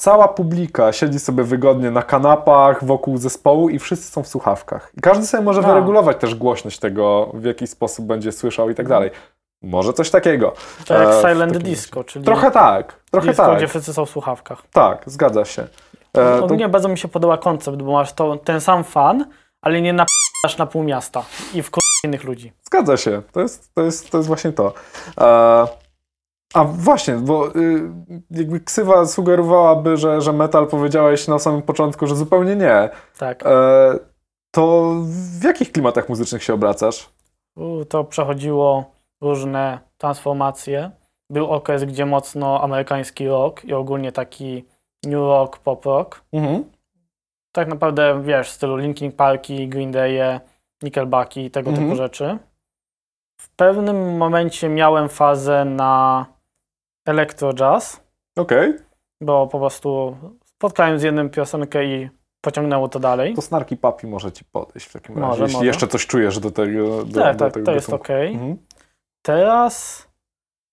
Cała publika siedzi sobie wygodnie na kanapach wokół zespołu i wszyscy są w słuchawkach. I każdy sobie może A. wyregulować też głośność tego, w jaki sposób będzie słyszał i tak dalej. Może coś takiego. To jak E, Silent takim Disco, czyli Trochę tak, trochę disco, tak. gdzie wszyscy są w słuchawkach. Tak, zgadza się. E, to, Ogólnie bardzo mi się podoba koncept, bo masz to, ten sam fan, ale nie napisz na pół miasta i w innych ludzi. zgadza się. To jest, to jest, to jest właśnie to. E, a właśnie, bo y, jakby ksywa sugerowałaby, że, że metal powiedziałeś na samym początku, że zupełnie nie. Tak. E, to w jakich klimatach muzycznych się obracasz? U, To przechodziło różne transformacje. Był okres, gdzie mocno amerykański rock i ogólnie taki new rock, pop rock. Mhm. Tak naprawdę, wiesz, w stylu Linkin Parki, Green Day'e, Nickelbacki i tego Mhm. typu rzeczy. W pewnym momencie miałem fazę na electro jazz, Okej. bo po prostu spotkałem z jednym piosenkę i pociągnęło to dalej. To Snarki Papi może ci podejść w takim razie, Może, jeśli może. jeszcze coś czujesz do tego. Do, tak, do tak, tego to jest gatunku. ok. Mhm. Teraz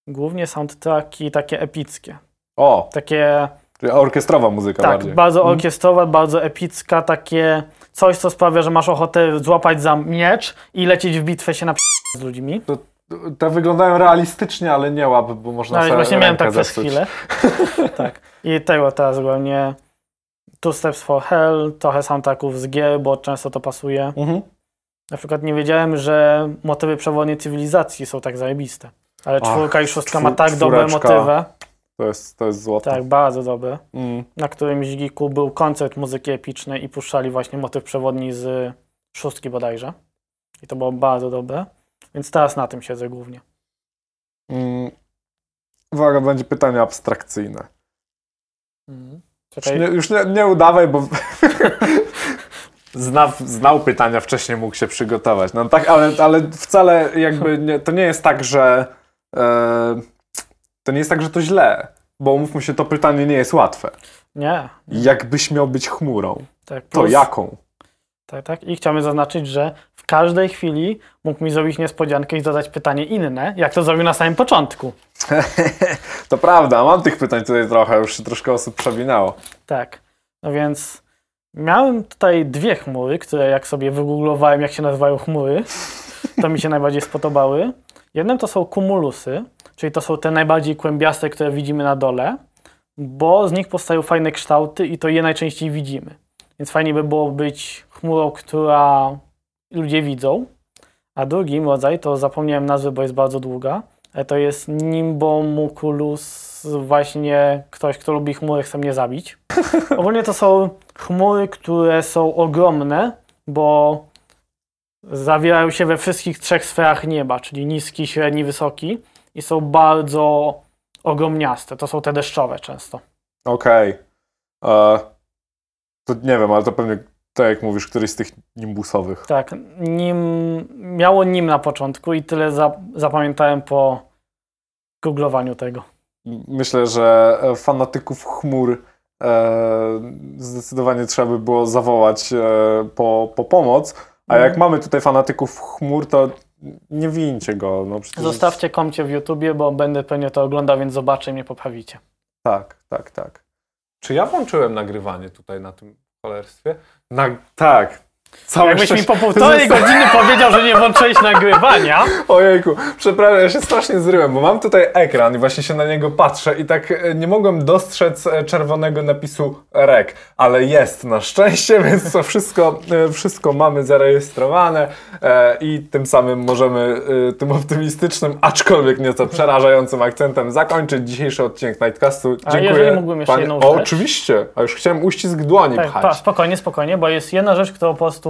głównie soundtracki takie epickie. O, Takie, czyli orkiestrowa muzyka tak, bardziej. bardzo Mhm. orkiestrowe, bardzo epicka, takie coś, co sprawia, że masz ochotę złapać za miecz i lecieć w bitwę się na z ludźmi. Te wyglądają realistycznie, ale nie łap, bo można No sobie właśnie miałem tak przez zepsuć. chwilę. *laughs* tak. I tego teraz głównie Two Steps for Hell, trochę soundtracków z gier, bo często to pasuje. Mhm. Na przykład nie wiedziałem, że motywy przewodniej cywilizacji są tak zajebiste. Ale Ach, czwórka i szóstka ma tak dobre czwóreczka. motywy. To jest, to jest złoto. Tak, bardzo dobre. Mm. Na którymś giku był koncert muzyki epycznej i puszczali właśnie motyw przewodni z szóstki bodajże. I to było bardzo dobre. Więc teraz na tym siedzę głównie. Mm. Uwaga, będzie pytanie abstrakcyjne. Mhm. Już nie, już nie, nie udawaj, bo *laughs* Zna, znał pytania wcześniej, mógł się przygotować. No tak, ale, ale wcale jakby nie, to nie jest tak, że e, to nie jest tak, że to źle, bo umówmy się, to pytanie nie jest łatwe. nie. Jakbyś miał być chmurą, Tak, to plus- jaką? Tak, tak. I chciałbym zaznaczyć, że w każdej chwili mógł mi zrobić niespodziankę i zadać pytanie inne, jak to zrobił na samym początku. *laughs* To prawda, mam tych pytań tutaj trochę, już się troszkę osób przewinęło. Tak. No więc miałem tutaj dwie chmury, które jak sobie wygooglowałem, jak się nazywają chmury, to mi się najbardziej spodobały. Jednym to są kumulusy, czyli to są te najbardziej kłębiaste, które widzimy na dole, bo z nich powstają fajne kształty i to je najczęściej widzimy. Więc fajnie by było być chmurą, która ludzie widzą. A drugim rodzaj, to zapomniałem nazwy, bo jest bardzo długa, to jest Nimbomuculus, właśnie ktoś, kto lubi chmury, chce mnie zabić. *laughs* Ogólnie to są chmury, które są ogromne, bo zawierają się we wszystkich trzech sferach nieba, czyli niski, średni, wysoki i są bardzo ogromniaste. To są te deszczowe często. Okej. E, To nie wiem, ale to pewnie, tak jak mówisz, któryś z tych nimbusowych. Tak, nim, miało nim na początku i tyle za, zapamiętałem po googlowaniu tego. Myślę, że e, fanatyków chmur e, zdecydowanie trzeba by było zawołać e, po, po pomoc. A Mhm. jak mamy tutaj fanatyków chmur, to nie wincie go. No przecież... Zostawcie komcie w YouTubie, bo będę pewnie to oglądał, więc zobaczę i mnie poprawicie. Tak, tak, tak. Czy ja włączyłem nagrywanie tutaj na tym cholerstwie? Na... Tak. Całe Jakbyś mi po półtorej godziny powiedział, że nie włączyłeś nagrywania, Ojejku, przepraszam, ja się strasznie zryłem, bo mam tutaj ekran i właśnie się na niego patrzę i tak e, nie mogłem dostrzec e, czerwonego napisu REK, ale jest na szczęście, *laughs* więc to wszystko, e, wszystko mamy zarejestrowane i tym samym możemy tym optymistycznym, aczkolwiek nieco przerażającym akcentem zakończyć dzisiejszy odcinek Nightcastu. A Dziękuję. jeżeli mógłbym jeszcze jedną o, rzecz? oczywiście, a już chciałem uścisk dłoni tak, pchać. pa, spokojnie, spokojnie, bo jest jedna rzecz, którą po prostu,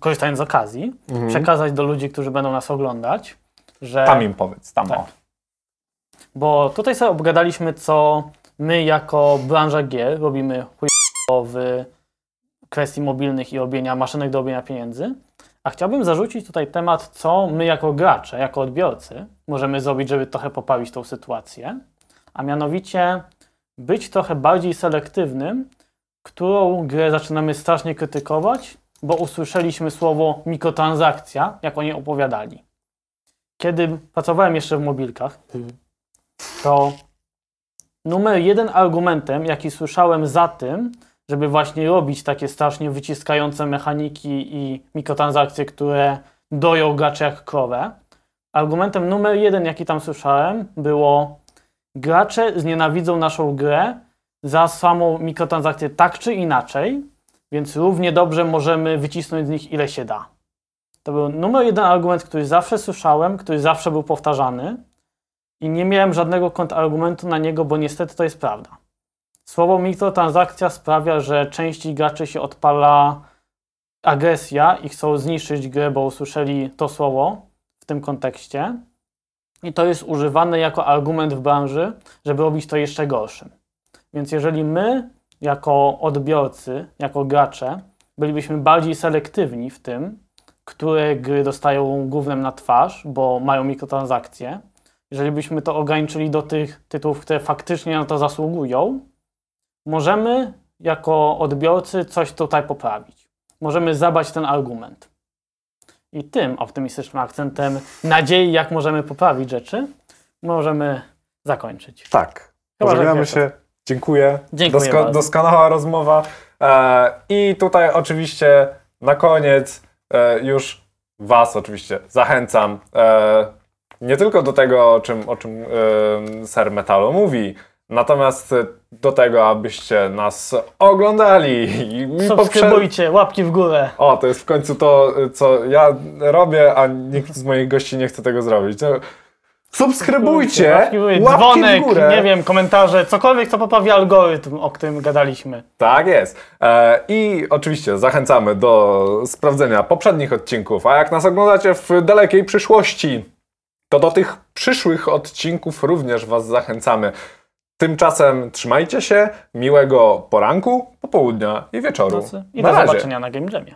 korzystając z okazji, Mhm. przekazać do ludzi, którzy będą nas oglądać, że... Tam im powiedz, tam Tak. o. Bo tutaj sobie obgadaliśmy, co my jako branża gier robimy chujowo w kwestii mobilnych i robienia maszynek do robienia pieniędzy. A chciałbym zarzucić tutaj temat, co my jako gracze, jako odbiorcy możemy zrobić, żeby trochę poprawić tą sytuację. A mianowicie być trochę bardziej selektywnym, którą grę zaczynamy strasznie krytykować, bo usłyszeliśmy słowo mikrotransakcja, jak o niej opowiadali. Kiedy pracowałem jeszcze w mobilkach, to numer jeden argumentem, jaki słyszałem za tym, żeby właśnie robić takie strasznie wyciskające mechaniki i mikrotransakcje, które doją graczy jak krowę, argumentem numer jeden, jaki tam słyszałem, było gracze znienawidzą naszą grę za samą mikrotransakcję tak czy inaczej, więc równie dobrze możemy wycisnąć z nich ile się da. To był numer jeden argument, który zawsze słyszałem, który zawsze był powtarzany i nie miałem żadnego kontrargumentu na niego, bo niestety to jest prawda. Słowo mikrotransakcja sprawia, że części graczy się odpala agresja i chcą zniszczyć grę, bo usłyszeli to słowo w tym kontekście. I to jest używane jako argument w branży, żeby robić to jeszcze gorszym. Więc jeżeli my, jako odbiorcy, jako gracze, bylibyśmy bardziej selektywni w tym, które gry dostają głównym na twarz, bo mają mikrotransakcje, jeżeli byśmy to ograniczyli do tych tytułów, które faktycznie na to zasługują, możemy jako odbiorcy coś tutaj poprawić. Możemy zabrać ten argument. I tym optymistycznym akcentem nadziei, jak możemy poprawić rzeczy, możemy zakończyć. Tak. Chyba, że Pożegnamy się. Dziękuję. Dziękuję bardzo. doskonała rozmowa. E, I tutaj oczywiście na koniec e, już Was oczywiście zachęcam e, nie tylko do tego, o czym, o czym e, Ser Metalu mówi, natomiast do tego, abyście nas oglądali. I, i poprze- Subskrybujcie, łapki w górę. O, to jest w końcu to, co ja robię, a nikt z moich gości nie chce tego zrobić. Subskrybujcie, Łapki dzwonek, w górę. nie wiem, komentarze, cokolwiek, co poprawi algorytm, o którym gadaliśmy. Tak jest. E, I oczywiście zachęcamy do sprawdzenia poprzednich odcinków, a jak nas oglądacie w dalekiej przyszłości, to do tych przyszłych odcinków również Was zachęcamy. Tymczasem trzymajcie się, miłego poranku, popołudnia i wieczoru. I do zobaczenia na Game Jamie.